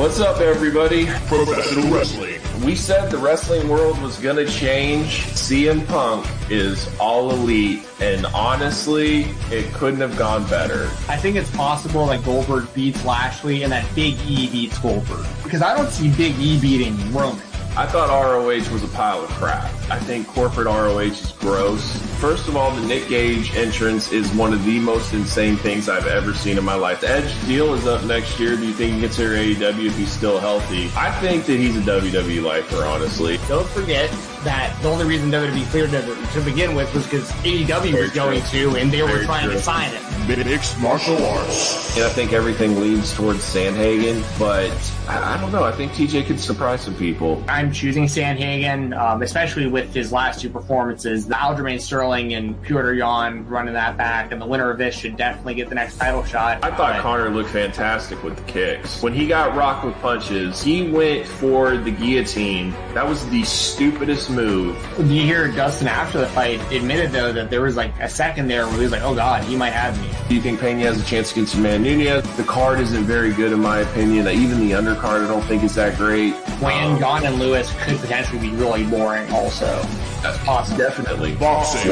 What's up, everybody? Professional wrestling. We said the wrestling world was going to change. CM Punk is all elite, and honestly, it couldn't have gone better. I think it's possible that Goldberg beats Lashley and that Big E beats Goldberg. Because I don't see Big E beating Roman. I thought ROH was a pile of crap. I think corporate ROH is gross. First of all, the Nick Gage entrance is one of the most insane things I've ever seen in my life. The Edge deal is up next year. Do you think he gets here AEW if he's still healthy? I think that he's a WWE lifer, honestly. Don't forget that the only reason WWE cleared him to begin with was because AEW was going to, and they were Very trying true. to sign him. Mixed martial arts. And I think everything leads towards Sandhagen, but I, I don't know. I think TJ could surprise some people. I'm choosing Sandhagen, um, especially with his last two performances. The Aljamain Sterling and Petr Yan running that back, and the winner of this should definitely get the next title shot. I thought But- Conor looked fantastic with the kicks. When he got rocked with punches, he went for the guillotine. That was the stupidest move. Do you hear Dustin after the fight admitted though that there was like a second there where he was like, "Oh God, he might have me." Do you think Pena has a chance against Amanda Nunes? The card isn't very good in my opinion. Even the undercard I don't think is that great. When Um, Gane and Lewis could potentially be really boring, also. That's possible. Definitely. Boxing.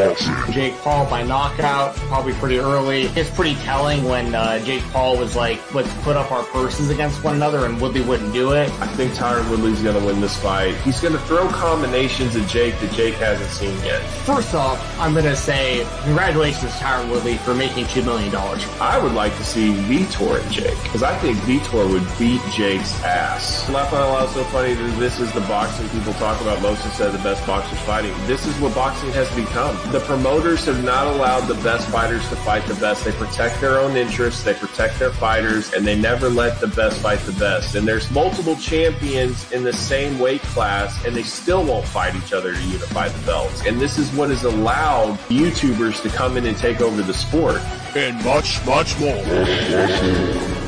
Jake Paul by knockout, probably pretty early. It's pretty telling when uh, Jake Paul was like, "Let's put up our purses against one another," and Woodley wouldn't do it. I think Tyron Woodley's going to win this fight. He's going to throw combinations at Jake that Jake hasn't seen yet. First off, I'm gonna say congratulations to Tyron Woodley for making two million dollars. I would like to see Vitor and Jake because I think Vitor would beat Jake's ass. Laugh out loud so funny that this is the boxing people talk about. Most have said the best boxers fighting. This is what boxing has become. The promoters have not allowed the best fighters to fight the best. They protect their own interests, they protect their fighters, and they never let the best fight the best. And there's multiple champions in the same weight class, and they still won't fight each other to unify the belts. And this is what has allowed YouTubers to come in and take over the sport. And much, much more.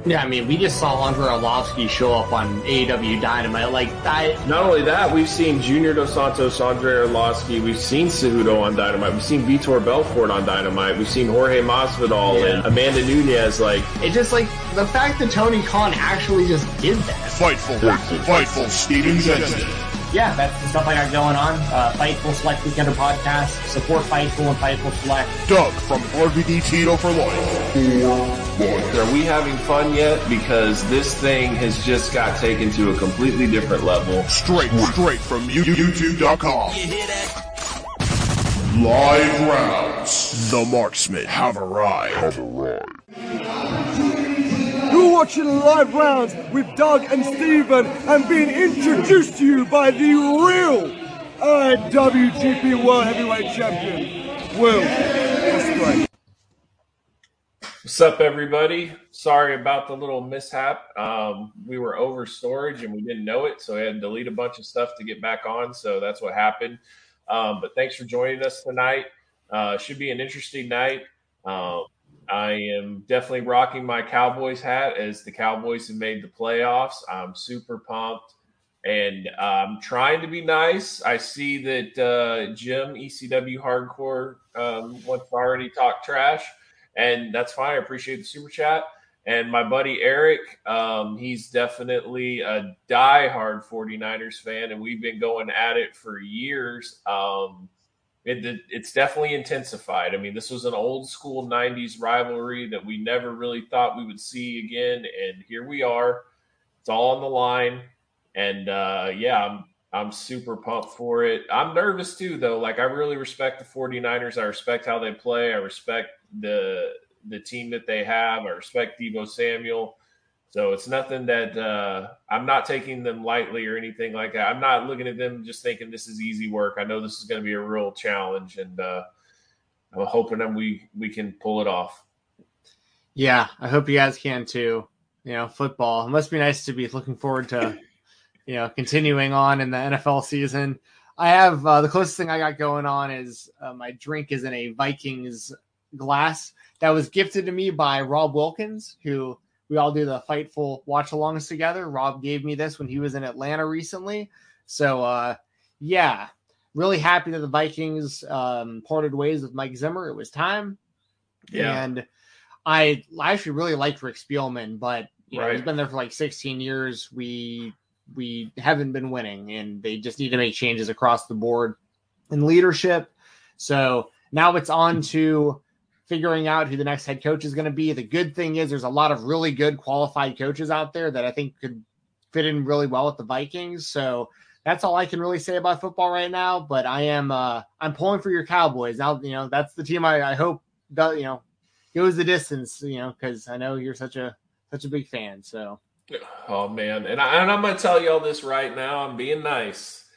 Yeah, I mean, we just saw Andrei Arlovski show up on AEW Dynamite. Like, I, Not only that, we've seen Junior Dos Santos, Andrei Arlovski, we've seen Cejudo on Dynamite, we've seen Vitor Belfort on Dynamite, we've seen Jorge Masvidal Yeah. and Amanda Nunes. Like, It's just like the fact that Tony Khan actually just did that. Fightful. Fightful Steven Jensen. Yeah, that's the stuff I got going on. Uh, Fightful Select Weekender podcast. Support Fightful and Fightful Select. Doug from RVD Tito for life. are we having fun yet? Because this thing has just got taken to a completely different level. Straight, straight from you- YouTube.com. Live rounds. The marksmen have arrived. Have arrived. You're watching live rounds with Doug and Steven and being introduced to you by the real IWGP World Heavyweight Champion, Will. What's up, everybody? Sorry about the little mishap. Um, we were over storage and we didn't know it, so I had to delete a bunch of stuff to get back on. So that's what happened. Um, but thanks for joining us tonight. Uh, should be an interesting night. Um, I am definitely rocking my Cowboys hat as the Cowboys have made the playoffs. I'm super pumped and I'm trying to be nice. I see that uh, Jim ECW Hardcore um, to already talk trash and that's fine. I appreciate the super chat. And my buddy Eric, um, he's definitely a diehard 49ers fan, and we've been going at it for years. Um, it, it's definitely intensified. I mean, this was an old school 90s rivalry that we never really thought we would see again. And here we are. It's all on the line. And uh, yeah, I'm, I'm super pumped for it. I'm nervous too, though. Like, I really respect the 49ers. I respect how they play. I respect the the team that they have. I respect Deebo Samuel. So it's nothing that uh, I'm not taking them lightly or anything like that. I'm not looking at them just thinking this is easy work. I know this is going to be a real challenge, and uh, I'm hoping that we we can pull it off. Yeah, I hope you guys can too. you know, football. It must be nice to be looking forward to, you know, continuing on in the NFL season. I have uh, the closest thing I got going on is uh, my drink is in a Vikings glass that was gifted to me by Rob Wilkins, who we all do the Fightful watch alongs together. Rob gave me this when he was in Atlanta recently. So, uh, yeah, really happy that the Vikings um, parted ways with Mike Zimmer. It was time. Yeah. And I actually really liked Rick Spielman, but you know, Right. he's been there for like 16 years. We we haven't been winning, and they just need to make changes across the board in leadership. So now it's on to figuring out who the next head coach is going to be. The good thing is there's a lot of really good qualified coaches out there that I think could fit in really well with the Vikings. So that's all I can really say about football right now. But I am uh I'm pulling for your Cowboys. Now you know that's the team I, I hope does you know goes the distance, you know, because I know you're such a such a big fan. So Oh man, and, I, and I'm gonna tell y'all this right now. I'm being nice,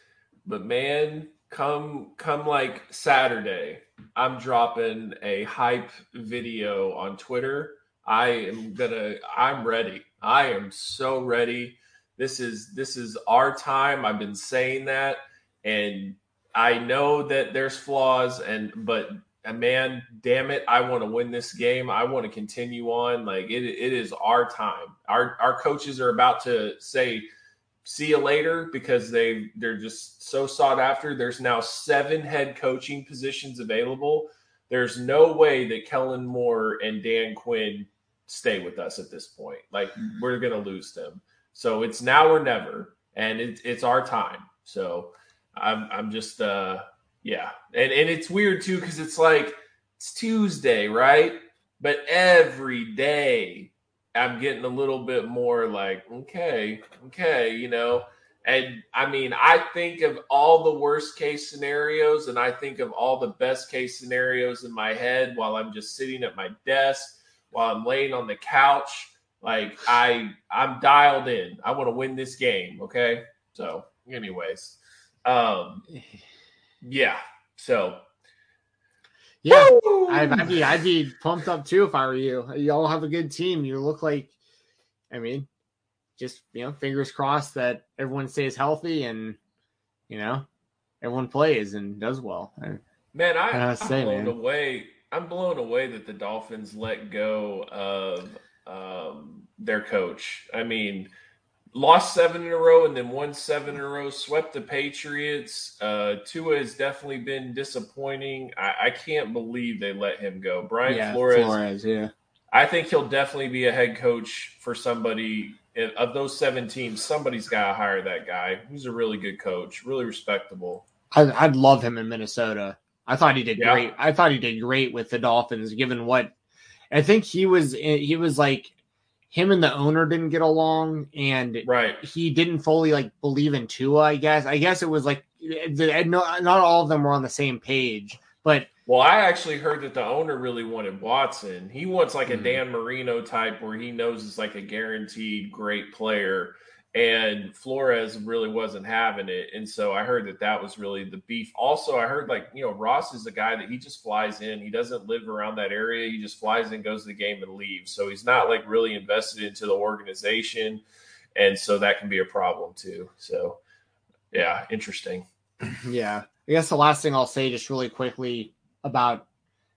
but man, come come like Saturday, I'm dropping a hype video on Twitter. I am gonna. I'm ready. I am so ready. This is this is our time. I've been saying that, and I know that there's flaws, and but man, damn it, I want to win this game. I want to continue on. Like it, it is our time. Our our coaches are about to say, "See you later," because they they're just so sought after. There's now seven head coaching positions available. There's no way that Kellen Moore and Dan Quinn stay with us at this point. Like we're gonna lose them. So it's now or never, and it's it's our time. So I'm I'm just uh yeah, and and it's weird too because it's like it's Tuesday, right? But every day I'm getting a little bit more like, okay, okay, you know. And I mean, I think of all the worst case scenarios, and I think of all the best case scenarios in my head while I'm just sitting at my desk, while I'm laying on the couch. Like I, I'm dialed in. I want to win this game. Okay. So, anyways, um, yeah. So, yeah, I'd, I'd be I'd be pumped up too if I were you. You all have a good team. You look like, I mean, just you know, fingers crossed that everyone stays healthy and you know everyone plays and does well. And Man, I, I I'm say, blown man. away. I'm blown away that the Dolphins let go of um, their coach. I mean, lost seven in a row and then won seven in a row, swept the Patriots. Uh, Tua has definitely been disappointing. I, I can't believe they let him go. Brian yeah, Flores, Flores, yeah. I think he'll definitely be a head coach for somebody. Of those seven teams, somebody's got to hire that guy. He's a really good coach, really respectable. I, I'd love him in Minnesota. I thought he did Yeah. great. I thought he did great with the Dolphins, given what I think he was. He was like him and the owner didn't get along, and Right. he didn't fully like believe in Tua. I guess. I guess it was like the, not not all of them were on the same page, but Well, I actually heard that the owner really wanted Watson. He wants like a Mhm. Dan Marino type where he knows it's like a guaranteed great player. And Flores really wasn't having it. And so I heard that that was really the beef. Also, I heard like, you know, Ross is a guy that he just flies in. He doesn't live around that area. He just flies in, goes to the game, and leaves. So he's not like really invested into the organization. And so that can be a problem too. So, yeah, interesting. Yeah. I guess the last thing I'll say just really quickly about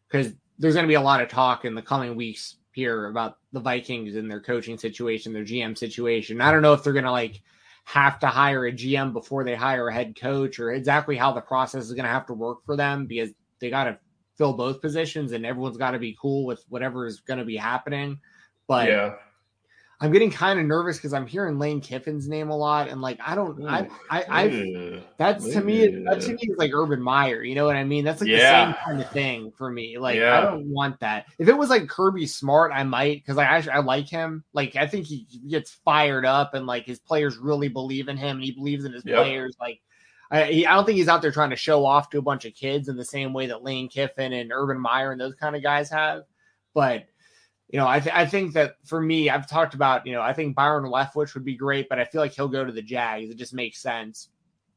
because there's going to be a lot of talk in the coming weeks here about the Vikings and their coaching situation, their GM situation. I don't know if they're going to like have to hire a GM before they hire a head coach or exactly how the process is going to have to work for them because they got to fill both positions and everyone's got to be cool with whatever is going to be happening. But yeah. I'm getting kind of nervous because I'm hearing Lane Kiffin's name a lot, and like I don't, I, Ooh. I, Ugh. that's to me, that to me is like Urban Meyer. You know what I mean? That's like Yeah. the same kind of thing for me. Like Yeah. I don't want that. If it was like Kirby Smart, I might because I actually I like him. Like I think he gets fired up and like his players really believe in him and he believes in his Yep. players. Like I, he, I don't think he's out there trying to show off to a bunch of kids in the same way that Lane Kiffin and Urban Meyer and those kind of guys have. But you know, I, th- I think that for me, I've talked about, you know, I think Byron Leftwich would be great, but I feel like he'll go to the Jags. It just makes sense.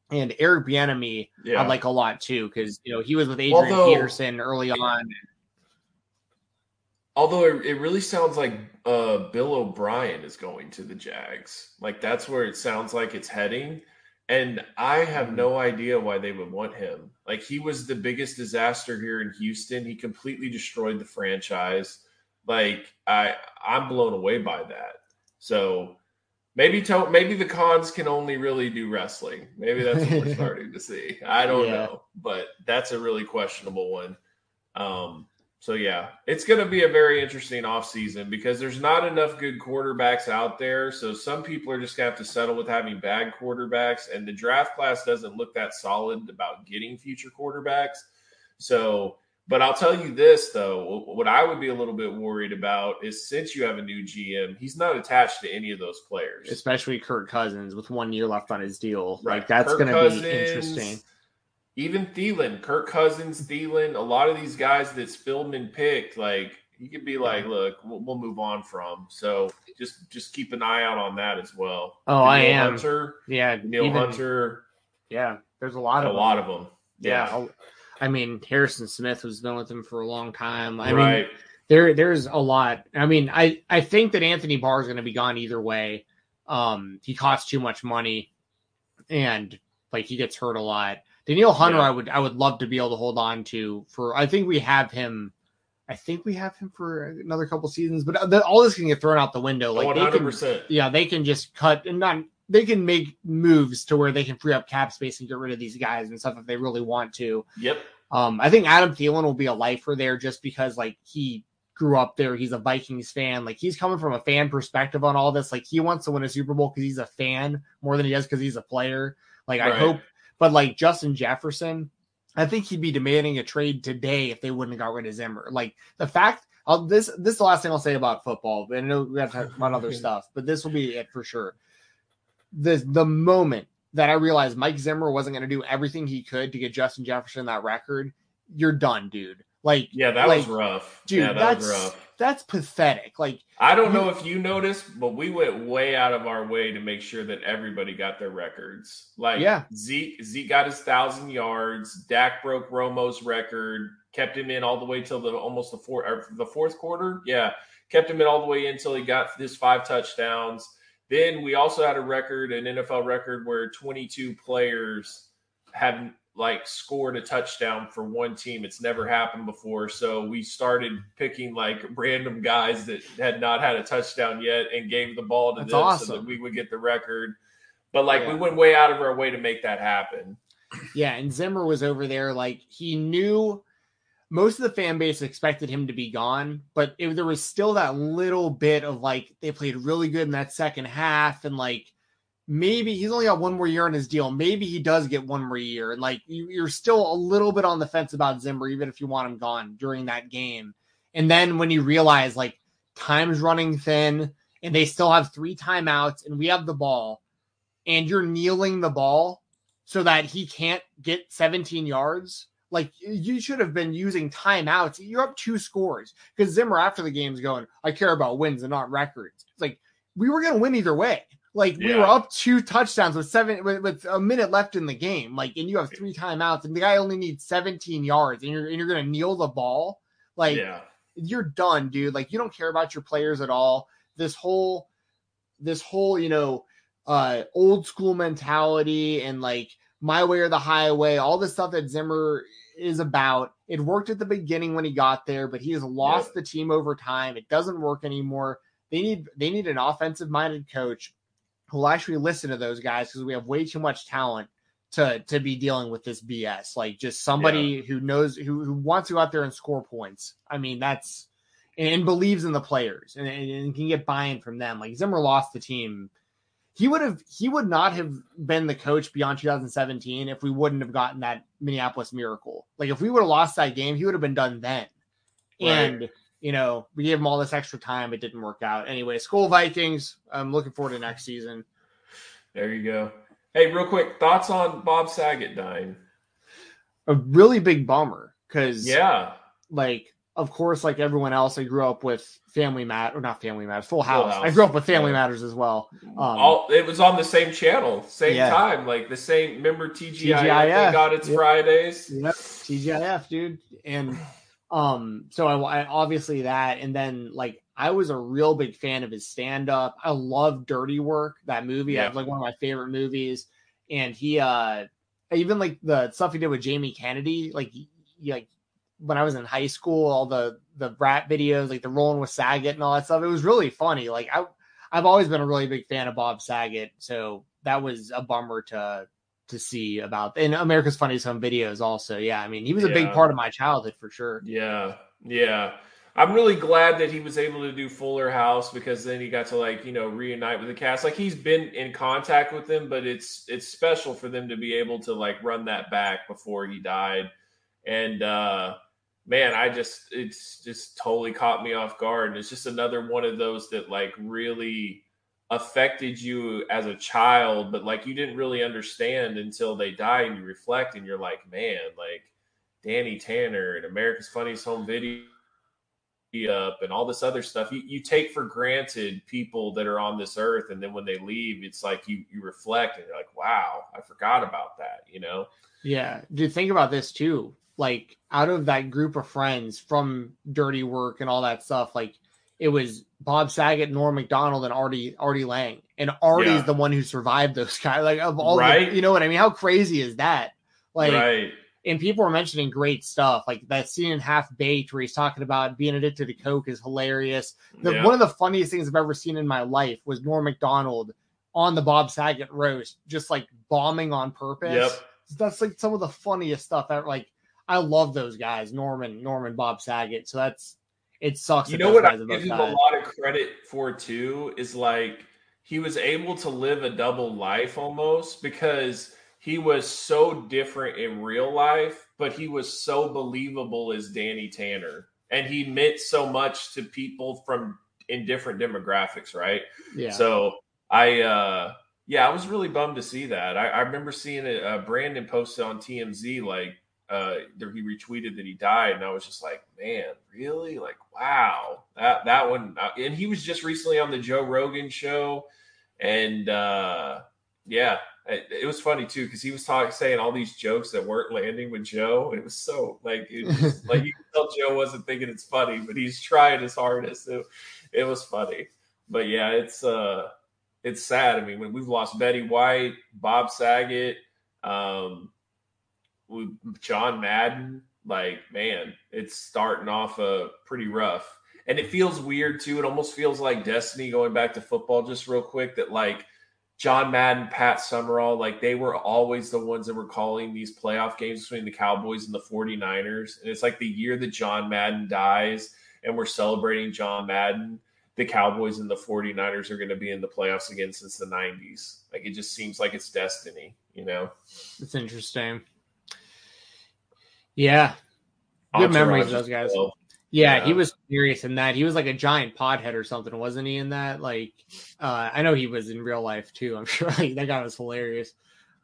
And Eric Bieniemy, Yeah. I like a lot too because you know he was with Adrian Although- Peterson early on. Although it, it really sounds like uh, Bill O'Brien is going to the Jags. Like that's where it sounds like it's heading. And I have Mm-hmm. no idea why they would want him. Like he was the biggest disaster here in Houston. He completely destroyed the franchise. Like I I'm blown away by that. So maybe to, maybe the Khans can only really do wrestling. Maybe that's what we're starting to see. I don't Yeah. know, but that's a really questionable one. Um so yeah, it's going to be a very interesting offseason because there's not enough good quarterbacks out there. So some people are just going to have to settle with having bad quarterbacks and the draft class doesn't look that solid about getting future quarterbacks. So, but I'll tell you this though, what I would be a little bit worried about is since you have a new GM, he's not attached to any of those players. especially Kirk Cousins with one year left on his deal. Right. Like that's going to be interesting. Even Thielen, Kirk Cousins, Thielen, a lot of these guys that Spielman picked, like you could be like, look, we'll, we'll move on from. So just just keep an eye out on that as well. Oh, I Neil am. Hunter, Yeah, Neil even- Hunter, Yeah, there's a lot of a of lot of them. Yeah. Yeah, I mean, Harrison Smith has been with him for a long time. I mean, there there's a lot. I mean, I I think that Anthony Barr is going to be gone either way. Um, he costs too much money, and like he gets hurt a lot. Danielle Hunter, Yeah. I would I would love to be able to hold on to for. I think we have him. I think we have him for another couple seasons, but the, all this can get thrown out the window. Like One they can, yeah, they can just cut and not. They can make moves to where they can free up cap space and get rid of these guys and stuff if they really want to. Yep. Um, I think Adam Thielen will be a lifer there just because like he grew up there. He's a Vikings fan. Like he's coming from a fan perspective on all this. Like he wants to win a Super Bowl because he's a fan more than he does because he's a player. Like I hope, but like Justin Jefferson, I think he'd be demanding a trade today if they wouldn't have got rid of Zimmer. Like the fact. I'll, this this is the last thing I'll say about football. I know we have to talk about other stuff, but this will be it for sure. The the moment that I realized Mike Zimmer wasn't going to do everything he could to get Justin Jefferson that record, you're done, dude. Like, Yeah, that like, was rough. dude, yeah, that that's was rough. that's pathetic. Like, I don't you- know if you noticed, but we went way out of our way to make sure that everybody got their records. Like Yeah. Zeke, Zeke got his thousand yards. Dak broke Romo's record, kept him in all the way till the almost the fourth or er, the fourth quarter. Yeah, kept him in all the way until he got his five touchdowns. Then we also had a record, an NFL record, where 22 players had like scored a touchdown for one team. It's never happened before. So we started picking like random guys that had not had a touchdown yet and gave the ball to That's them so that we would get the record. But like we went way out of our way to make that happen. yeah, and Zimmer was over there. Like, he knew most of the fan base expected him to be gone, but it, there was still that little bit of like they played really good in that second half, and like maybe he's only got one more year on his deal. Maybe he does get one more year, and like you, you're still a little bit on the fence about Zimmer, even if you want him gone during that game. And then when you realize like time's running thin, and they still have three timeouts, and we have the ball, and you're kneeling the ball so that he can't get 17 yards. Like you should have been using timeouts. You're up two scores because Zimmer after the game's going, I care about wins and not records. It's like we were going to win either way. Like we were up two touchdowns with seven with, with a minute left in the game. Like and you have three timeouts and the guy only needs 17 yards and you're and you're going to kneel the ball. Like yeah. you're done, dude. Like you don't care about your players at all. This whole this whole, you know, uh old school mentality and like my way or the highway, all the stuff that Zimmer is about. It worked at the beginning when he got there, but he has lost the team over time. It doesn't work anymore. They need they need an offensive minded coach who'll actually listen to those guys because we have way too much talent to to be dealing with this BS. Like just somebody who knows who, who wants to go out there and score points. I mean, that's and, and believes in the players and, and, and can get buy-in from them. Like Zimmer lost the team. He would have he would not have been the coach beyond 2017 if we wouldn't have gotten that Minneapolis miracle. Like if we would have lost that game, he would have been done then. Right. And you know, we gave him all this extra time. It didn't work out. Anyway, school Vikings. I'm looking forward to next season. There you go. Hey, real quick, thoughts on Bob Saget dying? A really big bummer because Yeah. like of course, like everyone else, I grew up with Family Mat or not Family Matters, Full House. I House. grew up with Family Yeah. Matters as well. Um, All it was on the same channel, same Yeah. time, like the same. Remember TGIF? TGIF, They got its yep. Fridays. Yep, TGIF, dude. And Um, so I, I obviously that, and then like I was a real big fan of his stand up. I love Dirty Work, that movie. Yeah. That's like one of my favorite movies. And he, uh, even like the stuff he did with Jamie Kennedy, like, he, like when I was in high school, all the the rap videos, like the Rolling with Saget and all that stuff. It was really funny. Like I, I've always been a really big fan of Bob Saget, so that was a bummer to to see about. And America's Funniest Home Videos also. Yeah, I mean, he was a big part of my childhood for sure. Yeah, yeah. I'm really glad that he was able to do Fuller House because then he got to like you know reunite with the cast. Like he's been in contact with them, but it's it's special for them to be able to like run that back before he died. And uh man, I just it's just totally caught me off guard. And it's just another one of those that like really affected you as a child, but like you didn't really understand until they die and you reflect and you're like, man, like Danny Tanner and America's Funniest Home Video up and all this other stuff. You, you take for granted people that are on this earth, and then when they leave, it's like you you reflect and you're like, wow, I forgot about that. You know? Yeah. Dude, think about this too. Like out of that group of friends from Dirty Work and all that stuff, like it was Bob Saget, Norm Macdonald, and Artie Artie Lang. And Artie's Yeah. the one who survived those guys. Like of all the- you know what I mean? How crazy is that? Like right? and people were mentioning great stuff. Like that scene in Half Baked where he's talking about being addicted to coke is hilarious. The, Yeah. One of the funniest things I've ever seen in my life was Norm Macdonald on the Bob Saget roast, just like bombing on purpose. Yep. That's like some of the funniest stuff ever. Like I love those guys, Norman, Norman, Bob Saget. So that's it sucks. You know what I give him a lot of credit for too is like he was able to live a double life almost because he was so different in real life, but he was so believable as Danny Tanner. And he meant so much to people from in different demographics, right? Yeah. So I, uh, yeah, I was really bummed to see that. I, I remember seeing a, Uh, Brandon posted on TMZ like uh, he retweeted that he died, and I was just like, man, really? Like, wow, that that one. uh, And he was just recently on the Joe Rogan show, and uh, yeah, it, it was funny too because he was talking, saying all these jokes that weren't landing with Joe. It was so like, it was like you tell Joe wasn't thinking it's funny, but he's trying his hardest. It, it was funny, but yeah, it's uh it's sad. I mean, when we've lost Betty White, Bob Saget, um, John Madden, like man, it's starting off uh, pretty rough. And it feels weird too. It almost feels like destiny going back to football just real quick that like John Madden, Pat Summerall, like they were always the ones that were calling these playoff games between the Cowboys and the 49ers. And it's like the year that John Madden dies and we're celebrating John Madden the Cowboys and the 49ers are going to be in the playoffs again since the 90s. Like it just seems like it's destiny, you know? It's interesting. Yeah. Good Entourage memories of those guys. well. Yeah, Yeah. he was serious in that. He was like a giant podhead or something, wasn't he? In that, like, uh, I know he was in real life too. I'm sure like, that guy was hilarious.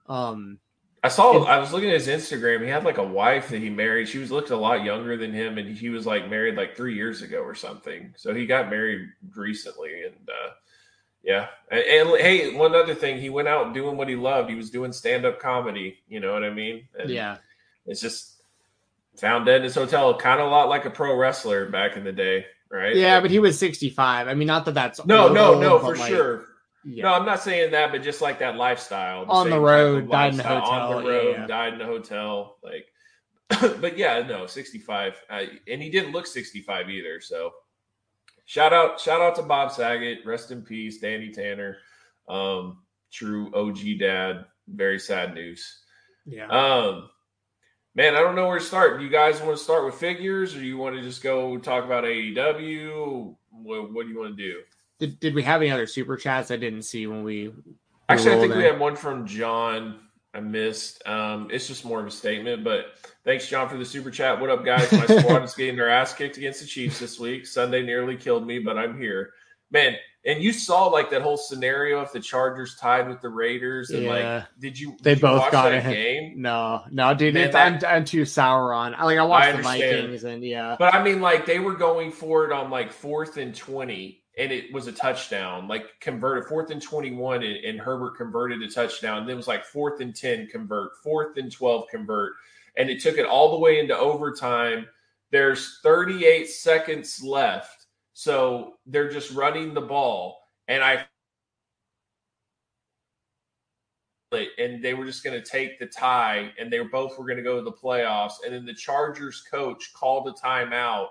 Um, I saw, I was looking at his Instagram. He had like a wife that he married. She was looked a lot younger than him, and he was like married like three years ago or something. So he got married recently. And uh, yeah. And, and hey, one other thing, he went out doing what he loved. He was doing stand up comedy. You know what I mean? And yeah, It's just found dead in his hotel, kind of a lot like a pro wrestler back in the day, right? yeah, but he was 65. I mean, not that that's No, no, old, no, but, for like, sure. Yeah. No, I'm not saying that, but just like that lifestyle. On the road, died in the hotel, On the road, yeah. died in the hotel. Like, but yeah, no, 65, uh, and he didn't look 65 either. So, shout out, shout out to Bob Saget. Rest in peace, Danny Tanner. Um, true OG dad. Very sad news. yeah. Um, man, I don't know where to start. Do you guys want to start with figures, or you want to just go talk about AEW? What, what do you want to do? Did, did we have any other super chats I didn't see when we? Actually, I think we had one from John. I missed. Um, it's just more of a statement, but thanks, John, for the super chat. What up, guys? My squad is getting their ass kicked against the Chiefs this week. Sunday nearly killed me, but I'm here, man. And you saw like that whole scenario if the Chargers tied with the Raiders, and Yeah. like, did you? They you both watch got that it. game. No, no, dude. Man, that- I'm, I'm too sour on. I like I watched the understand. Vikings and yeah, But I mean, like they were going for it on like fourth and twenty, and it was a touchdown. Like converted fourth and twenty-one, and, and Herbert converted a touchdown. Then it was like fourth and ten convert, fourth and twelve convert, and it took it all the way into overtime There's 38 seconds left. So they're just running the ball. And I and they were just going to take the tie and they were both were going to go to the playoffs and then the chargers coach called a timeout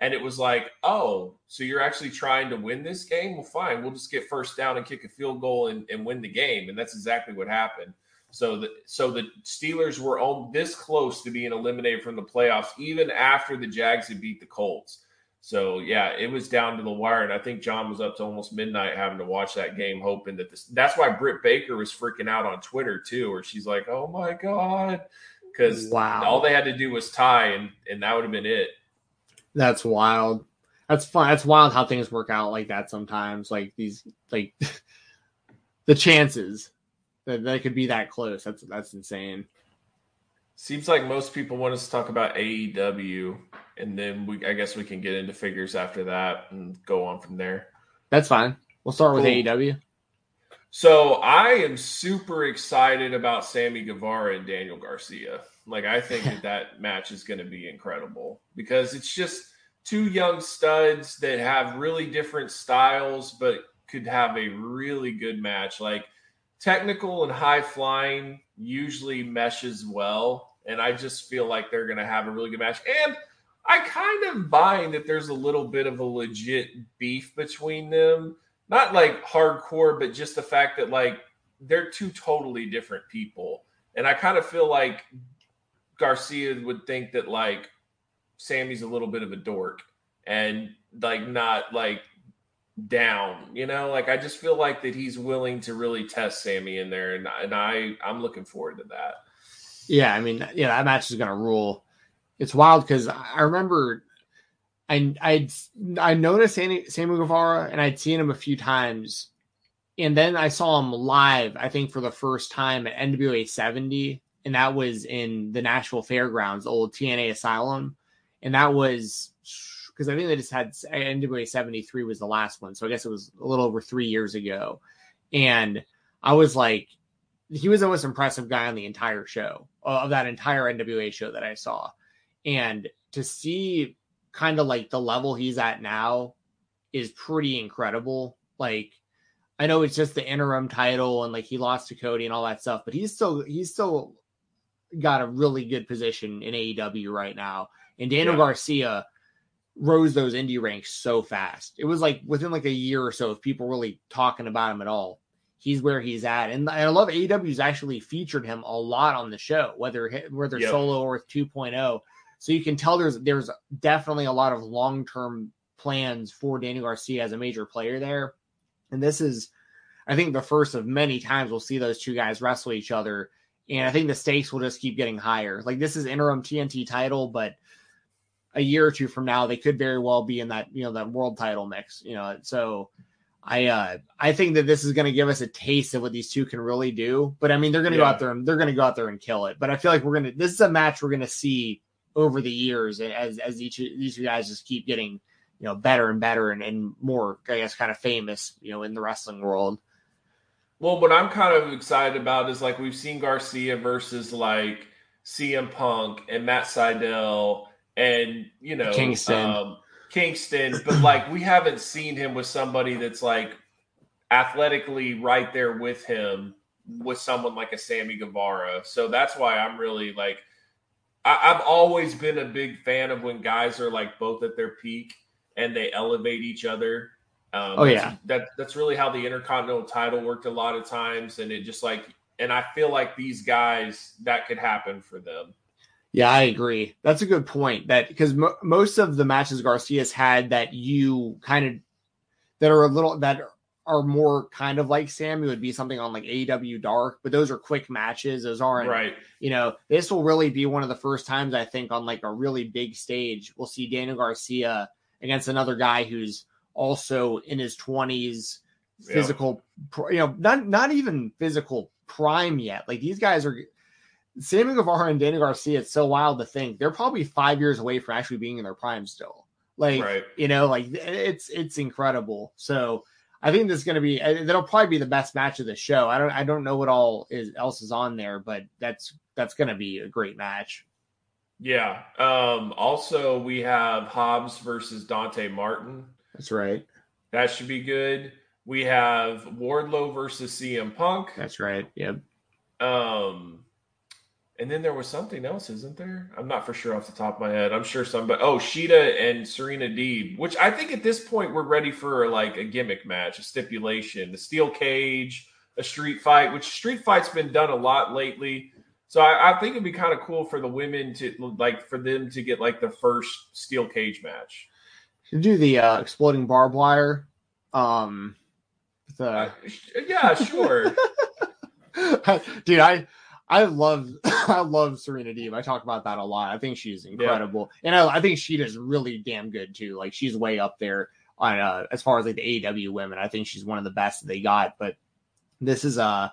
and it was like oh so you're actually trying to win this game well fine we'll just get first down and kick a field goal and, and win the game and that's exactly what happened so the so the steelers were all this close to being eliminated from the playoffs even after the jags had beat the colts so yeah, it was down to the wire, and I think John was up to almost midnight having to watch that game, hoping that this. That's why Britt Baker was freaking out on Twitter too, where she's like, "Oh my god," because wow. all they had to do was tie, and and that would have been it. That's wild. That's fun. That's wild how things work out like that sometimes. Like these, like the chances that they could be that close. That's that's insane. Seems like most people want us to talk about AEW, and then we I guess we can get into figures after that and go on from there. That's fine. We'll start cool. with AEW. So I am super excited about Sammy Guevara and Daniel Garcia. Like I think that that match is going to be incredible because it's just two young studs that have really different styles, but could have a really good match. Like technical and high flying usually meshes well. And I just feel like they're going to have a really good match. And I kind of find that there's a little bit of a legit beef between them. Not like hardcore, but just the fact that like they're two totally different people. And I kind of feel like Garcia would think that like Sammy's a little bit of a dork and like not like down. You know, like I just feel like that he's willing to really test Sammy in there, and and I I'm looking forward to that. Yeah, I mean, yeah, that match is gonna rule. It's wild because I remember I I I noticed Sammy, Sammy Guevara and I'd seen him a few times, and then I saw him live. I think for the first time at NWA 70, and that was in the Nashville Fairgrounds, old TNA Asylum, and that was because I think they just had NWA 73 was the last one. So I guess it was a little over three years ago. And I was like, he was the most impressive guy on the entire show of that entire NWA show that I saw. And to see kind of like the level he's at now is pretty incredible. Like, I know it's just the interim title and like he lost to Cody and all that stuff, but he's still he's still got a really good position in AEW right now. And Daniel yeah. Garcia rose those indie ranks so fast. It was like within like a year or so of people really talking about him at all. He's where he's at, and I love AEW's actually featured him a lot on the show, whether whether yep. solo or 2.0. So you can tell there's there's definitely a lot of long term plans for Daniel Garcia as a major player there, and this is, I think, the first of many times we'll see those two guys wrestle each other, and I think the stakes will just keep getting higher. Like this is interim TNT title, but a year or two from now, they could very well be in that, you know, that world title mix, you know. So I uh I think that this is going to give us a taste of what these two can really do. But I mean, they're going to yeah. go out there and they're going to go out there and kill it. But I feel like we're going to this is a match we're going to see over the years as as each these guys just keep getting, you know, better and better and, and more I guess kind of famous, you know, in the wrestling world. Well, what I'm kind of excited about is like we've seen Garcia versus like CM Punk and Matt Sydal and you know Kingston. Um, Kingston, but like we haven't seen him with somebody that's like athletically right there with him with someone like a Sammy Guevara. So that's why I'm really like I, have always been a big fan of when guys are like both at their peak and they elevate each other. Um, oh yeah, that that's really how the Intercontinental title worked a lot of times, and it just like and I feel like these guys that could happen for them. Yeah, I agree. That's a good point. That because mo- most of the matches Garcia's had that you kind of that are a little that are more kind of like Sammy would be something on like AEW Dark, but those are quick matches. Those aren't right. You know, this will really be one of the first times I think on like a really big stage we'll see Daniel Garcia against another guy who's also in his twenties, physical, yeah. you know, not not even physical prime yet. Like these guys are Sammy Guevara and Danny Garcia, it's so wild to think they're probably five years away from actually being in their prime still. Like, right. you know, like it's it's incredible. So I think this is going to be that'll probably be the best match of the show. I don't I don't know what all is else is on there, but that's that's going to be a great match. Yeah. Um, also, we have Hobbs versus Dante Martin. That's right. That should be good. We have Wardlow versus CM Punk. That's right. Yep. Um, and then there was something else, isn't there? I'm not for sure off the top of my head. I'm sure some, but oh, Shida and Serena Deeb, which I think at this point we're ready for like a gimmick match, a stipulation, the steel cage, a street fight, which street fight's been done a lot lately. So I, I think it'd be kind of cool for the women to like for them to get like the first steel cage match. To do the uh, exploding barbed wire. Um, the Uh, yeah, sure. dude, I I love I love Serena Deeb. I talk about that a lot. I think she's incredible, and I, I think she is really damn good too. Like she's way up there on uh, as far as like the AEW women. I think she's one of the best they got. But this is uh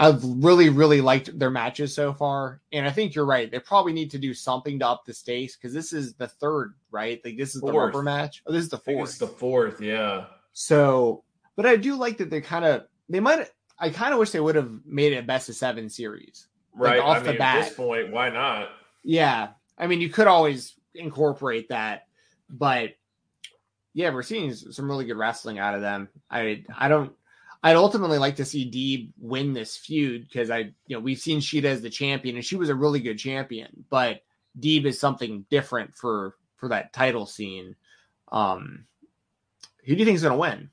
I've really really liked their matches so far, and I think you're right. They probably need to do something to up the stakes because this is the third, right? Like this is the Fourth. rubber match. Oh, this is the fourth. it's the fourth, yeah. So, but I do like that they kind of they might. I kind of wish they would have made it a best of seven series. Like, Right. off I the mean, at this point, why not? Yeah, I mean you could always incorporate that, but yeah, we're seeing some really good wrestling out of them. I I don't. I'd ultimately like to see Deeb win this feud because I, you know, we've seen Shida as the champion and she was a really good champion, but Deeb is something different for for that title scene. Um, who do you think is going to win?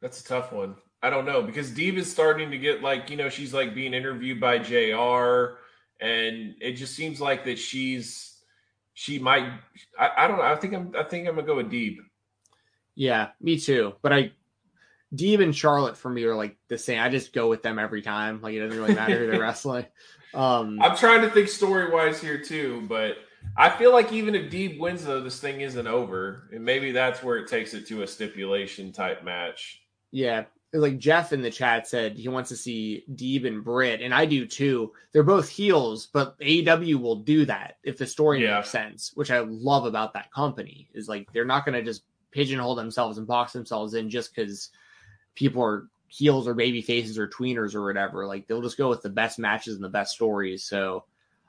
That's a tough one. I don't know because Deeb is starting to get like, you know, she's like being interviewed by JR and it just seems like that she's she might I, I don't know. I think I'm I think I'm gonna go with Deeb. Yeah, me too. But I, Deeb and Charlotte for me are like the same. I just go with them every time. Like it doesn't really matter who they're wrestling. Um, I'm trying to think story wise here too, but I feel like even if Deeb wins though, this thing isn't over. And maybe that's where it takes it to a stipulation type match. Yeah, like Jeff in the chat said he wants to see Deeb and Britt, and I do too. They're both heels, but AEW will do that if the story Yeah. makes sense, which I love about that company. Is like they're not going to just pigeonhole themselves and box themselves in just because people are heels or baby faces or tweeners or whatever. Like they'll just go with the best matches and the best stories. So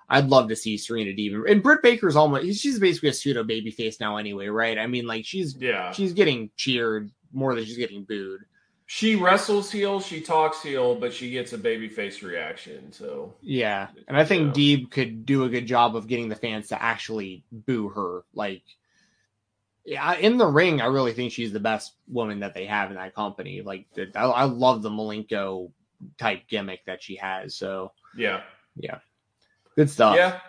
I'd love to see Serena Deeb and Britt Baker's almost she's basically a pseudo baby face now anyway, right? I mean, like she's Yeah. she's getting cheered more than she's getting booed. She wrestles heel, she talks heel, but she gets a babyface reaction. So Yeah, and I think Yeah. Deeb could do a good job of getting the fans to actually boo her. Like, yeah, in the ring, I really think she's the best woman that they have in that company. Like, I, I love the Malenko type gimmick that she has. So yeah, yeah. good stuff. Yeah.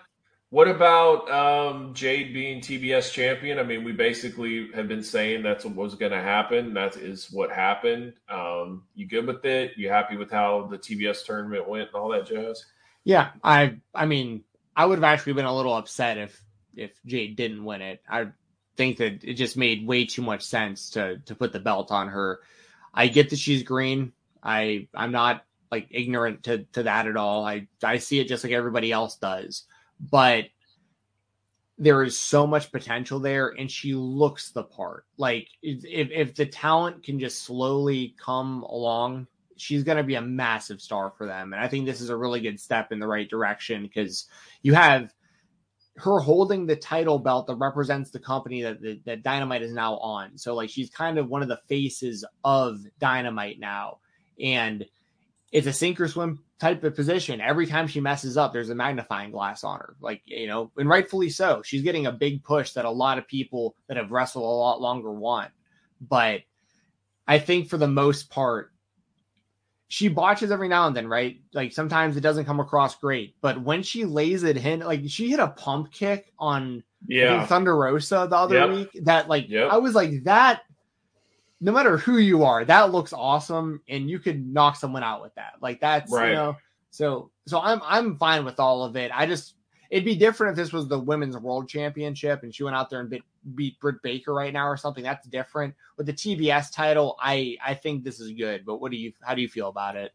What about um, Jade being TBS champion? I mean, we basically have been saying that's what was going to happen. That is what happened. Um, you good with it? You happy with how the TBS tournament went and all that jazz? Yeah, I I mean, I would have actually been a little upset if if Jade didn't win it. I think that it just made way too much sense to to put the belt on her. I get that she's green. I I'm not like ignorant to to that at all. I I see it just like everybody else does. But there is so much potential there and she looks the part. Like if if the talent can just slowly come along she's going to be a massive star for them. And I think this is a really good step in the right direction because you have her holding the title belt that represents the company that, that, that Dynamite is now on. So, like, she's kind of one of the faces of Dynamite now. And it's a sink or swim type of position. Every time she messes up, there's a magnifying glass on her. Like, you know, and rightfully so. She's getting a big push that a lot of people that have wrestled a lot longer want. But I think for the most part, she botches every now and then, right? Like sometimes it doesn't come across great, but when she lays it in, like she hit a pump kick on Yeah. Thunder Rosa the other Yep. week. That like Yep. I was like that. No matter who you are, that looks awesome, and you could knock someone out with that. Like that's Right. you know. So so I'm I'm fine with all of it. I just it'd be different if this was the women's world championship and she went out there and beat, beat Britt Baker right now or something. That's different. With the TBS title, I I think this is good. But what do you how do you feel about it?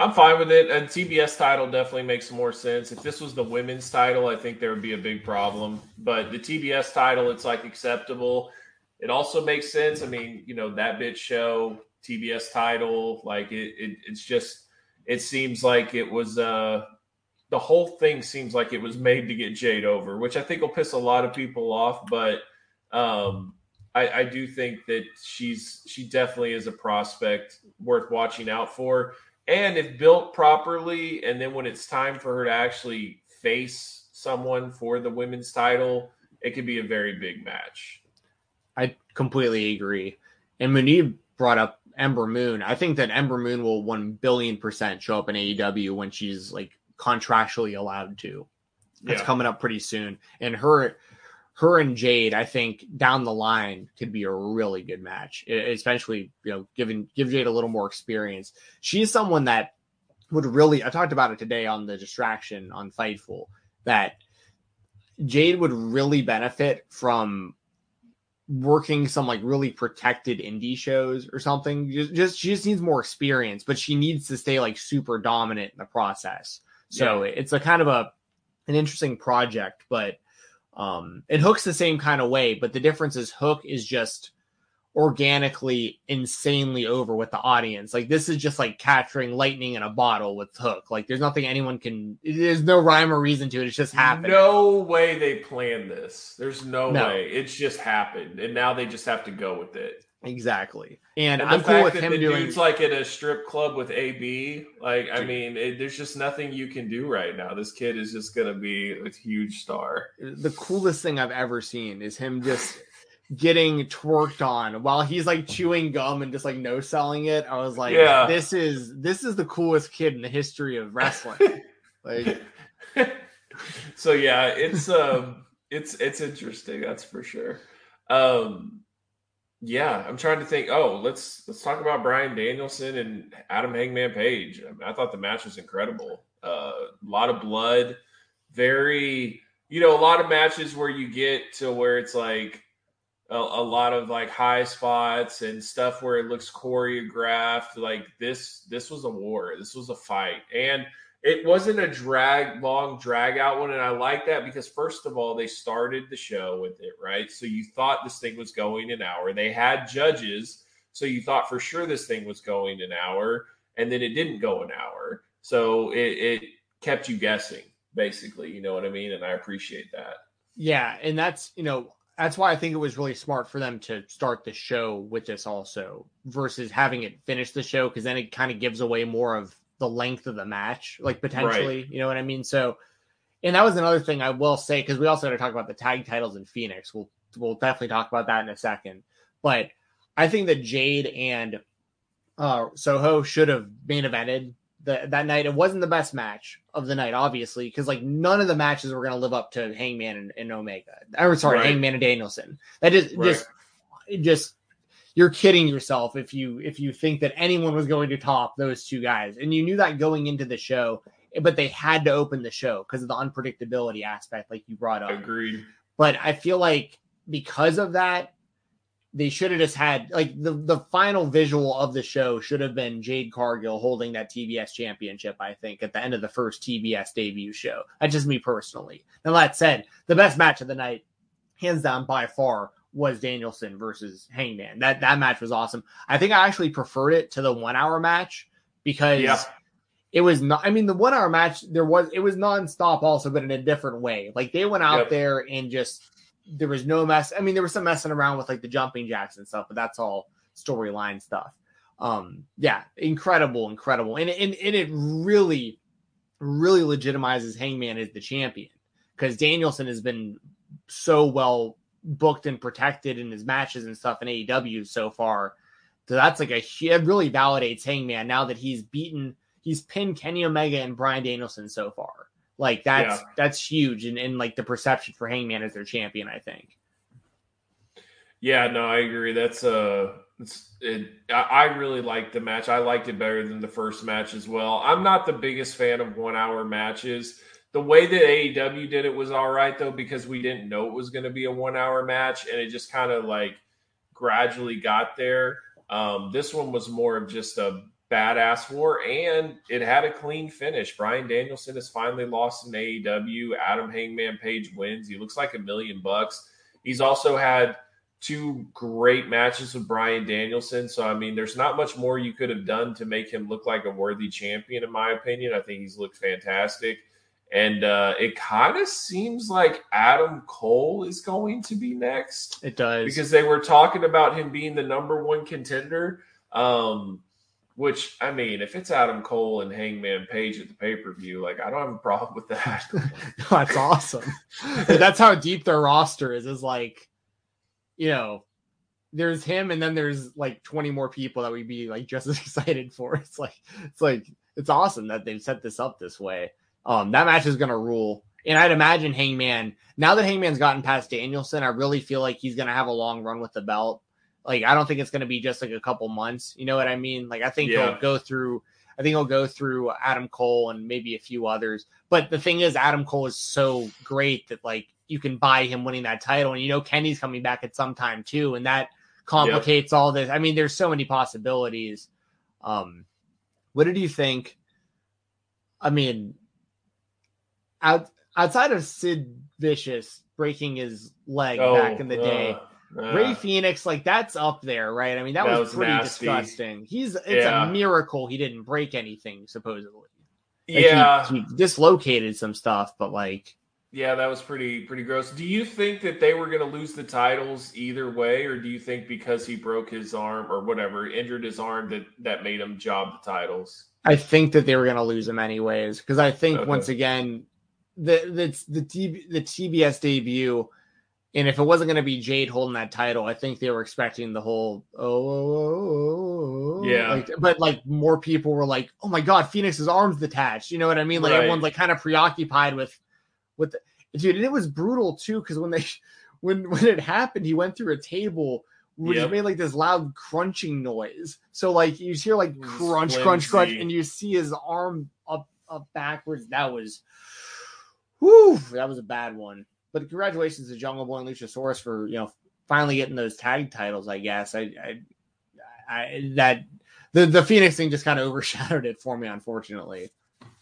I'm fine with it. And TBS title definitely makes more sense. If this was the women's title, I think there would be a big problem. But the TBS title, it's like acceptable. It also makes sense. I mean, you know, that bitch show, TBS title, like it, it it's just it seems like it was uh the whole thing seems like it was made to get Jade over, which I think will piss a lot of people off. But um, I, I do think that she's she definitely is a prospect worth watching out for. And if built properly, and then when it's time for her to actually face someone for the women's title, it could be a very big match. I completely agree. And Munib brought up Ember Moon. I think that Ember Moon will one billion percent show up in AEW when she's like contractually allowed to. It's coming up pretty soon. And her her and Jade, I think down the line could be a really good match, especially you know, giving give Jade a little more experience. She's someone that would really. I talked about it today on the distraction on Fightful that Jade would really benefit from working some like really protected indie shows or something. Just, just she just needs more experience, but she needs to stay like super dominant in the process. So yeah. it's a kind of a an interesting project, but um and Hook's the same kind of way, but the difference is Hook is just organically insanely over with the audience. Like this is just like capturing lightning in a bottle with Hook. Like there's nothing anyone can. There's no rhyme or reason to it. It's just happening. No way they planned this. There's no, no. way. It's just happened, and now they just have to go with it. Exactly. And, and I'm cool with him doing. Dude's like at a strip club with AB. Like, I mean, it, there's just nothing you can do right now. This kid is just gonna be a huge star. The coolest thing I've ever seen is him just getting twerked on while he's like chewing gum and just like no selling it. I was like, yeah. this is this is the coolest kid in the history of wrestling. like, so yeah, it's um, it's it's interesting. That's for sure. Um yeah, I'm trying to think. Oh, let's let's talk about Bryan Danielson and Adam Hangman Page. I, mean, I thought the match was incredible. Uh, a lot of blood, very you know a lot of matches where you get to where it's like a, a lot of like high spots and stuff where it looks choreographed. Like this, this was a war. This was a fight, and it wasn't a drag long drag out one. And i like that because first of all they started the show with it right? So you thought this thing was going an hour. They had judges so you thought for sure this thing was going an hour and then it didn't go an hour. So it, it kept you guessing basically. You know what i mean? And i appreciate that. Yeah and that's you know that's why I think it was really smart for them to start the show with this also versus having it finish the show because then it kind of gives away more of the length of the match, like potentially, right. you know what I mean? So, and that was another thing I will say because we also had to talk about the tag titles in Fenix. We'll we'll definitely talk about that in a second. But I think that Jade and uh, Soho should have main evented the, that night. It wasn't the best match of the night, obviously, because like none of the matches were going to live up to Hangman and, and Omega. Or sorry, right. Hangman and Danielson. That just right. just just you're kidding yourself if you if you think that anyone was going to top those two guys and you knew that going into the show but they had to open the show because of the unpredictability aspect like you brought up agreed but i feel like because of that they should have just had like the the final visual of the show should have been Jade Cargill holding that TBS championship. I think at the end of the first TBS debut show. That's just me personally. Now that said, the best match of the night, hands down by far, was Danielson versus Hangman. That that match was awesome. I think I actually preferred it to the one hour match because yeah. it was not. I mean, the one hour match there was it was nonstop also, but in a different way. Like they went out yep. there and just there was no mess. I mean, there was some messing around with like the jumping jacks and stuff, but that's all storyline stuff. Um, yeah, incredible, incredible, and and, and it really, really legitimizes Hangman as the champion because Danielson has been so well booked and protected in his matches and stuff in AEW so far. So that's like a it really validates Hangman now that he's beaten he's pinned Kenny Omega and Bryan Danielson so far. Like that's yeah. that's huge and, and like the perception for Hangman as their champion, I think. Yeah, no, I agree. That's uh it's it I really liked the match. I liked it better than the first match as well. I'm not the biggest fan of one hour matches. The way that AEW did it was all right though because we didn't know it was going to be a one hour match and it just kind of like gradually got there. Um, this one was more of just a badass war and it had a clean finish. Bryan Danielson has finally lost in AEW. Adam Hangman Page wins. He looks like a million bucks. He's also had two great matches with Bryan Danielson. So, I mean, there's not much more you could have done to make him look like a worthy champion, in my opinion. I think he's looked fantastic. And uh, it kind of seems like Adam Cole is going to be next. It does. Because they were talking about him being the number one contender. Um, which I mean, if it's Adam Cole and Hangman Page at the pay per view, like I don't have a problem with that. That's awesome. That's how deep their roster is. Is like, you know, there's him, and then there's like 20 more people that we'd be like just as excited for. It's like, it's like, it's awesome that they've set this up this way. Um, that match is gonna rule. And I'd imagine Hangman, now that Hangman's gotten past Danielson, I really feel like he's gonna have a long run with the belt. Like I don't think it's going to be just like a couple months. You know what I mean? Like I think Yeah. he'll go through. I think he'll go through Adam Cole and maybe a few others. But the thing is, Adam Cole is so great that like you can buy him winning that title, and you know Kenny's coming back at some time too, and that complicates all this. I mean, there's so many possibilities. Um, what did you think? I mean, out outside of Sid Vicious breaking his leg back in the day. uh, uh, Rey Fenix, like that's up there, right? I mean, that, That was, was pretty nasty. disgusting. He's it's Yeah. a miracle he didn't break anything, supposedly. Like, yeah, he, he dislocated some stuff, but like, yeah, that was pretty pretty gross. Do you think that they were going to lose the titles either way, or do you think because he broke his arm or whatever, injured his arm, that that made him job the titles? I think that they were going to lose him anyways because I think Okay. once again the the the, T, the TBS debut, and if it wasn't going to be Jade holding that title, I think they were expecting the whole oh, oh, oh, oh, oh, Yeah. like, but like more people were like, oh my god, Fenix's arms detached. You know what I mean? Like Right. everyone's like kind of preoccupied with with the, dude, and it was brutal too because when they when when it happened, he went through a table. Which Yep. made like this loud crunching noise. So like you hear like crunch, crunch, crunch, and you see his arm up up backwards. That was whew, that was a bad one. But congratulations to Jungle Boy and Luchasaurus for you know finally getting those tag titles. I guess I, I, I that the the Fenix thing just kind of overshadowed it for me, unfortunately.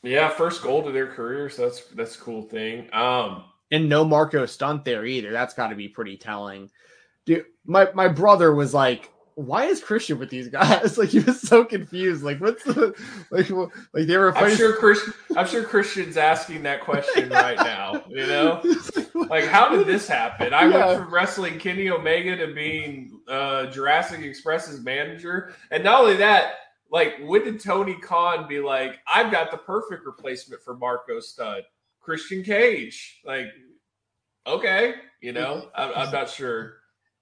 Yeah, first goal to their career, so that's that's a cool thing. Um, And no Marco Stunt there either. That's got to be pretty telling. Dude, my my brother was like, "Why is Christian with these guys?" Like he was so confused. Like what's the like like they were I'm sure Chris, I'm sure Christian's asking that question right now. You know, like how did this happen? I Yeah. went from wrestling Kenny Omega to being uh, Jurassic Express's manager, and not only that, like when did Tony Khan be like, "I've got the perfect replacement for Marco Stunt, Christian Cage"? Like, okay, you know, I'm, I'm not sure.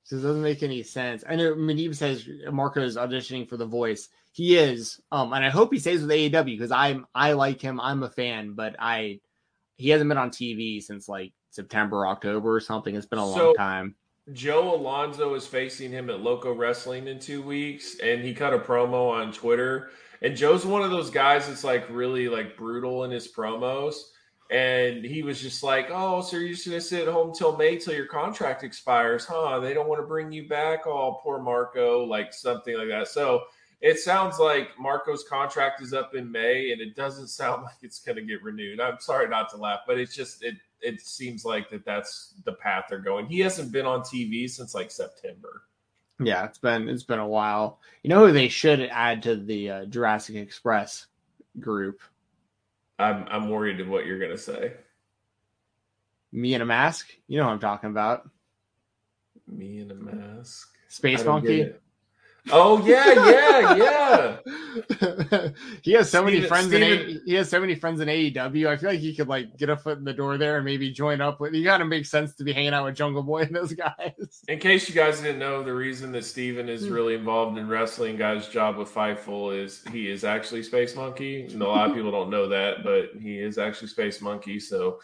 So it doesn't make any sense. I know Manib says Marco is auditioning for the voice. He is, um, and I hope he stays with AEW because I'm I like him. I'm a fan, but I he hasn't been on TV since like September, October or something. It's been a So- long time. Joe Alonzo is facing him at Loco Wrestling in two weeks, and he cut a promo on Twitter. And Joe's one of those guys that's like really like brutal in his promos. And he was just like, "Oh, so you're just gonna sit at home till May till your contract expires, huh? They don't want to bring you back. Oh, poor Marco, like something like that." So it sounds like Marco's contract is up in May, and it doesn't sound like it's gonna get renewed. I'm sorry not to laugh, but it's just it it seems like that that's the path they're going. He hasn't been on TV since like September. Yeah, it's been it's been a while. You know who they should add to the uh, Jurassic Express group? I'm I'm worried of what you're gonna say. Me in a mask. You know what I'm talking about. Me in a mask. Space I don't get Monkey. It. Oh yeah, yeah, yeah. he has so many Steven- friends in a, he has so many friends in AEW. I feel like he could like get a foot in the door there and maybe join up with. You gotta make sense to be hanging out with Jungle Boy and those guys. In case you guys didn't know, the reason that Steven is really involved in wrestling, guy's job with Fightful is he is actually Space Monkey. And a lot of people don't know that, but he is actually Space Monkey. So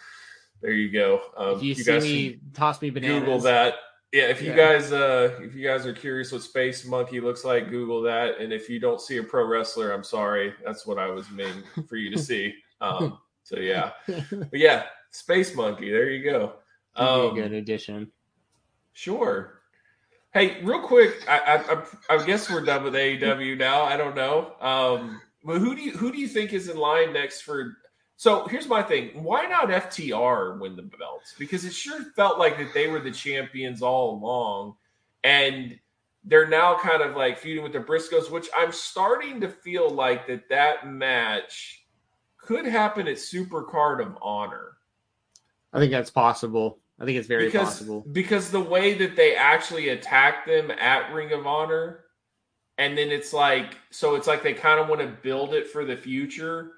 there you go. Um, if you, see guys me, toss me can bananas. Google that. Yeah, if you Yeah. guys uh if you guys are curious what Space Monkey looks like, Google that. And if you don't see a pro wrestler, I'm sorry. That's what I was meaning for you to see. Um so yeah. But yeah, Space Monkey, there you go. Um, good addition. Sure. Hey, real quick, I, I, I, I guess we're done with AEW now. I don't know. Um, but who do you who do you think is in line next for? So here's my thing: Why not FTR win the belts? Because it sure felt like that they were the champions all along, and they're now kind of like feuding with the Briscoes, which I'm starting to feel like that that match could happen at Supercard of Honor. I think that's possible. I think it's very because, possible. Because the way that they actually attack them at Ring of Honor, and then it's like, so it's like they kind of want to build it for the future.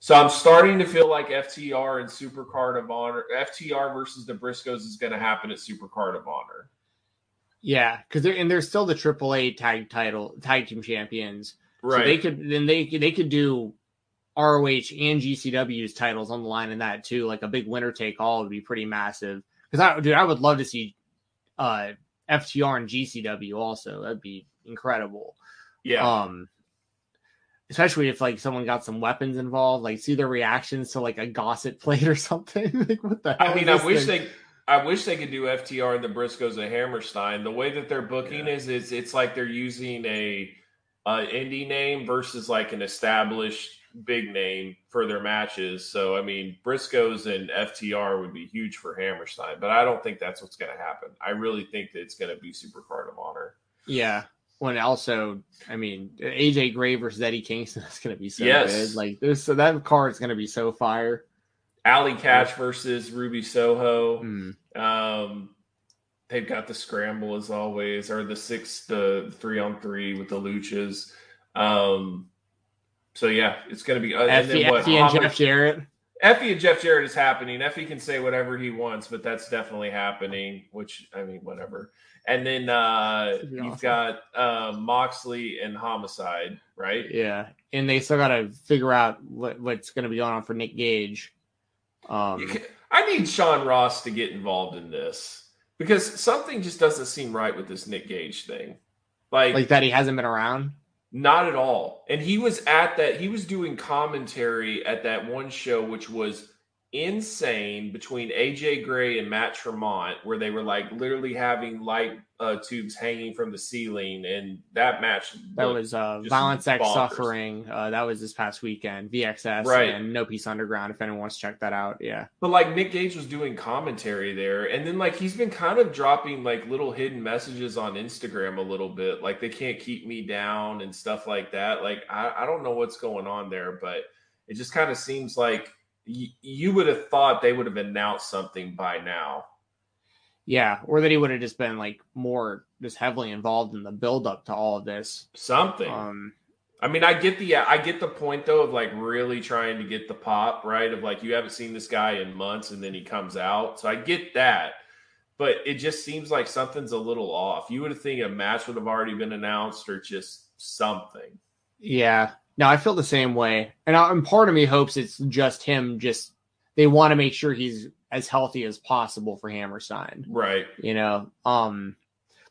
So I'm starting to feel like FTR and Supercard of Honor, FTR versus the Briscoes is going to happen at Supercard of Honor. Yeah, because they're and they're still the AAA tag title tag team champions. Right. So they could then they they could do ROH and GCW's titles on the line in that too. Like a big winner take all would be pretty massive. Because I dude, I would love to see uh FTR and GCW also. That'd be incredible. Yeah. Um especially if like someone got some weapons involved, like see their reactions to like a gossip plate or something. like what the I mean, I wish thing? they I wish they could do FTR and the Briscoes and Hammerstein. The way that they're booking yeah. is, is it's like they're using a, a indie name versus like an established big name for their matches. So I mean, Briscoes and FTR would be huge for Hammerstein, but I don't think that's what's going to happen. I really think that it's going to be Supercard of Honor. Yeah. When also, I mean, AJ Gray versus Eddie Kingston is going to be so yes. good. Like this, so that card is going to be so fire. Allie Katch versus Ruby Soho. Mm. Um, they've got the scramble as always, or the six, the three on three with the luchas. Um, so yeah, it's going to be. Uh, Effy, and, what, Effy and Jeff Jarrett. Effy and Jeff Jarrett is happening. Effy can say whatever he wants, but that's definitely happening. Which I mean, whatever. And then uh, you've awesome. got uh, Moxley and Homicide, right? Yeah, and they still got to figure out what, what's going to be going on for Nick Gage. Um, can, I need Sean Ross to get involved in this because something just doesn't seem right with this Nick Gage thing. Like, like that he hasn't been around. Not at all. And he was at that, he was doing commentary at that one show, which was insane between AJ Gray and Matt Tremont, where they were like literally having light uh, tubes hanging from the ceiling, and that match that was uh, Violence X Suffering. Uh, that was this past weekend. VXS right. and No Peace Underground. If anyone wants to check that out, yeah. But like Nick Gage was doing commentary there, and then like he's been kind of dropping like little hidden messages on Instagram a little bit, like they can't keep me down and stuff like that. Like I, I don't know what's going on there, but it just kind of seems like you would have thought they would have announced something by now. Yeah, or that he would have just been like more just heavily involved in the build up to all of this. Something. Um I mean, I get the I get the point though of like really trying to get the pop, right? Of like you haven't seen this guy in months and then he comes out. So I get that. But it just seems like something's a little off. You would have think a match would have already been announced or just something. Yeah. No, I feel the same way, and, I, and part of me hopes it's just him. Just they want to make sure he's as healthy as possible for Hammerstein, right? You know, um,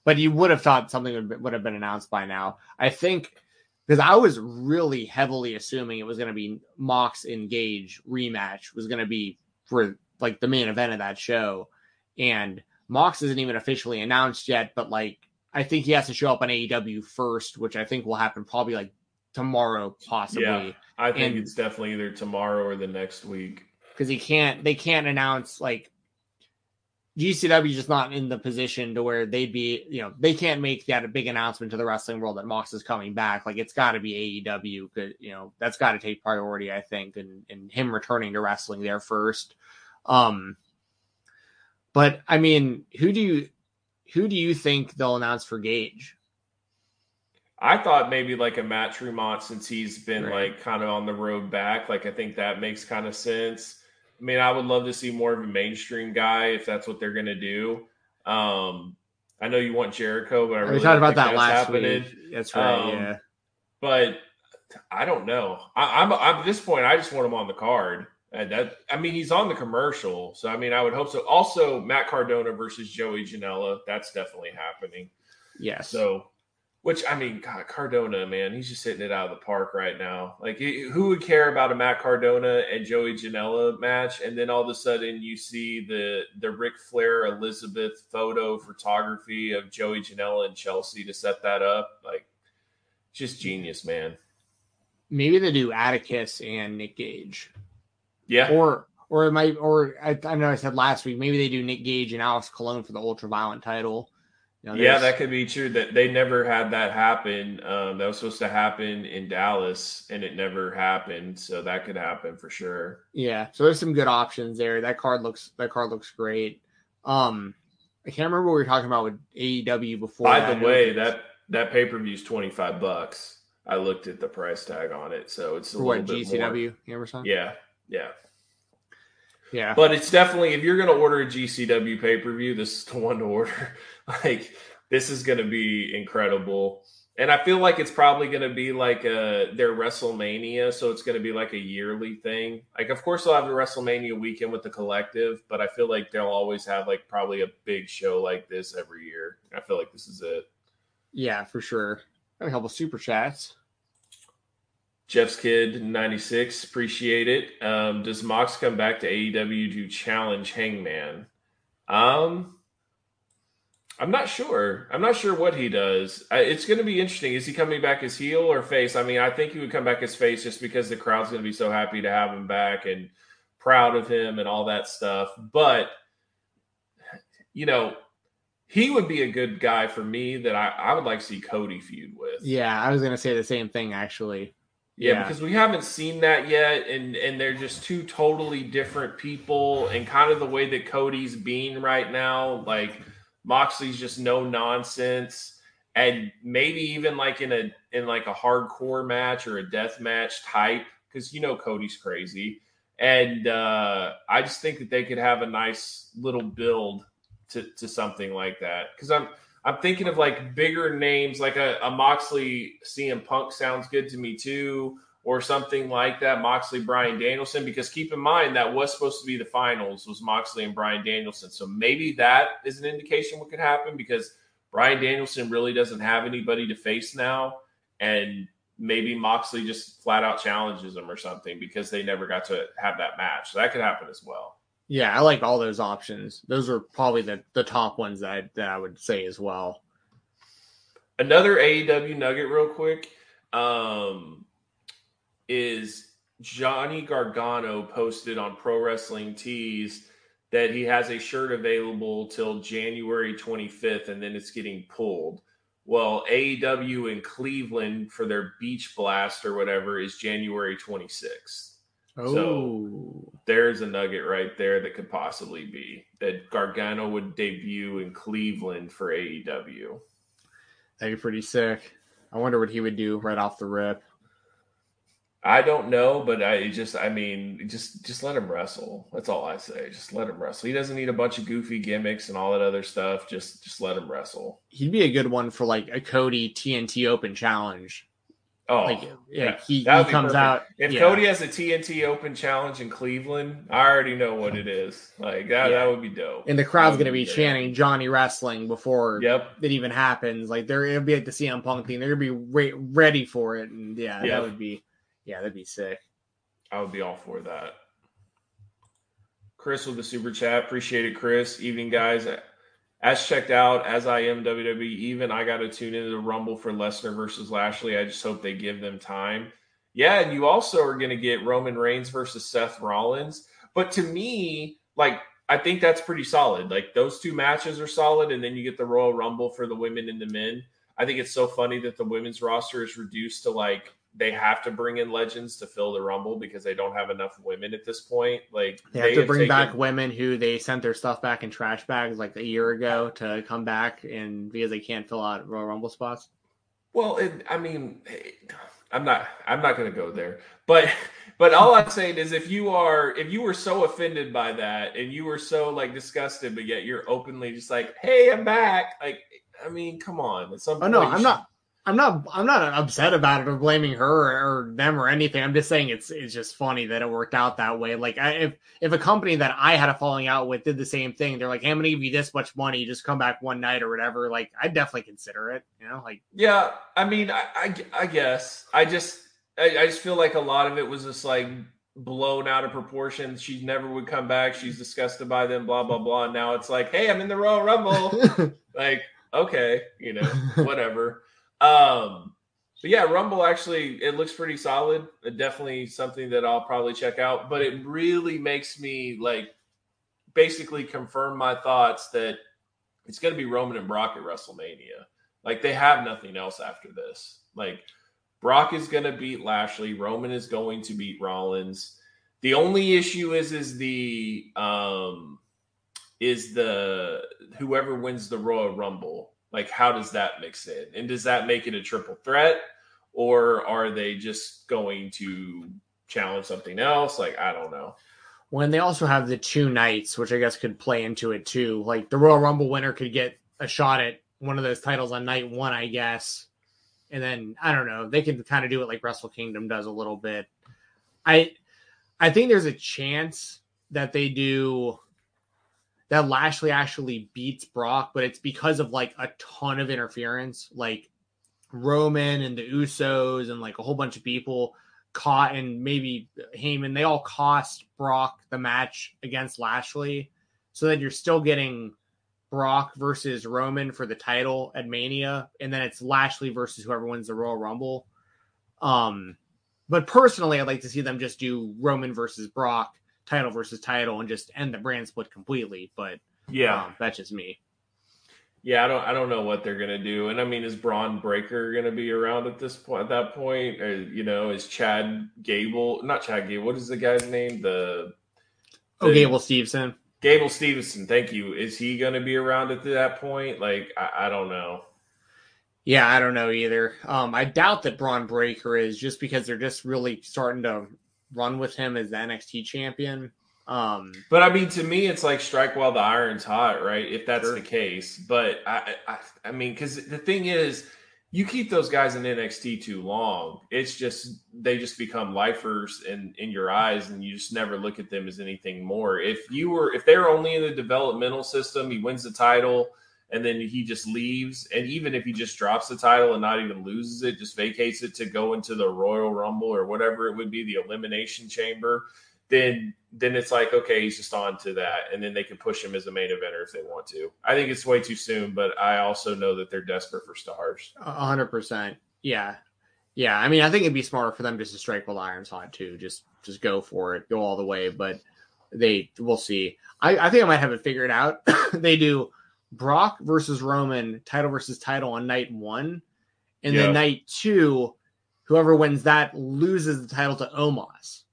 but you would have thought something would, would have been announced by now. I think because I was really heavily assuming it was going to be Mox and Gage rematch was going to be for like the main event of that show, and Mox isn't even officially announced yet, but like I think he has to show up on AEW first, which I think will happen probably like tomorrow, possibly. Yeah, I think and, it's definitely either tomorrow or the next week. Because he can't, they can't announce like GCW just not in the position to where they'd be, you know, they can't make that a big announcement to the wrestling world that Mox is coming back. Like it's got to be AEW, because you know that's got to take priority, I think, and and him returning to wrestling there first. Um, but I mean, who do you who do you think they'll announce for Gage? I thought maybe like a Matt Tremont since he's been right. like kind of on the road back. Like I think that makes kind of sense. I mean, I would love to see more of a mainstream guy if that's what they're going to do. Um, I know you want Jericho, but I really we talked about that last happening. week. That's right. Um, yeah, but I don't know. I, I'm, I'm at this point. I just want him on the card. And that I mean, he's on the commercial, so I mean, I would hope so. Also, Matt Cardona versus Joey Janela. That's definitely happening. Yeah. So which I mean, God, Cardona, man, he's just hitting it out of the park right now. Like, who would care about a Matt Cardona and Joey Janela match, and then all of a sudden you see the the Ric Flair Elizabeth photo photography of Joey Janela and Chelsea to set that up? Like, just genius, man. Maybe they do Atticus and Nick Gage. Yeah, or or it might, or I, I know I said last week, maybe they do Nick Gage and Alex Colon for the Ultra Violent title You know, yeah, that could be true. That they never had that happen. Um, that was supposed to happen in Dallas, and it never happened. So that could happen for sure. Yeah, so there's some good options there. That card looks that card looks great. Um, I can't remember what we were talking about with AEW before. By that. the way, that that pay per view is twenty five bucks. I looked at the price tag on it, so it's a for little what bit GCW, more. Yeah, yeah. yeah. But it's definitely if you're going to order a GCW pay per view, this is the one to order. like this is going to be incredible, and I feel like it's probably going to be like a their WrestleMania, so it's going to be like a yearly thing. Like, of course, they'll have the WrestleMania weekend with the collective, but I feel like they'll always have like probably a big show like this every year. I feel like this is it. Yeah, for sure. Got a couple super chats. Jeff's kid ninety six, appreciate it. Um, does Mox come back to AEW to challenge Hangman? Um, I'm not sure. I'm not sure what he does. It's going to be interesting. Is he coming back as heel or face? I mean, I think he would come back as face just because the crowd's going to be so happy to have him back and proud of him and all that stuff. But you know, he would be a good guy for me that I, I would like to see Cody feud with. Yeah, I was gonna say the same thing actually. Yeah, Yeah. because we haven't seen that yet, and and they're just two totally different people, and kind of the way that Cody's being right now, like Moxley's just no nonsense, and maybe even like in a in like a hardcore match or a death match type, because you know Cody's crazy, and uh, I just think that they could have a nice little build to to something like that, because I'm. I'm thinking of like bigger names, like a, a Moxley CM Punk sounds good to me too, or something like that. Moxley Bryan Danielson, because keep in mind that was supposed to be the finals was Moxley and Bryan Danielson. So maybe that is an indication what could happen because Bryan Danielson really doesn't have anybody to face now, and maybe Moxley just flat out challenges him or something because they never got to have that match. So that could happen as well. Yeah, I like all those options. Those are probably the, the top ones that I, that I would say as well. Another AEW nugget, real quick, um, is Johnny Gargano posted on Pro Wrestling Tees that he has a shirt available till January 25th, and then it's getting pulled. Well, AEW in Cleveland for their Beach Blast or whatever is January 26th. Oh, So- There's a nugget right there that could possibly be that Gargano would debut in Cleveland for AEW. that'd be pretty sick. I wonder what he would do right off the rip. I don't know, but I just, I mean, just, just let him wrestle. That's all I say. Just let him wrestle. He doesn't need a bunch of goofy gimmicks and all that other stuff. Just, just let him wrestle. He'd be a good one for like a Cody TNT Open Challenge. Oh, like, yeah, yeah. he, he That would be comes perfect. out. if yeah. Cody has a TNT Open Challenge in Cleveland, I already know what it is. Like that, Yeah. that would be dope. and the crowd's going to be chanting Johnny Wrestling before Yep. it even happens. Like they're it'll be like the CM Punk thing. They're gonna be re- ready for it, and yeah, Yeah. that would be yeah, that'd be sick. I would be all for that. Chris with the super chat. Appreciate it, Chris. Evening, guys. As checked out, as I am WWE, even I got to tune into the Rumble for Lesnar versus Lashley. I just hope they give them time. Yeah, and you also are going to get Roman Reigns versus Seth Rollins. But to me, like, I think that's pretty solid. Like, those two matches are solid, and then you get the Royal Rumble for the women and the men. I think it's so funny that the women's roster is reduced to like they have to bring in legends to fill the rumble because they don't have enough women at this point. Like They have to bring taken- back women who they sent their stuff back in trash bags like a year ago to come back, and because they can't fill out Royal Rumble spots. Well, it, I mean, I'm not. I'm not going to go there. But but all I'm saying is, if you are, if you were so offended by that, and you were so like disgusted, but yet you're openly just like, "Hey, I'm back." Like, I mean, come on. At some Oh no, I'm should- not. I'm not. I'm not upset about it or blaming her or, them or anything. I'm just saying it's it's just funny that it worked out that way. Like I, if if a company that I had a falling out with did the same thing, they're like, "Hey, I'm gonna give you this much money, just come back one night or whatever." Like I'd definitely consider it. You know, like Yeah, I mean, I, I, I guess I just, I, I just feel like a lot of it was just like blown out of proportion. She never would come back. She's disgusted by them. Blah blah blah. And now it's like, hey, I'm in the Royal Rumble. like, okay, you know, whatever. Um, but yeah, Rumble actually it looks pretty solid. Definitely something that I'll probably check out. But it really makes me like basically confirm my thoughts that it's going to be Roman and Brock at WrestleMania. Like they have nothing else after this. Like Brock is going to beat Lashley, Roman is going to beat Rollins. The only issue is is the um is the whoever wins the Royal Rumble. Like how does that mix in? And does that make it a triple threat or are they just going to challenge something else? Like I don't know. When they also have the two nights, which I guess could play into it too. Like the Royal Rumble winner could get a shot at one of those titles on night one, I guess. And then I don't know, they can kind of do it like Wrestle Kingdom does a little bit. I I think there's a chance that they do that Lashley actually beats Brock, but it's because of like a ton of interference, like Roman and the Usos and like a whole bunch of people caught and maybe Heyman, they all cost Brock the match against Lashley. So that you're still getting Brock versus Roman for the title at Mania, and then it's Lashley versus whoever wins the Royal Rumble. Um, but personally, I'd like to see them just do Roman versus Brock, title versus title, and just end the brand split completely. But Yeah. um, that's just me. Yeah, I don't I don't know what they're gonna do. And I mean, is Bron Breakker gonna be around at this point at that point? Or you know, is Chad Gable not Chad Gable, what is the guy's name? The Oh, Gable Stevenson. Gable Stevenson, thank you. Is he gonna be around at that point? Like, I, I don't know. Yeah, I don't know either. Um, I doubt that Bron Breakker is just because they're just really starting to run with him as the NXT champion. Um, But I mean, to me, it's like strike while the iron's hot, right? If that's Sure. the case. But I, I, I mean, because the thing is, you keep those guys in NXT too long, it's just they just become lifers in in your eyes, and you just never look at them as anything more. If you were, if they're only in the developmental system, he wins the title. And then he just leaves. And even if he just drops the title and not even loses it, just vacates it to go into the Royal Rumble or whatever it would be, the Elimination Chamber, then then it's like okay he's just on to that and then they can push him as a main eventer if they want to i think it's way too soon but i also know that they're desperate for stars hundred percent. Yeah. Yeah. I mean, I think it'd be smarter for them just to strike while iron's hot too. Just just go for it. Go all the way. But they we'll see. I, I think I might have it figured out. they do Brock versus Roman, title versus title on night one. And Yeah. then night two, whoever wins that loses the title to Omos.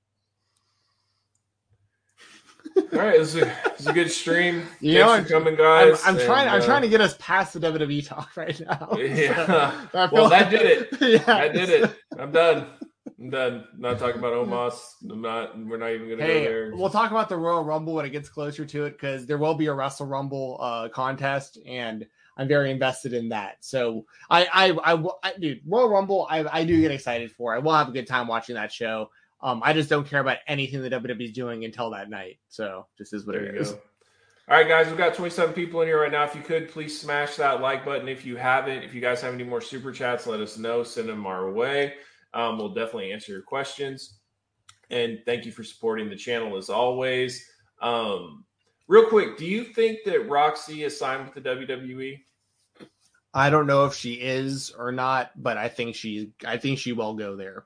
all right this is a, this is a good stream You know, Thanks coming I'm, guys I'm trying. and, I'm uh, trying to get us past the WWE talk right now. Yeah. So, well feel that did it yeah, i did it i'm done i'm not talking about omos i'm not we're not even gonna go Hey, there we'll talk about the Royal Rumble when it gets closer to it because there will be a Wrestle Rumble uh, contest, and I'm very invested in that. So I, I, I, will- I dude, Royal Rumble, I, I do get excited for. I will have a good time watching that show. Um, I just don't care about anything the WWE is doing until that night. So this is what There it is. go. All right, guys, we've got 27 people in here right now. If you could, please smash that like button. If you haven't, if you guys have any more super chats, let us know. Send them our way. Um, we'll definitely answer your questions. And thank you for supporting the channel as always. Um, real quick, do you think that Rok-C is signed with the? WWE? I don't know if she is or not, but I think she, I think she will go there.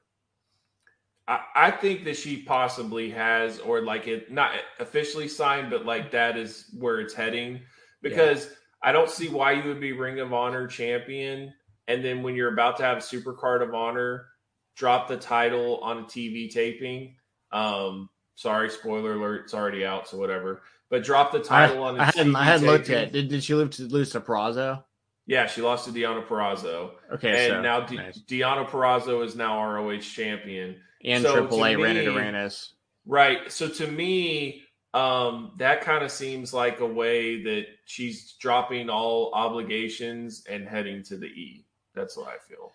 I, I think that she possibly has, or like it not officially signed, but like that is where it's heading. Because I don't see why you would be Ring of Honor champion, and then when you're about to have a Super Card of Honor, drop the title on a TV taping. Um, sorry, spoiler alert, it's already out, so whatever. But drop the I, title on a I hadn't, I hadn't looked at. Did, did she lose to lose to Purrazzo? Yeah, she lost to Deonna Purrazzo, Okay, and so now De- nice. Deonna Purrazzo is now ROH champion. and so Triple A to ran me- into Ranis. Right. So to me, um, that kind of seems like a way that she's dropping all obligations and heading to the E. That's what I feel.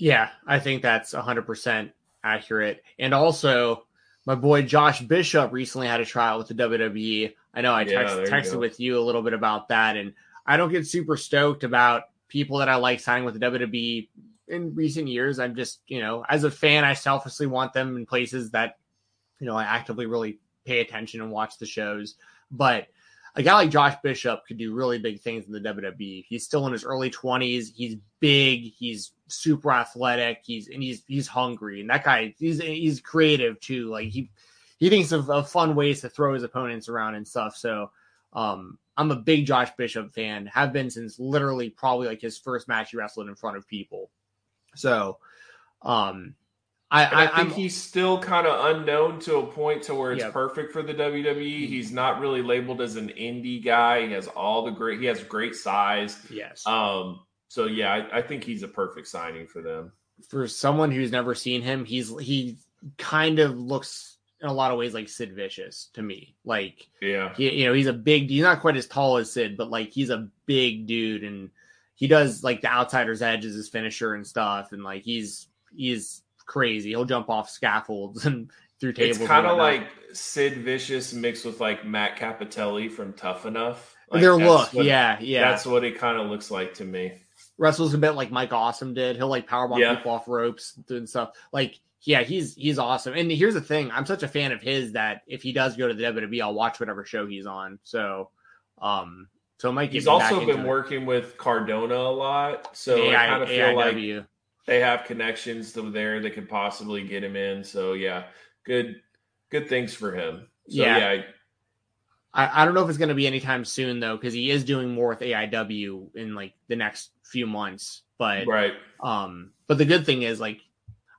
Yeah, I think that's 100% accurate. And also, my boy Josh Bishop recently had a trial with the WWE. I know I text, texted with you a little bit about that, and I don't get super stoked about people that I like signing with the WWE in recent years. I'm just, you know, as a fan, I selfishly want them in places that, you know, I actively really pay attention and watch the shows. But a guy like Josh Bishop could do really big things in the WWE. He's still in his early 20s. He's big. He's super athletic. He's and he's he's hungry. And that guy, he's he's creative too. Like he he thinks of, of fun ways to throw his opponents around and stuff. So um I'm a big Josh Bishop fan, have been since literally probably like his first match he wrestled in front of people. So, um, I, I, I think I'm, he's still kind of unknown to a point to where it's Yeah. perfect for the WWE. He's not really labeled as an indie guy. He has all the great. He has great size. yes. Um. So yeah, I, I think he's a perfect signing for them. for someone who's never seen him, he's he kind of looks in a lot of ways like Sid Vicious to me. Like Yeah. he, you know, he's a big. He's not quite as tall as Sid, but like he's a big dude, and he does like the outsider's edge as his finisher and stuff, and like he's he's crazy. He'll jump off scaffolds and through tables. It's kind of like Sid Vicious mixed with like Matt Cappotelli from Tough Enough. Like, their look. what- yeah, yeah. That's what it kind of looks like to me. wrestles a bit like Mike Awesome did. He'll like powerbomb Yeah. people off ropes and stuff. Like, yeah, he's he's awesome. And here's the thing: I'm such a fan of his that if he does go to the WWE, I'll watch whatever show he's on. So, um, so Mike, He's also been it. working with Cardona a lot, so I kind of feel like. They have connections to there that could possibly get him in. So yeah, good good things for him. So Yeah. yeah, I, I don't know if it's going to be anytime soon though, because he is doing more with AIW in like the next few months. But right. Um, but the good thing is, like,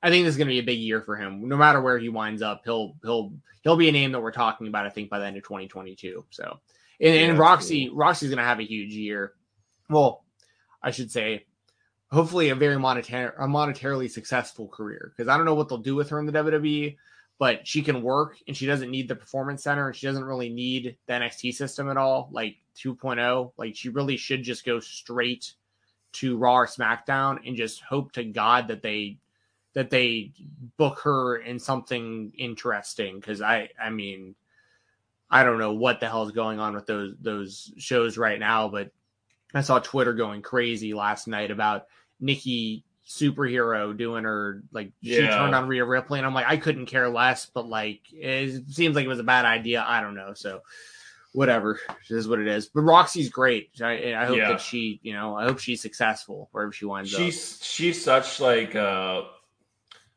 I think this is going to be a big year for him. No matter where he winds up, he'll he'll he'll be a name that we're talking about. I think by the end of 2022. So, and, Yeah, and Rok-C Rok-C's going to have a huge year. Well, I should say, hopefully, a very monetary a monetarily successful career. Because I don't know what they'll do with her in the WWE, but she can work and she doesn't need the performance center and she doesn't really need the NXT system at all. Like 2.0, like she really should just go straight to Raw or SmackDown and just hope to God that they that they book her in something interesting because I I mean I don't know what the hell is going on with those those shows right now, but I saw Twitter going crazy last night about Nikki superhero doing her like she turned on Rhea Ripley and I'm like I couldn't care less, but like it seems like it was a bad idea. I don't know. So whatever this is what it is. But Rok-C's great. I, I hope Yeah. that she, you know, I hope she's successful wherever she winds up. She's she's such like a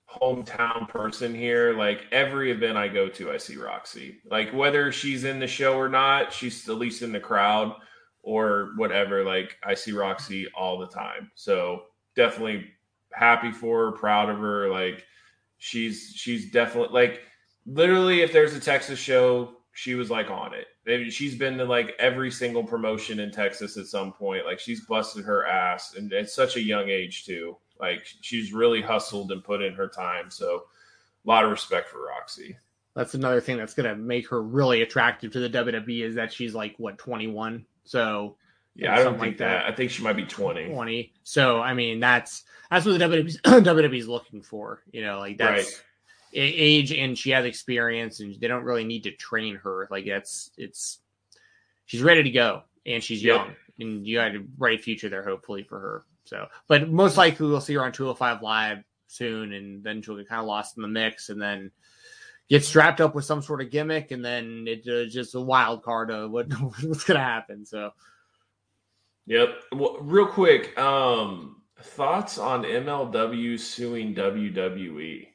hometown person here. Like every event I go to, I see Rok-C. Like whether she's in the show or not, she's at least in the crowd or whatever. Like I see Rok-C all the time. So definitely happy for her, proud of her. Like she's she's definitely like literally if there's a Texas show, she was like on it. She's been to like every single promotion in Texas at some point. Like she's busted her ass and at such a young age too. Like she's really hustled and put in her time. So a lot of respect for Rok-C. That's another thing that's gonna make her really attractive to the WWE is that she's like what 21. So Yeah, I don't think like that. that. I think she might be 20. 20. So I mean that's that's what the WWE's, WWE's looking for. You know, like that's Right. a- age and she has experience and they don't really need to train her. Like that's it's she's ready to go and she's Yep. young and you got a bright future there hopefully for her. So, but most likely we'll see her on 205 live soon and then she'll get kind of lost in the mix and then get strapped up with some sort of gimmick and then it's uh, just a wild card of what what's going to happen. So, Yep. Well, real quick, um, thoughts on MLW suing? WWE?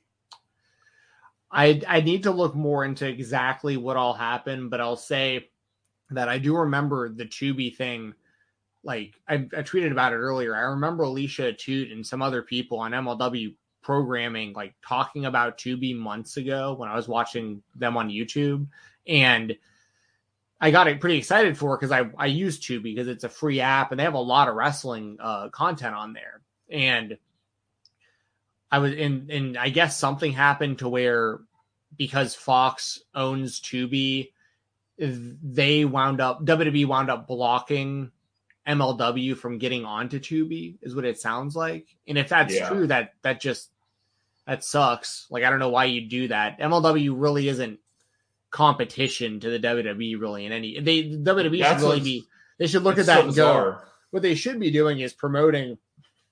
I I need to look more into exactly what all happened, but I'll say that I do remember the Tubi thing. Like I, I tweeted about it earlier. I remember Alicia Atout and some other people on MLW programming like talking about Tubi months ago when I was watching them on YouTube, and I got it pretty excited for because I I use Tubi because it's a free app and they have a lot of wrestling uh, content on there, and I was in, and I guess something happened to where because Fox owns Tubi, they wound up WWE wound up blocking MLW from getting onto Tubi, is what it sounds like. And if that's Yeah. true, that that just that sucks. Like I don't know why you do that. MLW really isn't competition to the WWE really in any. They WWE should really be. They should look at that so and go bizarre. what they should be doing is promoting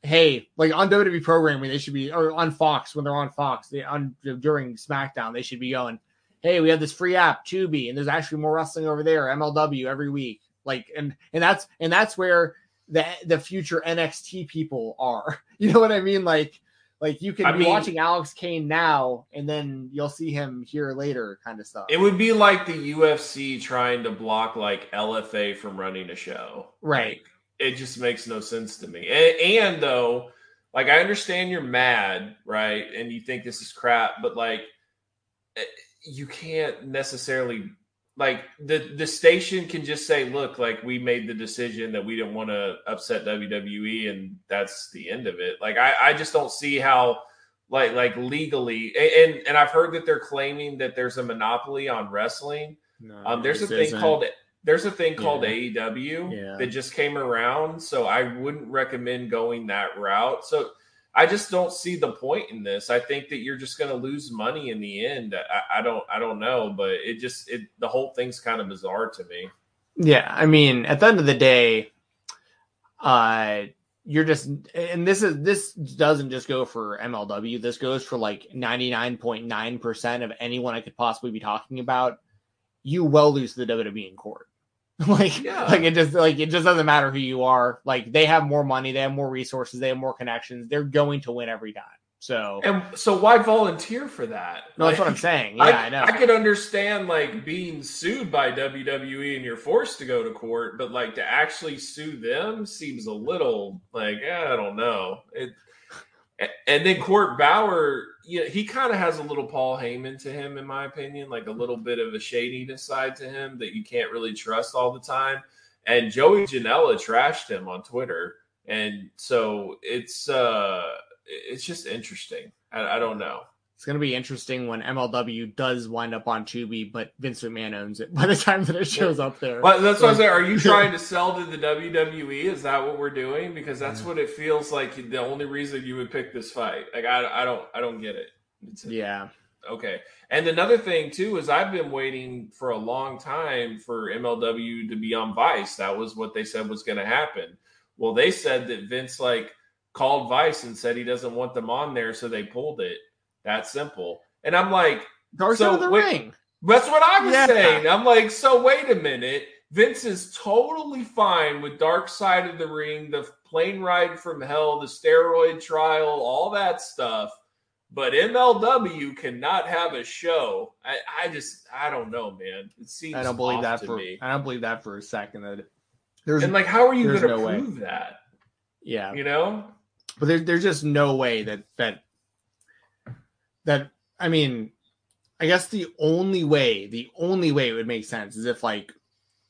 hey like on WWE programming they should be or on Fox when they're on Fox they on during SmackDown they should be going hey we have this free app Tubi and there's actually more wrestling over there MLW every week like and and that's and that's where the the future NXT people are you know what I mean like Like you can I be mean- watching Alex Kane now, and then you'll see him here later, kind of stuff. It would be like the UFC trying to block like LFA from running a show. right. It just makes no sense to me. And, and though, like I understand you're mad, right? And you think this is crap, but like eh, you can't necessarily like the the station can just say, "Look, like we made the decision that we didn't want to upset WWE, and that's the end of it." Like I, I just don't see how, like, like legally, and and I've heard that they're claiming that there's a monopoly on wrestling. No, Um, there's a thing isn't. called there's a thing called Yeah. AEW Yeah. that just came around, so I wouldn't recommend going that route. So I just don't see the point in this. I think that you're just going to lose money in the end. I, I don't I don't know, but it just it the whole thing's kind of bizarre to me. Yeah, I mean, at the end of the day, uh, you're just, and this is this doesn't just go for MLW. This goes for like ninety nine point nine percent of anyone I could possibly be talking about. You will lose the WWE in court. like, Yeah. like it just like it just doesn't matter who you are. Like they have more money, they have more resources, they have more connections. They're going to win every time. So And so why volunteer for that? no, that's what I'm saying. Yeah, I, I, know. I could understand like being sued by WWE and you're forced to go to court, but like to actually sue them seems a little like eh, I don't know. It, and then Court Bauer, you know, he kind of has a little Paul Heyman to him, in my opinion, like a little bit of a shadiness side to him that you can't really trust all the time. And Joey Janela trashed him on Twitter, and so it's uh it's just interesting. I, I don't know. It's going to be interesting when MLW does wind up on Tubi, but Vince McMahon owns it by the time that it shows up there. But that's what I was saying. Are you trying to sell to the WWE? Is that what we're doing? Because that's what it feels like. The only reason you would pick this fight, like I, I don't, I don't get it. It's, Yeah. Okay. And another thing too is I've been waiting for a long time for MLW to be on Vice. That was what they said was going to happen. Well, they said that Vince like called Vice and said he doesn't want them on there, so they pulled it. That simple. And I'm like, Dark So, Side of the wait- Ring. that's what I was Yeah. saying. I'm like, so wait a minute. Vince is totally fine with Dark Side of the Ring, the plane ride from hell, the steroid trial, all that stuff. But MLW cannot have a show. I, I just, I don't know, man. It seems I don't believe that for me. I don't believe that for a second. That there's And like, how are you going to no way. prove that? yeah, You know? but there's there's just no way that that that I mean, I guess the only way the only way it would make sense is if like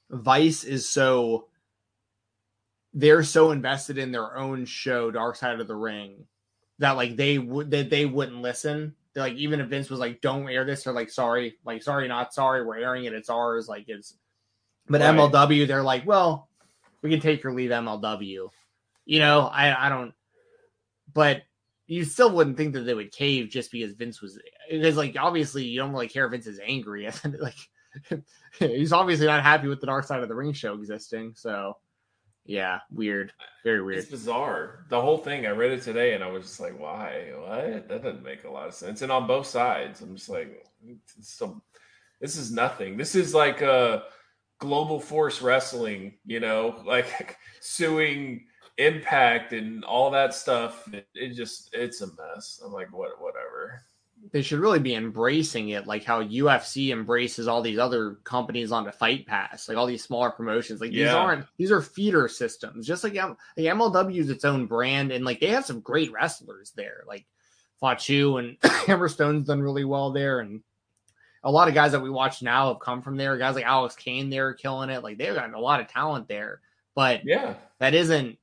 Vice is so they're so invested in their own show, Dark Side of the Ring, that like they would that they wouldn't listen. They're like even if Vince was like, "Don't air this," they're like, "Sorry, like sorry, not sorry. We're airing it. It's ours." Like it's. But Right. MLW, they're like, "Well, we can take or leave MLW." You know, I I don't. But you still wouldn't think that they would cave just because Vince was because like obviously you don't really care if Vince is angry. like he's obviously not happy with the Dark Side of the Ring show existing. So yeah, weird, very weird. It's bizarre. The whole thing. I read it today, and I was just like, "Why? What? That doesn't make a lot of sense." And on both sides, I'm just like, it's "So, this is nothing. This is like a global force wrestling. You know, like suing Impact and all that stuff. It, it just, it's a mess. I'm like, what? Whatever. they should really be embracing it like how UFC embraces all these other companies onto Fight Pass, like all these smaller promotions. Like these Yeah. aren't these are feeder systems. Just like, like MLW is its own brand, and like they have some great wrestlers there. Like Fatu and Hammerstone's done really well there, and a lot of guys that we watch now have come from there. Guys like Alex Kane, they're killing it. Like they've got a lot of talent there, but Yeah. that isn't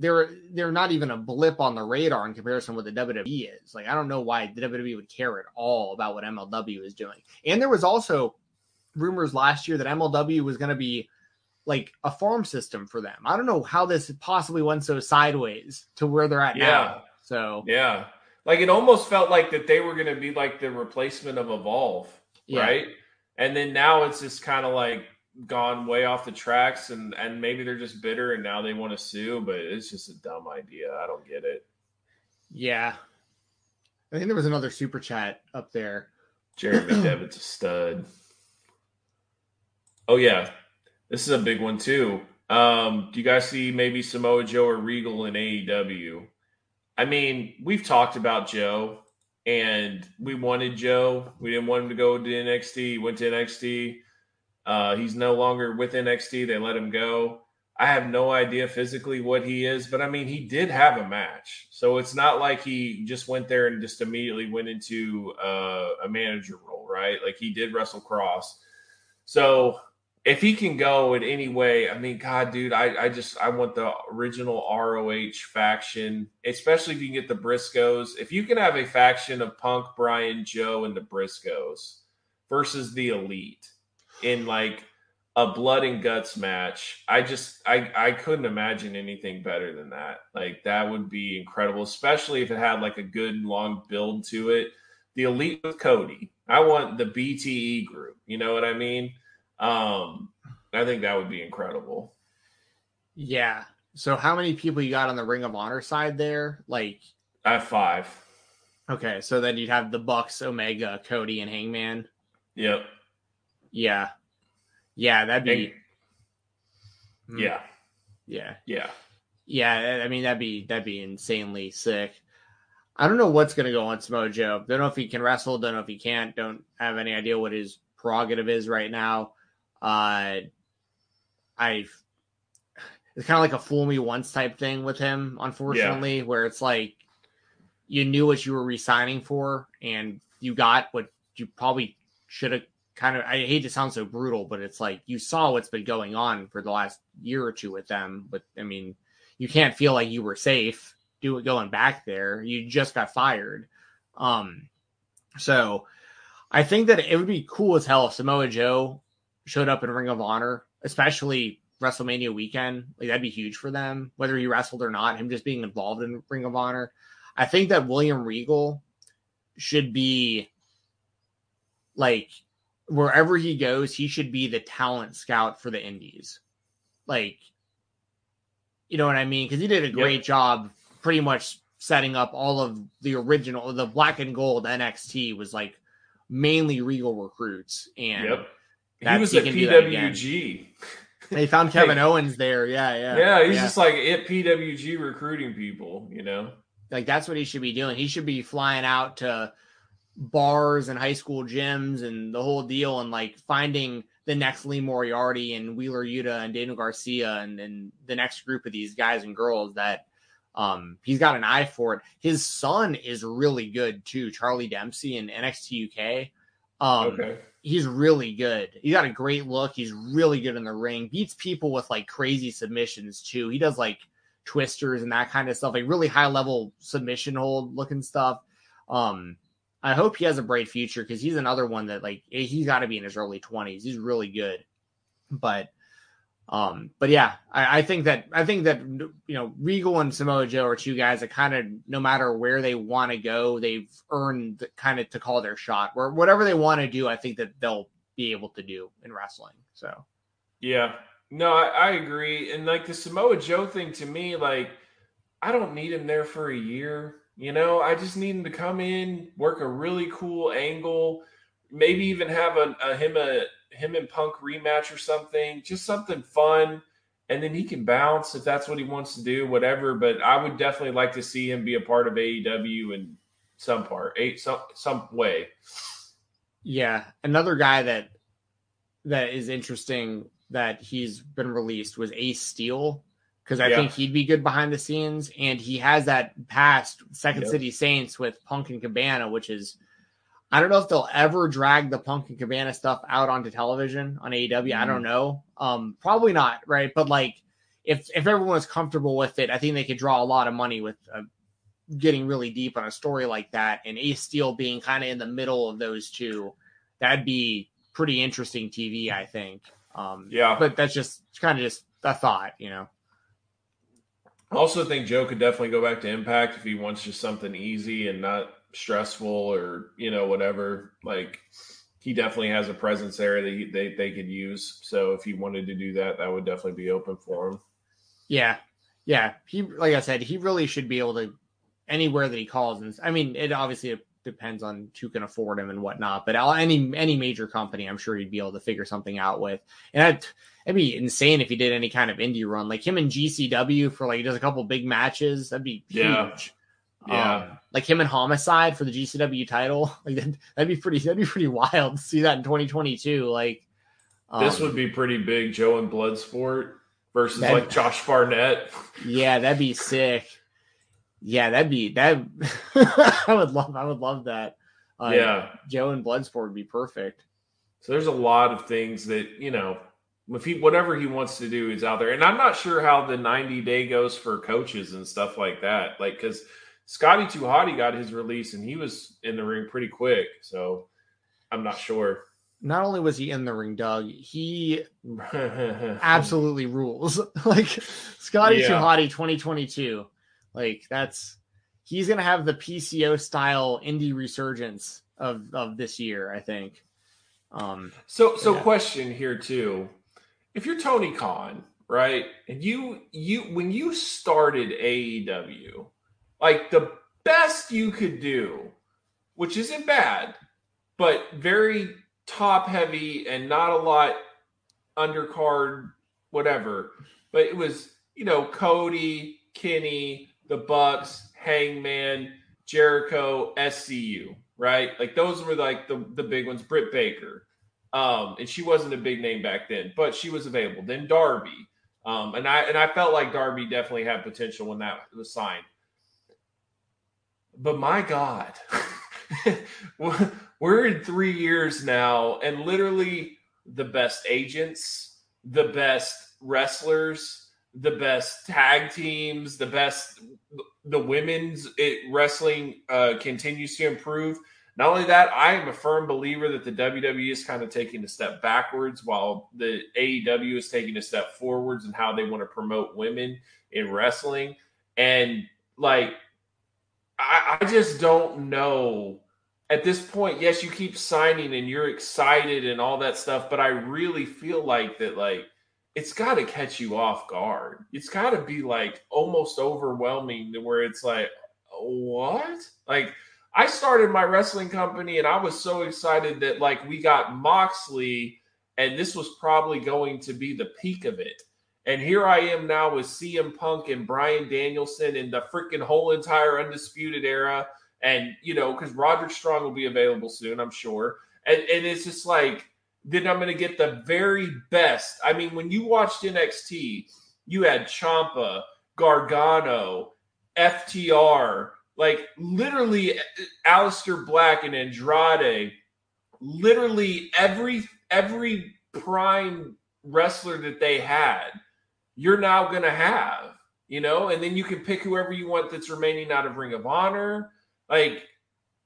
they're they're not even a blip on the radar in comparison with the WWE is. Like I don't know why the WWE would care at all about what MLW is doing. And there was also rumors last year that MLW was going to be like a farm system for them. I don't know how this possibly went so sideways to where they're at Yeah. now. So Yeah. Like it almost felt like that they were going to be like the replacement of Evolve, yeah, right? And then now it's just kind of like gone way off the tracks, and and maybe they're just bitter and now they want to sue, but it's just a dumb idea. I don't get it. yeah. I think there was another super chat up there. Jeremy Devitt's a stud. Oh yeah, this is a big one too. Um, do you guys see maybe Samoa Joe or Regal in AEW? I mean, we've talked about Joe, and we wanted Joe. We didn't want him to go to NXT. He went to NXT. Uh, he's no longer with NXT. They let him go. I have no idea physically what he is, but I mean, he did have a match. So it's not like he just went there and just immediately went into uh, a manager role, right? Like he did wrestle Cross. So if he can go in any way, I mean, God, dude, I, I just I want the original ROH faction, especially if you can get the Briscoes. If you can have a faction of Punk, Bryan, Joe, and the Briscoes versus the Elite in like a blood and guts match, I just I I couldn't imagine anything better than that. Like that would be incredible, especially if it had like a good long build to it. The Elite with Cody. I want the BTE group. You know what I mean? Um, I think that would be incredible. Yeah. So how many people you got on the Ring of Honor side there? Like I have five. Okay, so then you'd have the Bucks, Omega, Cody, and Hangman. Yep. Yeah. Yeah, that'd be Hmm. Yeah. yeah. Yeah. Yeah, I mean that'd be that'd be insanely sick. I don't know what's gonna go on Samoa Joe. Don't know if he can wrestle. Don't know if he can't. Don't have any idea what his prerogative is right now. Uh, I've it's kind of like a fool me once type thing with him, unfortunately, where it's like you knew what you were resigning for and you got what you probably should have kind of I hate to sound so brutal, but it's like you saw what's been going on for the last year or two with them. But I mean, you can't feel like you were safe do it going back there. You just got fired. Um so I think that it would be cool as hell if Samoa Joe showed up in Ring of Honor, especially WrestleMania weekend. Like that'd be huge for them, whether he wrestled or not. Him just being involved in Ring of Honor. I think that William Regal should be like wherever he goes, he should be the talent scout for the Indies. Like, you know what I mean? Because he did a great Yep. job, pretty much setting up all of the original, the black and gold NXT was like mainly Regal recruits, and Yep. He was he at can do that again. PWG. they found Kevin Owens there. Yeah, yeah, Yeah, he's just like at PWG recruiting people, you know? like that's what he should be doing. He should be flying out to bars and high school gyms and the whole deal and like finding the next Lee Moriarty and Wheeler Yuta and Daniel Garcia and then the next group of these guys and girls that um he's got an eye for it. His son is really good too, Charlie Dempsey in NXT UK. Um okay. he's really good. He got a great look. He's really good in the ring. Beats people with like crazy submissions too. He does like twisters and that kind of stuff, like really high level submission hold looking stuff. Um, I hope he has a bright future because he's another one that like eh, he's got to be in his early twenties. He's really good, but um, but yeah, I, I think that I think that you know Regal and Samoa Joe are two guys that kind of no matter where they want to go, they've earned kind of to call their shot. Where whatever they want to do, I think that they'll be able to do in wrestling. So Yeah. No, I, I agree. And like the Samoa Joe thing to me, like, I don't need him there for a year. You know, I just need him to come in, work a really cool angle, maybe even have a, a him a him and Punk rematch or something, just something fun, and then he can bounce if that's what he wants to do, whatever. But I would definitely like to see him be a part of AEW in some part, some some way. Yeah, another guy that that is interesting that he's been released was Ace Steel because I Yeah. think he'd be good behind the scenes, and he has that past Second Yep. City Saints with Punk and Cabana, which is I don't know if they'll ever drag the Punk and Cabana stuff out onto television on AEW. I Mm-hmm. don't know, um, probably not, right? But like if if everyone was comfortable with it, I think they could draw a lot of money with. Uh, getting really deep on a story like that and Ace Steel being kind of in the middle of those two, that'd be pretty interesting TV, I think. Um, Yeah. but that's just kind of just a thought, you know. I also think Joe could definitely go back to Impact if he wants just something easy and not stressful or you know whatever. Like he definitely has a presence there that he, they they could use. So if he wanted to do that, that would definitely be open for him. Yeah, yeah. He, like I said, he really should be able to anywhere that he calls. And I mean, it obviously depends on who can afford him and whatnot. But any any major company, I'm sure he'd be able to figure something out with. And I'd, it'd be insane if he did any kind of indie run, like him and GCW for like just a couple big matches. That'd be huge. Yeah. Yeah. Um, like him and Homicide for the GCW title. Like that'd, that'd be pretty. That'd be pretty wild to see that in 2022. Like this um, would be pretty big. Joe and Bloodsport versus like Josh Barnett. Yeah, that'd be sick. Yeah, that'd be that. I would love. I would love that. Uh, yeah. Joe and Bloodsport would be perfect. So there's a lot of things that you know, if he whatever he wants to do is out there, and I'm not sure how the 90 day goes for coaches and stuff like that. Like because Scotty Too Hottie got his release and he was in the ring pretty quick, so I'm not sure. Not only was he in the ring, Doug, he absolutely rules. like Scotty Yeah. Too Hottie 2022. Like that's he's gonna have the PCO style indie resurgence of of this year, I think. Um So so Yeah. question here too. If you're Tony Khan, right? And you you when you started AEW, like the best you could do, which isn't bad, but very top heavy and not a lot undercard whatever. But it was, you know, Cody, Kenny, the Bucks, Hangman, Jericho, SCU, right? Like those were like the the big ones. Britt Baker, um, and she wasn't a big name back then, but she was available. Then Darby, um, and I and I felt like Darby definitely had potential when that was signed. But my God, we're- we're in three years now, and literally the best agents, the best wrestlers, the best tag teams, the best the women's it, wrestling uh, continues to improve. Not only that, I am a firm believer that the WWE is kind of taking a step backwards while the AEW is taking a step forwards in how they want to promote women in wrestling. And like, I, I just don't know at this point. Yes, you keep signing and you're excited and all that stuff, but I really feel like that, like, it's got to catch you off guard. It's got to be like almost overwhelming to where it's like, what? Like, I started my wrestling company and I was so excited that like we got Moxley and this was probably going to be the peak of it. And here I am now with CM Punk and Bryan Danielson in the freaking whole entire undisputed era. And, you know, because Roderick Strong will be available soon, I'm sure. And, and it's just like, then I'm going to get the very best. I mean, when you watched NXT, you had Ciampa, Gargano, FTR, like literally uh, Aleister Black and Andrade, literally every every prime wrestler that they had, you're now going to have, you know, and then you can pick whoever you want that's remaining out of Ring of Honor. Like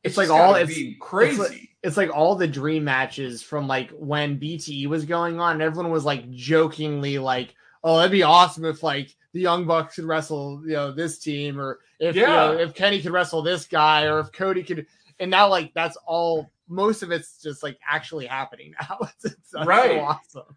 It's like all- it's- crazy. it's like- it's like all the dream matches from like when BTE was going on, and everyone was like jokingly like, "Oh, that'd be awesome if like the Young Bucks could wrestle, you know, this team, or if you know, if Kenny could wrestle this guy, or if Cody could." And now, like that's all. Most of it's just like actually happening now. it's, it's Right. so awesome.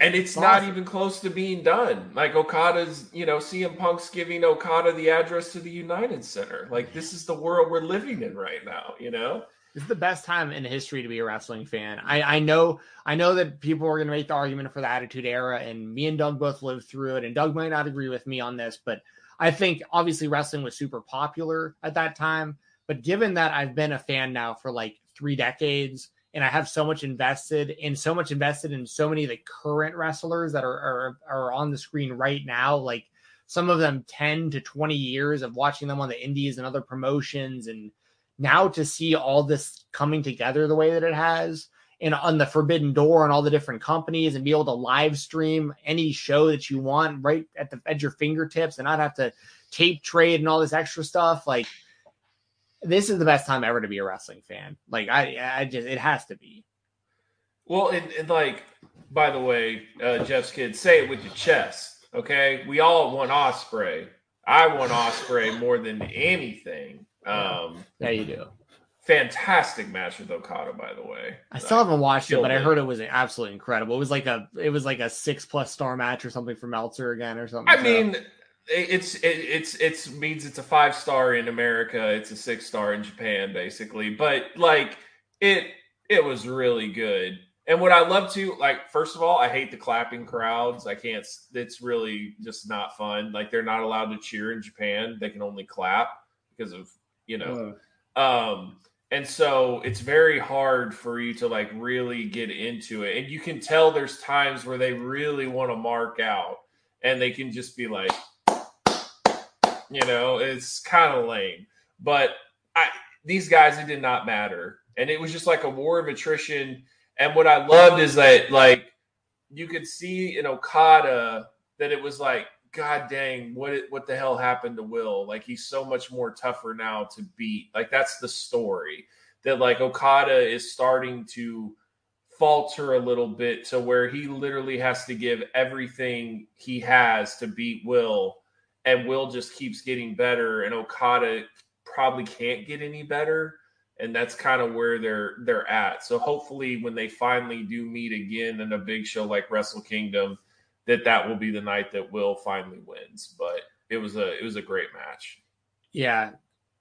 And it's It's not even close to being done. Like Okada's, you know, CM Punk's giving Okada the address to the United Center. Like this is the world we're living in right now, you know? This is the best time in history to be a wrestling fan. I, I know I know that people are going to make the argument for the Attitude Era, and me and Doug both lived through it. And Doug might not agree with me on this, but I think obviously wrestling was super popular at that time. But given that I've been a fan now for like three decades, and I have so much invested and so much invested in so many of the current wrestlers that are are, are on the screen right now, like some of them 10 to 20 years of watching them on the indies and other promotions and now to see all this coming together the way that it has and on the forbidden door and all the different companies and be able to live stream any show that you want right at the at your fingertips and not have to tape trade and all this extra stuff like this is the best time ever to be a wrestling fan like i i just it has to be Well, and, and like, by the way, uh, Jeff's kid, say it with your chest, okay? We all want Ospreay. I want Ospreay more than anything. Um, yeah you do fantastic match with Okada, by the way. i still haven't watched it but i heard it was absolutely incredible it was like a it was like a six plus star match or something for meltzer again or something I so- mean, it- it's it, it's it's means it's a five star in America. It's a six star in Japan, basically. But like it, it was really good. And what I love to like, first of all, I hate the clapping crowds. I can't. It's really just not fun. Like they're not allowed to cheer in Japan. They can only clap because of you know. Um, and so it's very hard for you to like really get into it. And you can tell there's times where they really want to mark out and they can just be like, you know, it's kind of lame. But I these guys, it did not matter. And it was just like a war of attrition. And what I loved is that like you could see in Okada that it was like, God dang, what what the hell happened to Will? Like he's so much more tougher now to beat. Like that's the story that like Okada is starting to falter a little bit to where he literally has to give everything he has to beat Will, and Will just keeps getting better, and Okada probably can't get any better. And that's kind of where they're they're at. So hopefully, when they finally do meet again in a big show like Wrestle Kingdom, that that will be the night that Will finally wins. But it was a it was a great match. Yeah,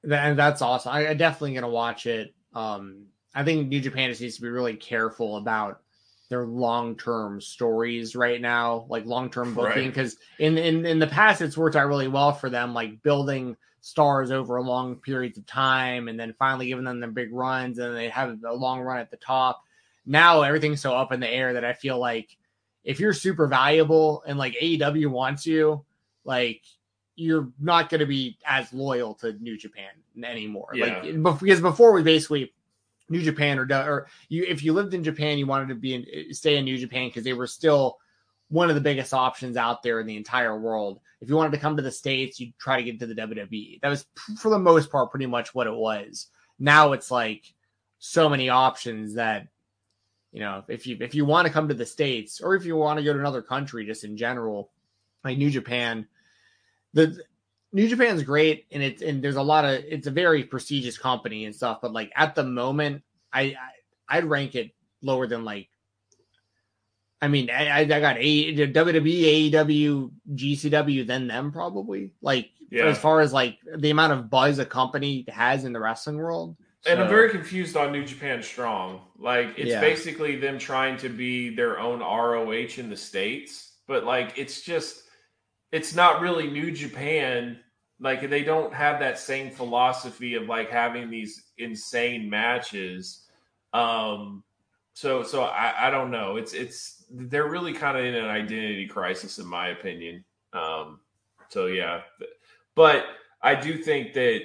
and that's awesome. I, am definitely gonna watch it. Um, I think New Japan just needs to be really careful about their long term stories right now, like long term booking, because right. in, in in the past it's worked out really well for them, like building stars over long periods of time, and then finally giving them their big runs, and they have a long run at the top. Now everything's so up in the air that I feel like if you're super valuable and like AEW wants you, like you're not going to be as loyal to New Japan anymore. Yeah. Like because before we basically New Japan or or you if you lived in Japan, you wanted to be in, eh, stay in New Japan because they were still one of the biggest options out there in the entire world. If you wanted to come to the states, you'd try to get to the WWE. That was for the most part pretty much what it was. Now it's like so many options that you know if you if you want to come to the states or if you want to go to another country just in general like new japan the new japan's great and it's and there's a lot of it's a very prestigious company and stuff but like at the moment i, I i'd rank it lower than like I mean, I, I got a WWE, AEW, GCW, then them probably. Like yeah. as far as like the amount of buzz a company has in the wrestling world, and I'm very confused on New Japan Strong. Like it's yeah. basically them trying to be their own ROH in the states, but like it's just it's not really New Japan. Like they don't have that same philosophy of like having these insane matches. Um so so I, I don't know. It's it's they're really kind of in an identity crisis in my opinion. Um so yeah. But I do think that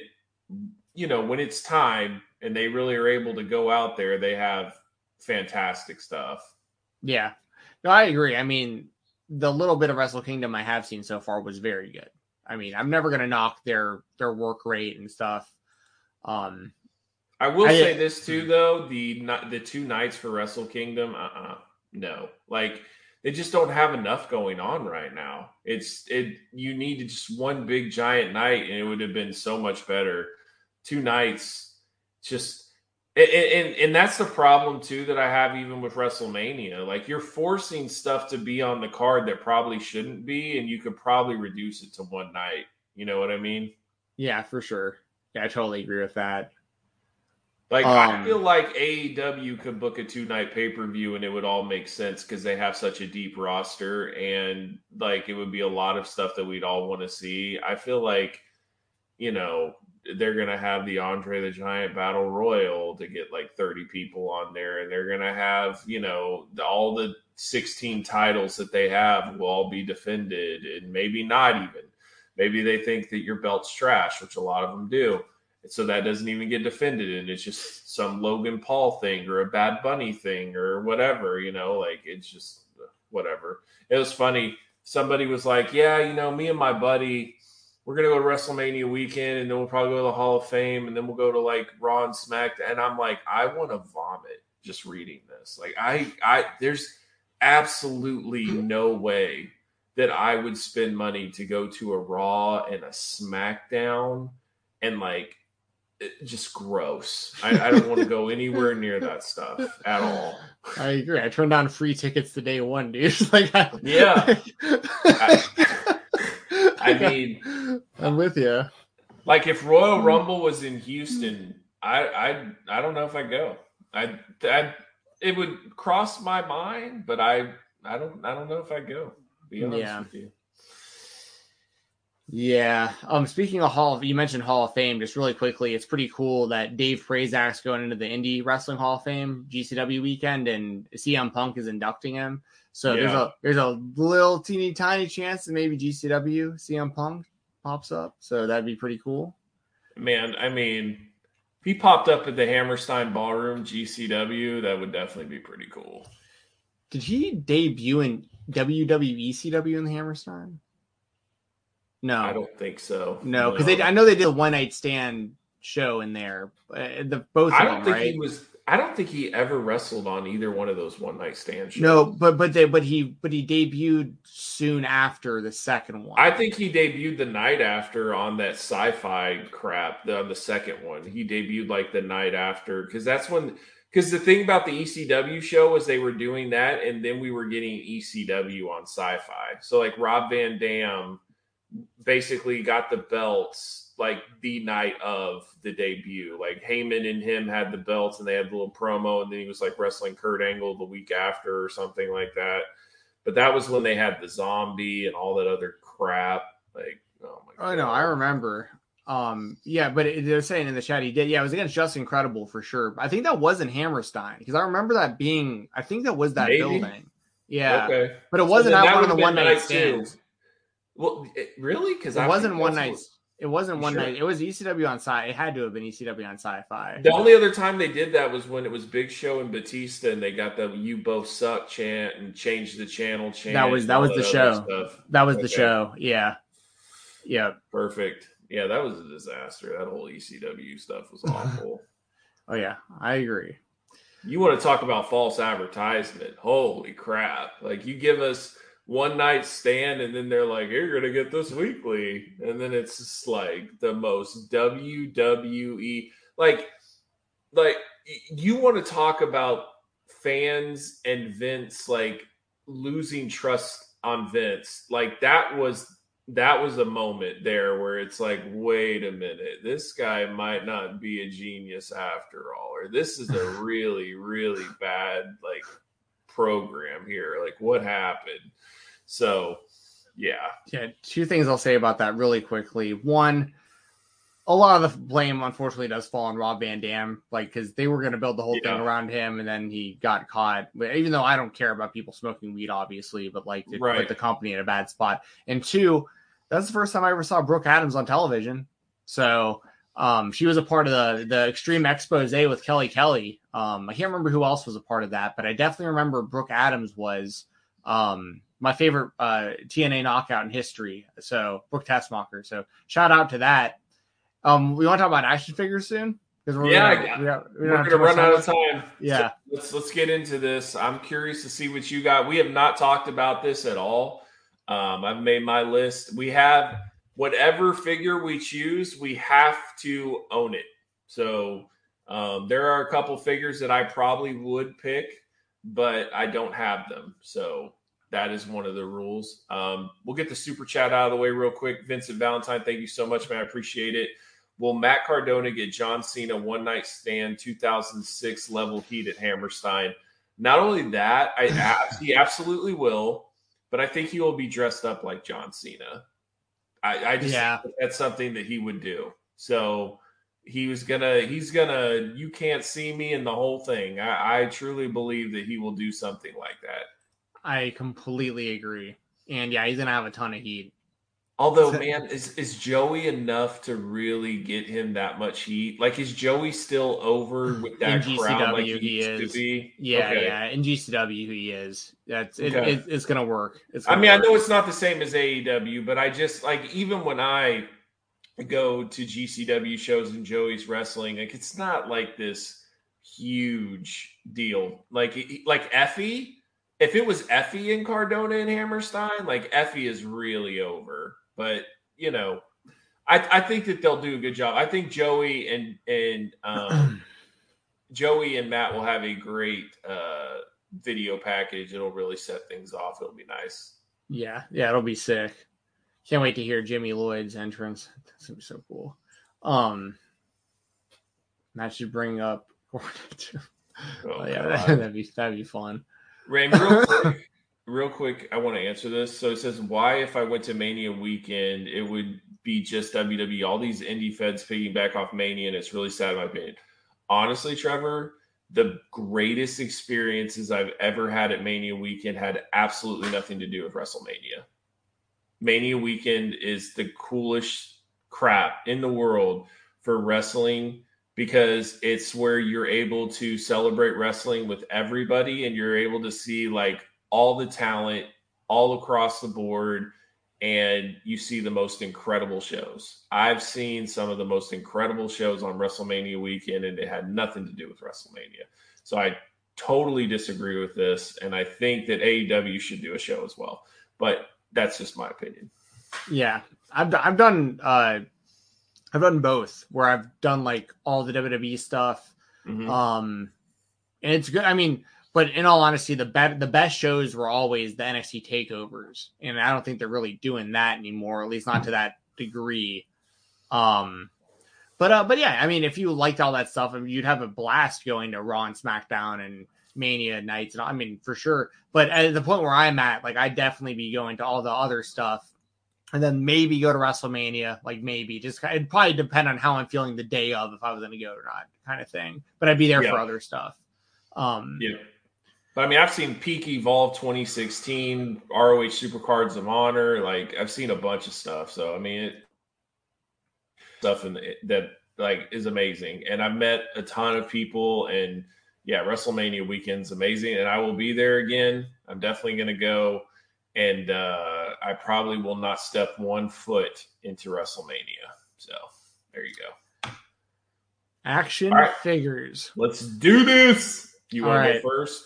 you know, when it's time and they really are able to go out there, they have fantastic stuff. Yeah. No, I agree. I mean, the little bit of Wrestle Kingdom I have seen so far was very good. I mean, I'm never gonna knock their their work rate and stuff. Um I will I, say this too though, the the two nights for Wrestle Kingdom, uh-uh, no. Like they just don't have enough going on right now. It's it you need just one big giant night and it would have been so much better two nights, just and, and, and that's the problem too that I have even with WrestleMania. Like you're forcing stuff to be on the card that probably shouldn't be, and you could probably reduce it to one night. You know what I mean? Yeah, for sure. Yeah, I totally agree with that. Like um, I feel like AEW could book a two night pay per view and it would all make sense because they have such a deep roster and like it would be a lot of stuff that we'd all want to see. I feel like you know they're gonna have the Andre the Giant Battle Royal to get like 30 people on there, and they're gonna have you know all the 16 titles that they have will all be defended, and maybe not even. Maybe they think that your belt's trash, which a lot of them do. And so that doesn't even get defended, and it's just some Logan Paul thing or a Bad Bunny thing or whatever, you know, like it's just uh, whatever. It was funny. Somebody was like, Yeah, you know, me and my buddy, we're gonna go to WrestleMania weekend, and then we'll probably go to the Hall of Fame, and then we'll go to like Raw and Smack. And I'm like, I want to vomit just reading this. Like, I, I, there's absolutely no way that I would spend money to go to a Raw and a SmackDown, and like, just gross. I, I don't want to go anywhere near that stuff at all. I agree. I turned on free tickets the day one, dude. like, I, yeah. I, I mean, I'm with you. Like if Royal Rumble was in Houston, I I I don't know if I go. I I it would cross my mind, but I I don't I don't know if I go. Be honest yeah. with you. Yeah. Um. Speaking of Hall, of, you mentioned Hall of Fame. Just really quickly, it's pretty cool that Dave Prazak's going into the Indie Wrestling Hall of Fame GCW weekend, and CM Punk is inducting him. So there's a there's a little teeny tiny chance that maybe GCW CM Punk pops up. So that'd be pretty cool. Man, I mean, if he popped up at the Hammerstein Ballroom GCW, that would definitely be pretty cool. Did he debut in WWE CW in the Hammerstein? No, I don't think so. no, because they I know they did a one night stand show in there. Uh, the both of I them, don't think right? he was. I don't think he ever wrestled on either one of those one night stand shows. No, but but they but he but he debuted soon after the second one. I think he debuted the night after on that sci-fi crap. The, on the second one, he debuted like the night after because that's when. Because the thing about the ECW show was they were doing that, and then we were getting ECW on Sci-Fi. So like Rob Van Dam basically got the belts like the night of the debut. Like Heyman and him had the belts, and they had the little promo, and then he was like wrestling Kurt Angle the week after or something like that. But that was when they had the zombie and all that other crap. Like, oh my god! oh no, I remember. Um, yeah, but it, they're saying in the chat he did. Yeah, it was against Justin Credible for sure. I think that wasn't Hammerstein because I remember that being. I think that was that Maybe. building. Yeah, Okay. but it wasn't then at that one of the one night stands. Well, it, really? Because It wasn't one night. It wasn't You one sure? night. It was ECW on sci. It had to have been ECW on Sci-Fi. The only other time they did that was when it was Big Show and Batista, and they got the "You both suck" chant and changed the channel chant. That was- that was the other show. That was the show. Yeah, yeah. Perfect. Yeah, that was a disaster. That whole ECW stuff was awful. Oh yeah, I agree. you want to talk about false advertisement? Holy crap! Like you give us one night stand, and then they're like, "You're gonna get this weekly," and then it's just like the most WWE like like you want to talk about fans and Vince like losing trust on Vince. Like that was that was a moment there where it's like, wait a minute, this guy might not be a genius after all, or this is a really, really bad like program here. Like what happened? So yeah. Yeah, two things I'll say about that really quickly. One, a lot of the blame unfortunately does fall on Rob Van Dam, like because they were going to build the whole Yeah. thing around him, and then he got caught. Even though I don't care about people smoking weed, obviously, but like it Right. put the company in a bad spot. And two, that's the first time I ever saw Brooke Adams on television. So um, she was a part of the the Extreme Expose with Kelly Kelly. Um, I can't remember who else was a part of that, but I definitely remember Brooke Adams was um, my favorite uh, TNA knockout in history. So Brooke Tessmacher. So shout out to that. Um, we want to talk about action figures soon because we're Yeah, gonna, we got- we We're gonna run out of time. time. Yeah. So let's let's get into this. I'm curious to see what you got. We have not talked about this at all. Um, I've made my list. We have whatever figure we choose, we have to own it. So um, there are a couple figures that I probably would pick, but I don't have them. So that is one of the rules. Um, we'll get the super chat out of the way real quick. Vincent Valentine, thank you so much, man. I appreciate it. Will Matt Cardona get John Cena one night stand 2006 level heat at Hammerstein? Not only that, I he absolutely will, but I think he will be dressed up like John Cena. I, I just Yeah. that's something that he would do. So he was gonna, he's gonna, you can't see me in the whole thing. I, I truly believe that he will do something like that. I completely agree. And yeah, he's gonna have a ton of heat. Although, man, is is Joey enough to really get him that much heat? Like, is Joey still over with that In crowd like GCW, he, he is. to be? Yeah, Okay. yeah. In GCW, he is. That's it, Okay. it, It's gonna work. It's. I Gonna mean, I know it's not the same as AEW, but I just like even when I go to GCW shows and Joey's wrestling, like it's not like this huge deal. Like like Effy, if it was Effy and Cardona and Hammerstein, like Effy is really over. But you know, I I think that they'll do a good job. I think Joey and and um, Joey and Matt will have a great uh, video package. It'll really set things off. It'll be nice. Yeah, yeah, it'll be sick. Can't wait to hear Jimmy Lloyd's entrance. That's gonna be so cool. Um, that should bring up. Oh, oh, yeah, that'd be that'd be fun. Ram, real quick, real quick, I want to answer this. So it says, why, if I went to Mania weekend, it would be just WWE. All these indie feds piggyback off Mania, and it's really sad, in my opinion. Honestly, Trevor, the greatest experiences I've ever had at Mania weekend had absolutely nothing to do with WrestleMania. Mania weekend is the coolest crap in the world for wrestling because it's where you're able to celebrate wrestling with everybody and you're able to see like all the talent all across the board and you see the most incredible shows. I've seen some of the most incredible shows on WrestleMania weekend and it had nothing to do with WrestleMania. So I totally disagree with this and I think that AEW should do a show as well. But that's just my opinion. Yeah. I've I've done uh I've done both where I've done like all the WWE stuff. Mm-hmm. Um, and it's good. I mean, but in all honesty, the best the best shows were always the NXT takeovers, and I don't think they're really doing that anymore, at least not to that degree. Um, but uh, but yeah, I mean, if you liked all that stuff, I mean, you'd have a blast going to Raw and SmackDown and Mania nights, and I mean, for sure. But at the point where I'm at, like, I'd definitely be going to all the other stuff and then maybe go to WrestleMania, like maybe just it'd probably depend on how I'm feeling the day of if I was going to go or not, kind of thing. But I'd be there yeah. for other stuff. Um, yeah. But I mean, I've seen Peak Evolve 2016, ROH Supercards of Honor. Like I've seen a bunch of stuff. So I mean, it, stuff in the, that like is amazing. And I've met a ton of people. And yeah, WrestleMania weekend's amazing. And I will be there again. I'm definitely going to go and uh, I probably will not step one foot into WrestleMania. So there you go. Action right. figures. Let's do this. You want right. to go first?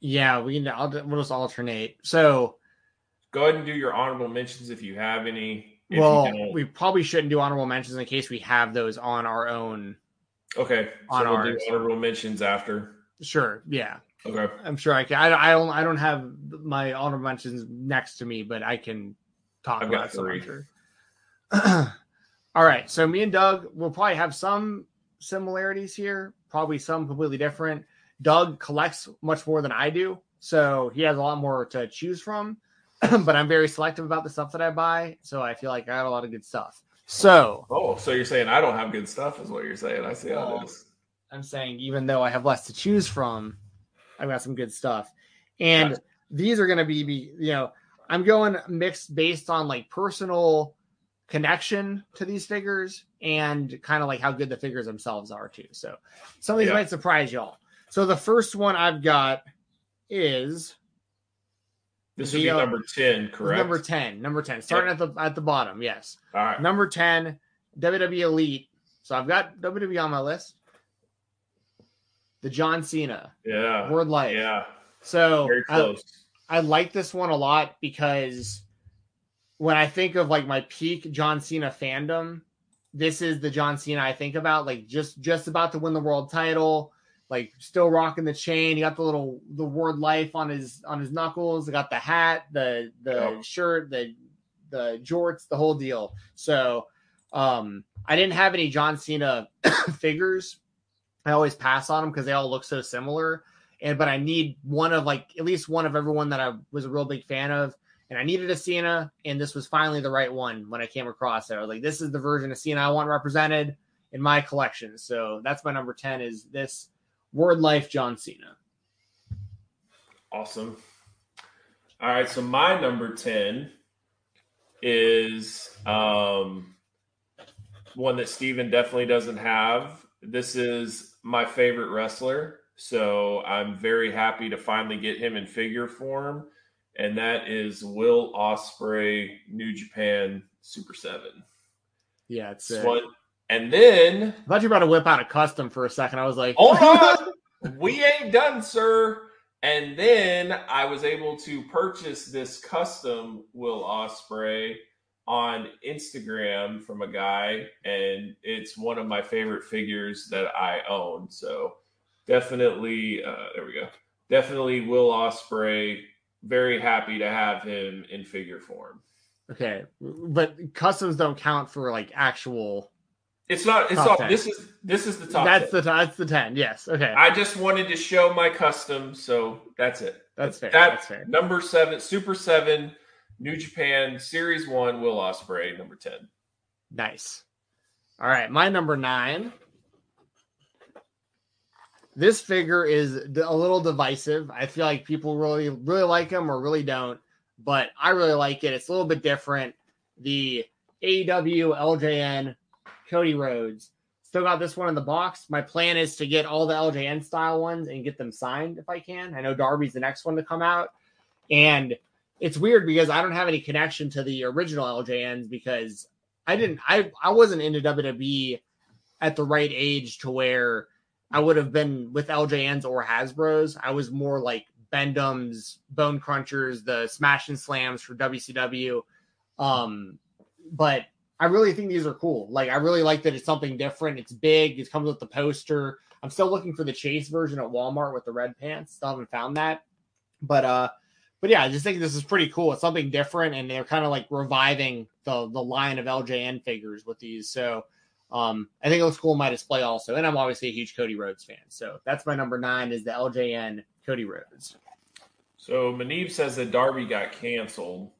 Yeah, we can. I'll, we'll just alternate. So go ahead and do your honorable mentions if you have any. well, we probably shouldn't do honorable mentions in case we have those on our own. Okay, on so we'll ours. do honorable mentions after. Sure. Yeah. Okay. I'm sure I can. I, I don't. I don't have my honorable mentions next to me, but I can talk I've about some. Sure. All right. So me and Doug will probably have some similarities here. Probably some completely different. Doug collects much more than I do, so he has a lot more to choose from. but I'm very selective about the stuff that I buy, so I feel like I have a lot of good stuff. So, oh, so you're saying I don't have good stuff, is what you're saying? I see how it is. I'm saying even though I have less to choose from, I've got some good stuff. And these are going to be, be, you know, I'm going mixed based on like personal connection to these figures and kind of like how good the figures themselves are too. So some of these yeah. might surprise y'all. So the first one I've got is this would be number 10, correct? Number 10. Number 10. Starting yep. at the at the bottom, yes. All right. Number 10, WWE Elite. So I've got WWE on my list the John Cena. Yeah. Word Life. Yeah. So very close. I, I like this one a lot because when I think of like my peak John Cena fandom, this is the John Cena I think about. Like just just about to win the world title, like still rocking the chain. He got the little the word life on his on his knuckles. He got the hat, the the yep. shirt, the the jorts, the whole deal. So um I didn't have any John Cena figures I always pass on them because they all look so similar. And but I need one of like at least one of everyone that I was a real big fan of. And I needed a Cena, and this was finally the right one when I came across it. I was like, this is the version of Cena I want represented in my collection. So that's my number 10 is this Word Life John Cena. Awesome. All right. So my number 10 is um, one that Steven definitely doesn't have. This is my favorite wrestler. So I'm very happy to finally get him in figure form. And that is Will Ospreay, New Japan Super 7. Yeah, it's. And then I thought you were about to whip out a custom for a second. I was like, hold on, we ain't done, sir. And then I was able to purchase this custom Will Ospreay on Instagram from a guy, and it's one of my favorite figures that I own. So definitely, uh, there we go. Definitely Will Ospreay. Very happy to have him in figure form. Okay, but customs don't count for like actual It's not. It's all. 10. This is this is the top. that's 10. the that's the ten. Yes. Okay. I just wanted to show my custom, so that's it. that's fair. That that's fair. number seven, Super Seven, New Japan Series One, Will Ospreay, number ten. Nice. All right, my number nine. This figure is a little divisive. I feel like people really, really like him or really don't, but I really like it. It's a little bit different. The AEW LJN Cody Rhodes. Still got this one in the box. My plan is to get all the LJN style ones and get them signed if I can. I know Darby's the next one to come out. And it's weird because I don't have any connection to the original LJNs because I didn't I I wasn't into WWE at the right age to where I would have been with LJNs or Hasbro's. I was more like Bendham's, Bone Crunchers, the Smash and Slams for WCW. Um, but I really think these are cool. Like I really like that it's something different. It's big. It comes with the poster. I'm still looking for the Chase version at Walmart with the red pants. Still haven't found that. But uh but yeah, I just think this is pretty cool. It's something different, and they're kind of like reviving the the line of LJN figures with these. So um, I think it looks cool in my display also. And I'm obviously a huge Cody Rhodes fan. So that's my number nine is the LJN Cody Rhodes. So Maneve says that Darby got canceled.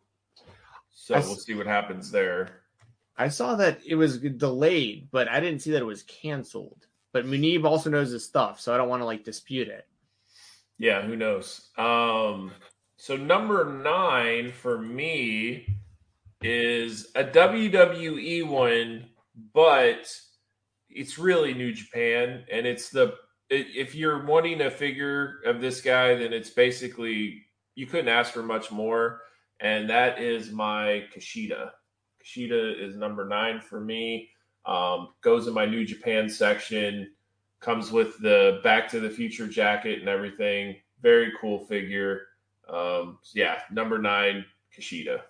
So I s- we'll see what happens there. I saw that it was delayed, but I didn't see that it was canceled. But Munib also knows his stuff, so I don't want to like dispute it. Yeah, who knows? Um, so number nine for me is a WWE one, but it's really New Japan, and it's the if you're wanting a figure of this guy, then it's basically you couldn't ask for much more, and that is my Kushida. Kushida is number nine for me. Um, goes in my New Japan section comes with the Back to the Future jacket and everything. Very cool figure. Um, yeah, number nine, Kushida.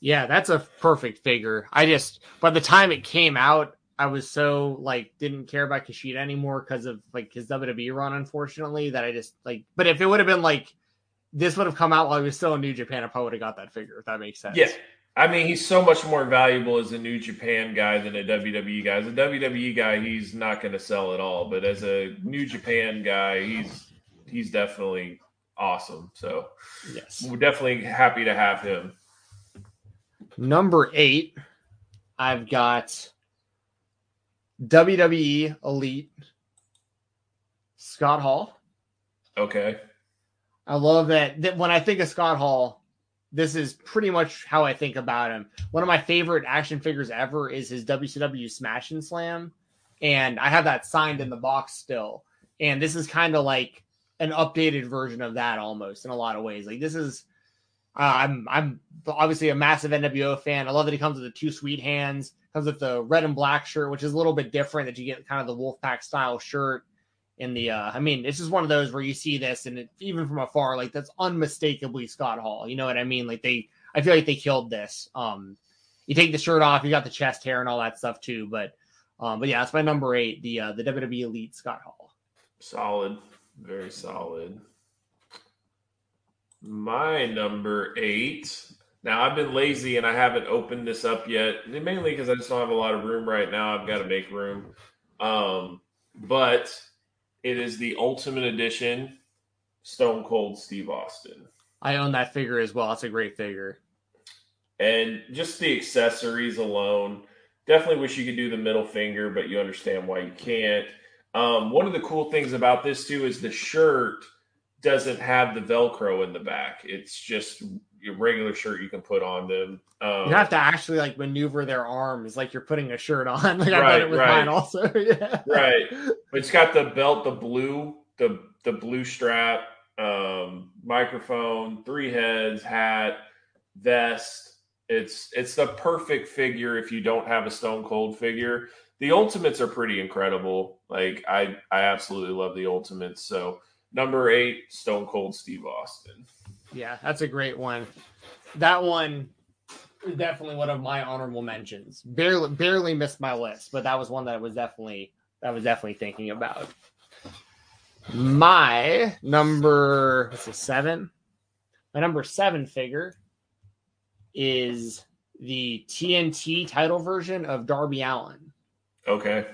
Yeah, that's a perfect figure. I just by the time it came out, I was so like didn't care about Kushida anymore because of like his WWE run, unfortunately, that I just like but if it would have been like this would have come out while he was still in New Japan, I probably would have got that figure, if that makes sense. Yeah. I mean, he's so much more valuable as a New Japan guy than a WWE guy. As a WWE guy, he's not going to sell at all. But as a New Japan guy, he's he's definitely awesome. So Yes. we're definitely happy to have him. Number eight, I've got WWE Elite Scott Hall. Okay. I love that, that when I think of Scott Hall, this is pretty much how I think about him. One of my favorite action figures ever is his WCW Smash and Slam, and I have that signed in the box still. And this is kind of like an updated version of that almost in a lot of ways. Like this is, uh, I'm I'm obviously a massive NWO fan. I love that he comes with the two sweet hands, comes with the red and black shirt, which is a little bit different. That you get kind of the Wolfpack style shirt in the uh I mean it's just one of those where you see this and it, even from afar like that's unmistakably Scott Hall. You know what I mean? Like they I feel like they killed this. Um you take the shirt off, you got the chest hair and all that stuff too, but um but yeah, that's my number 8, the uh the WWE Elite Scott Hall. Solid. Very solid. My number eight. Now I've been lazy and I haven't opened this up yet, mainly because I just don't have a lot of room right now. I've got to make room. Um, but it is the Ultimate Edition Stone Cold Steve Austin. I own that figure as well. That's a great figure. And just the accessories alone, definitely wish you could do the middle finger, but you understand why you can't. Um, one of the cool things about this too is the shirt doesn't have the Velcro in the back. It's just your regular shirt you can put on them. Um, You have to actually like maneuver their arms like you're putting a shirt on. Like I Right, did it with right. mine also. yeah. Right. But it's got the belt, the blue, the the blue strap, um, microphone, three heads, hat, vest. It's it's the perfect figure if you don't have a Stone Cold figure. The Ultimates are pretty incredible. Like I I absolutely love the Ultimates. So number eight, Stone Cold Steve Austin. Yeah, that's a great one. That one is definitely one of my honorable mentions. Barely barely missed my list, but that was one that I was definitely that I was definitely thinking about. My number what's it, seven? My number seven figure is the TNT title version of Darby Allin. Okay.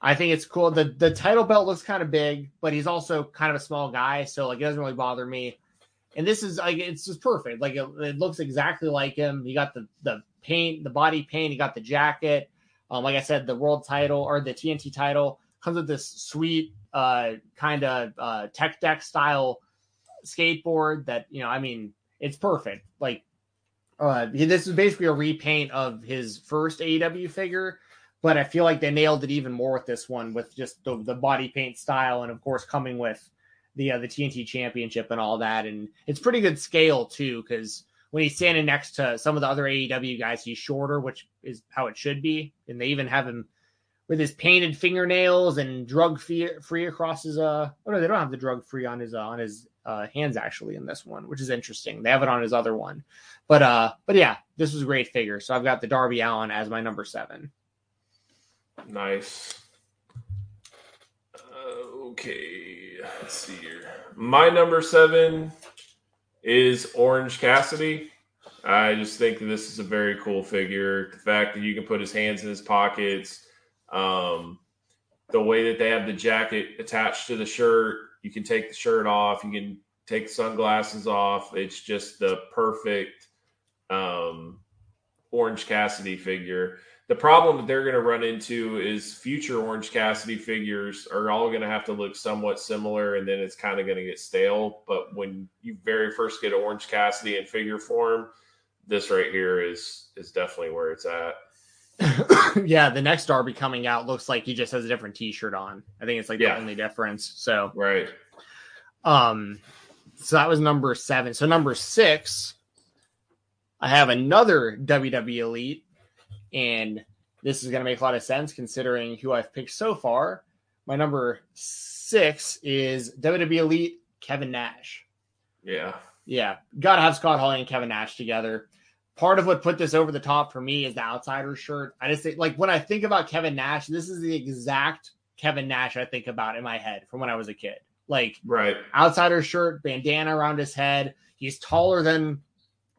I think it's cool. The the title belt looks kind of big, but he's also kind of a small guy, so like it doesn't really bother me. And this is like it's just perfect. Like it, it looks exactly like him. He got the the paint, the body paint. He got the jacket. Um, like I said, the world title or the TNT title comes with this sweet uh kind of uh tech deck style skateboard that you know. I mean, it's perfect. Like uh, this is basically a repaint of his first AEW figure but I feel like they nailed it even more with this one, with just the, the body paint style, and of course coming with the uh, the TNT Championship and all that, and it's pretty good scale too, because when he's standing next to some of the other AEW guys, he's shorter, which is how it should be, and they even have him with his painted fingernails and drug free, free across his uh oh no they don't have the drug free on his uh, on his uh, hands actually in this one which is interesting. They have it on his other one. But uh but yeah this was a great figure. So i've got the darby Allin as my number seven Nice. Uh, okay, let's see here. My number seven is Orange Cassidy. I just think that this is a very cool figure. The fact that you can put his hands in his pockets, um, the way that they have the jacket attached to the shirt, you can take the shirt off, you can take sunglasses off. It's just the perfect um, Orange Cassidy figure the problem that they're going to run into is future Orange Cassidy figures are all going to have to look somewhat similar, and then it's kind of going to get stale. But when you very first get Orange Cassidy in figure form, this right here is is definitely where it's at. yeah, the next Darby coming out looks like he just has a different T-shirt on. I think it's like yeah. the only difference. So right. Um, so that was number seven. So number six, I have another WWE Elite and this is going to make a lot of sense considering who I've picked so far. My number six is WWE Elite Kevin Nash. Yeah. Yeah. Got to have Scott Hall and Kevin Nash together. Part of what put this over the top for me is the outsider shirt. I just think, like, when I think about Kevin Nash, this is the exact Kevin Nash I think about in my head from when I was a kid. Like, right. Outsider shirt, bandana around his head. He's taller than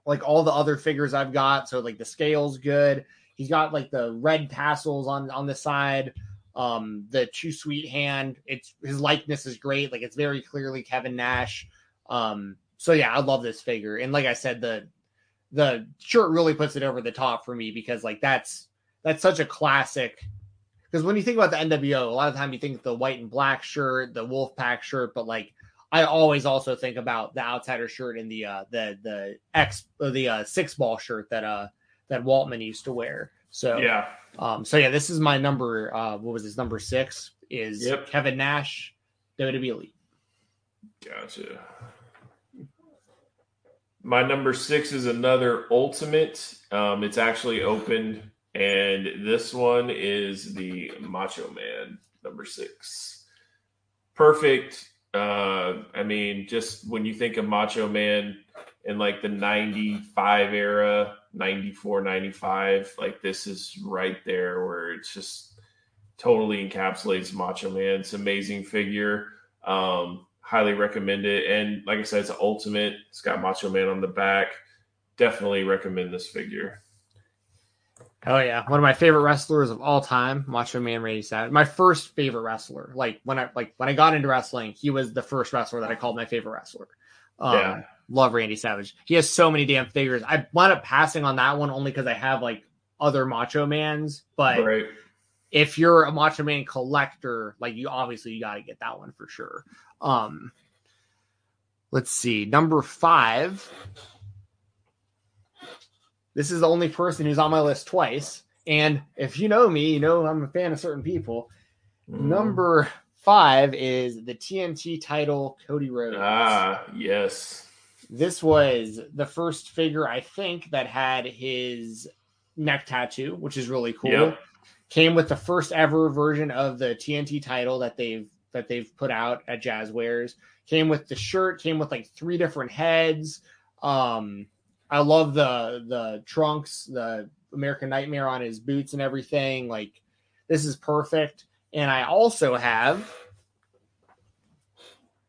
like all the other figures I've got. So, like, the scale's good. He's got like the red tassels on on the side. Um, the Too Sweet hand. It's his likeness is great. Like it's very clearly Kevin Nash. Um, so yeah, I love this figure. And like I said, the the shirt really puts it over the top for me because like that's that's such a classic. Because when you think about the NWO, a lot of time you think the white and black shirt, the Wolfpack shirt, but like I always also think about the outsider shirt and the uh the the X the uh six ball shirt that uh that Waltman used to wear. So yeah, um, so yeah, this is my number. Uh, what was this number six? Is yep. Kevin Nash, WWE Elite. Gotcha. My number six is another Ultimate. Um, it's actually opened, and this one is the Macho Man number six. Perfect. Uh, I mean, just when you think of Macho Man in like the '95 era, 94, 95. Like this is right there where it's just totally encapsulates Macho Man. It's amazing figure. Um, highly recommend it. And like I said, it's an ultimate. It's got Macho Man on the back. Definitely recommend this figure. Oh yeah, one of my favorite wrestlers of all time, Macho Man Randy Savage. My first favorite wrestler. Like when I like when I got into wrestling, he was the first wrestler that I called my favorite wrestler. Um, yeah love Randy Savage. He has so many damn figures. I wound up passing on that one only because I have like other Macho Mans. But right. if you're a Macho Man collector, like you obviously you got to get that one for sure. Um, let's see, number five. This is the only person who's on my list twice. And if you know me, you know I'm a fan of certain people. Mm. Number five is the TNT title, Cody Rhodes. Ah, yes. This was the first figure I think that had his neck tattoo, which is really cool. Yep. Came with the first ever version of the TNT title that they've that they've put out at Jazwares. Came with the shirt, came with like three different heads. Um I love the the trunks, the American Nightmare on his boots and everything. Like this is perfect. And I also have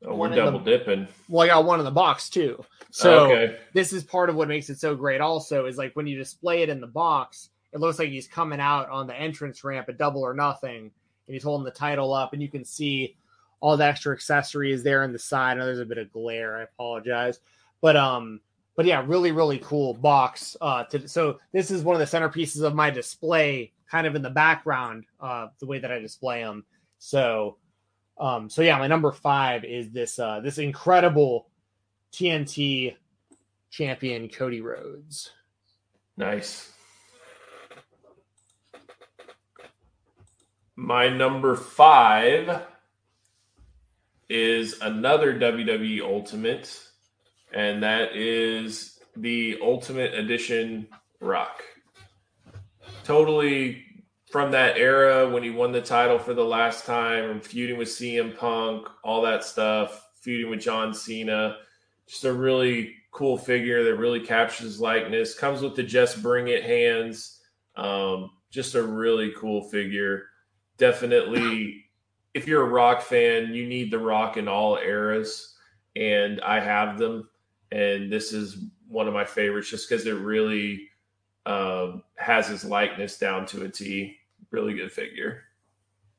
Oh, we're double the, dipping. Well, I got one in the box too. So okay. this is part of what makes it so great. Also, is like when you display it in the box, it looks like he's coming out on the entrance ramp at Double or Nothing, and he's holding the title up, and you can see all the extra accessories there in the side. I know there's a bit of glare. I apologize, but um, but yeah, really really cool box. Uh, to so this is one of the centerpieces of my display, kind of in the background, uh, the way that I display them. So, um, so yeah, my number five is this uh this incredible TNT champion Cody Rhodes. Nice. My number five is another WWE Ultimate, and that is the Ultimate Edition Rock. Totally from that era when he won the title for the last time, and feuding with CM Punk, all that stuff, feuding with John Cena. Just a really cool figure that really captures likeness. Comes with the just bring it hands. Um, just a really cool figure. Definitely, if you're a rock fan, you need the rock in all eras, and I have them. And this is one of my favorites just because it really um, has his likeness down to a T. Really good figure.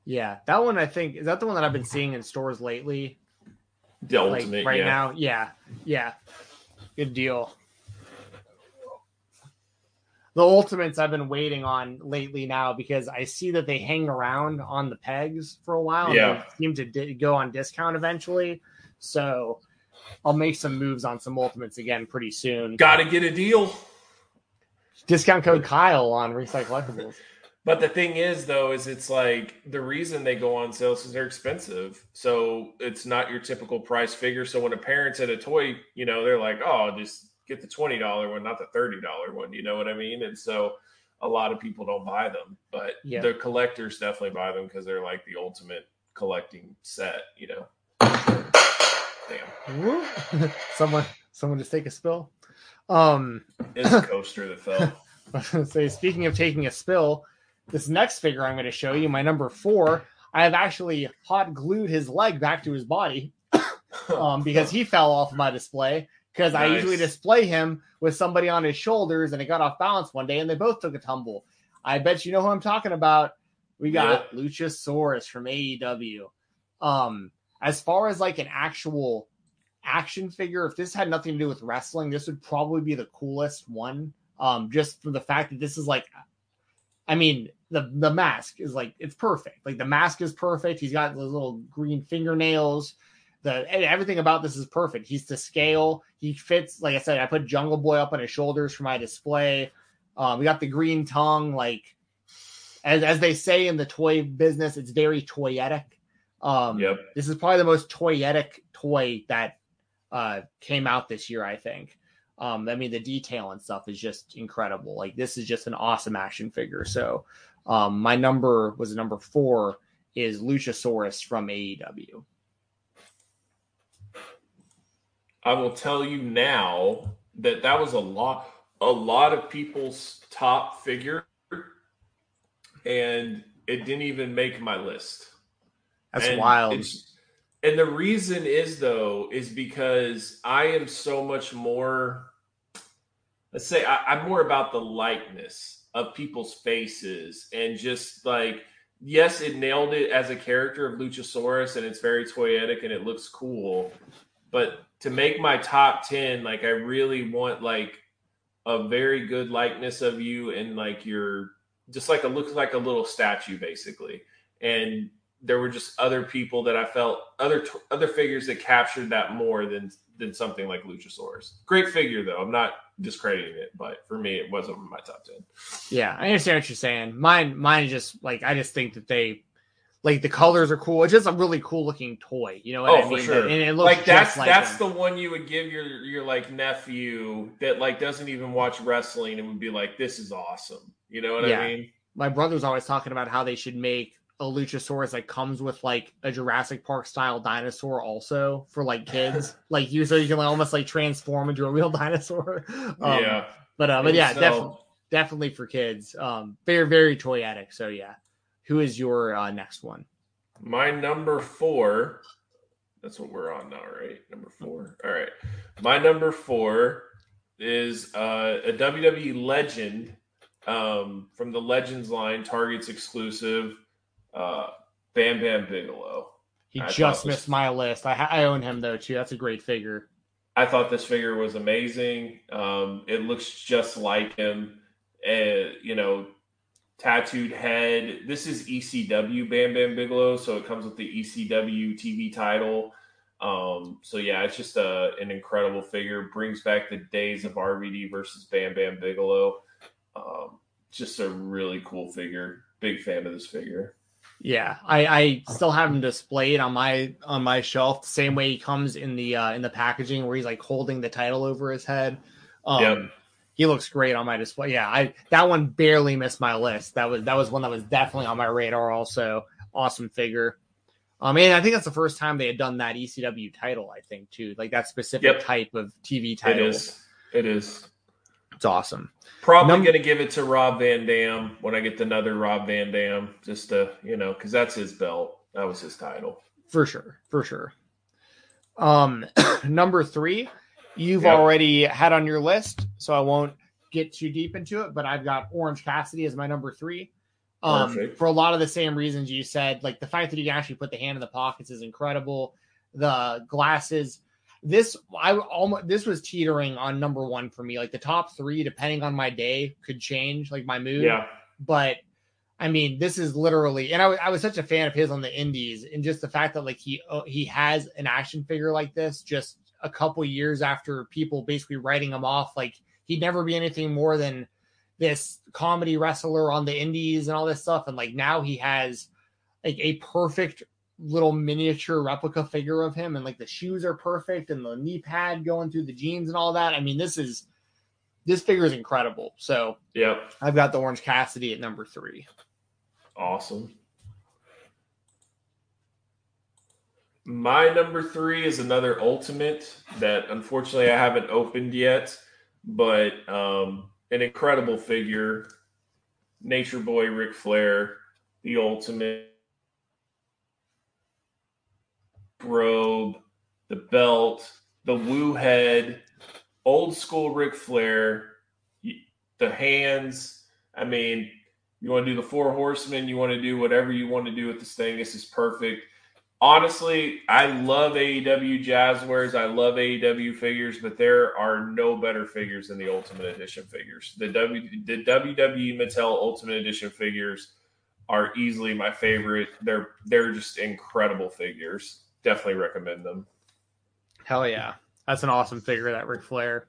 Yeah, that one I think is that the one that I've been seeing in stores lately. The Like ultimate, right yeah. now, yeah, yeah, good deal. The ultimates I've been waiting on lately now because I see that they hang around on the pegs for a while. and Yeah. they seem to di- go on discount eventually. So I'll make some moves on some ultimates again pretty soon. Got to get a deal. Discount code Kyle on Recyclables. But the thing is, though, is it's like the reason they go on sale is they're expensive. So it's not your typical price figure. So when a parent's at a toy, you know, they're like, oh, just get the twenty dollar one, not the thirty dollar one. You know what I mean? And so a lot of people don't buy them, but Yeah. the collectors definitely buy them because they're like the ultimate collecting set. You know. Damn, someone, someone just take a spill. Um, it's a coaster that fell. I was gonna say, speaking of taking a spill, this next figure I'm going to show you, my number four, I have actually hot glued his leg back to his body um, because he fell off my display. Because I usually display him with somebody on his shoulders, and it got off balance one day, and they both took a tumble. I bet you know who I'm talking about. We got Luchasaurus from AEW. Um, as far as like an actual action figure, if this had nothing to do with wrestling, this would probably be the coolest one. Um, just for the fact that this is like, I mean, the the mask is like it's perfect. Like the mask is perfect. He's got those little green fingernails. The everything about this is perfect. He's to scale. He fits. Like I said, I put Jungle Boy up on his shoulders for my display. Um, we got the green tongue. Like as as they say in the toy business, it's very toyetic. Um, Yep. this is probably the most toyetic toy that uh, came out this year. I think. Um, I mean, the detail and stuff is just incredible. Like this is just an awesome action figure. So, um, my number was number four is Luchasaurus from AEW. I will tell you now that that was a lot, a lot of people's top figure, and it didn't even make my list. That's And wild. And the reason is though is because I am so much more. Let's say I, I'm more about the likeness of people's faces and just like yes, it nailed it as a character of Luchasaurus and it's very toyetic and it looks cool. But to make my top ten, like I really want like a very good likeness of you and like your just like a looks like a little statue basically. And there were just other people that I felt other other figures that captured that more than than something like Luchasaurus. Great figure though. I'm not discrediting it, but for me, it wasn't my top ten. Yeah, I understand what you're saying. Mine, mine is just like I just think that they, like the colors are cool. It's just a really cool looking toy. You know what Oh, I for sure. And it looks Like that's like that's the one you would give your your like nephew that like doesn't even watch wrestling and would be like, "This is awesome." You know what Yeah. I mean? my brother's always talking about how they should make a Luchasaurus that comes with like a Jurassic Park style dinosaur also for like kids, like you so you can like, almost like transform into a real dinosaur. Um, yeah. but uh, but yeah, so- definitely definitely for kids. Um, very very toyetic. So yeah, who is your uh, next one? My number four. That's what we're on now, right? Number four. All right. My number four is uh, a WWE legend um, from the Legends line, Target's exclusive, uh, Bam Bam Bigelow. He I just missed my list. I, I own him though too. That's a great figure. I thought this figure was amazing. Um, it looks just like him. Uh, you know, tattooed head. This is ECW Bam Bam Bigelow, so it comes with the ECW TV title. Um, so yeah, it's just a, an incredible figure. Brings back the days of RVD versus Bam Bam Bigelow. Um, just a really cool figure. Big fan of this figure. Yeah, I, I still have him displayed on my on my shelf the same way he comes in the uh, in the packaging where he's like holding the title over his head. Um, Yep. he looks great on my display. Yeah, I that one barely missed my list. That was that was one that was definitely on my radar. Also, awesome figure. Um, and I think that's the first time they had done that ECW title. I think too, like that specific Yep. type of TV title. is. It is. It's awesome. Probably Num- going to give it to Rob Van Dam when I get another Rob Van Dam, just to, you know, because that's his belt. That was his title. for sure for sure um number three you've Yep. already had on your list so i won't get too deep into it but i've got orange cassidy as my number three um Perfect. for a lot of the same reasons you said like the fact that you can actually put the hand in the pockets is incredible the glasses this i almost this was teetering on number one for me. Like the top three depending on my day could change like my mood. Yeah. but I mean, this is literally, and I was I was such a fan of his on the Indies, and just the fact that like he uh, he has an action figure like this, just a couple years after people basically writing him off, like he'd never be anything more than this comedy wrestler on the Indies and all this stuff, and like now he has like a perfect little miniature replica figure of him, and like the shoes are perfect, and the knee pad going through the jeans and all that. I mean, this is this figure is incredible. So Yep. I've got the Orange Cassidy at number three. Awesome. My number three is another ultimate that unfortunately I haven't opened yet, but um, an incredible figure. Nature Boy Ric Flair, the ultimate robe, the belt, the woo head, old school Ric Flair, the hands. I mean, you want to do the four horsemen, you want to do whatever you want to do with this thing. This is perfect. Honestly, I love AEW Jazwares. I love AEW figures, but there are no better figures than the Ultimate Edition figures. The W the WWE Mattel Ultimate Edition figures are easily my favorite. They're they're just incredible figures. Definitely recommend them. Hell yeah. That's an awesome figure, that Ric Flair.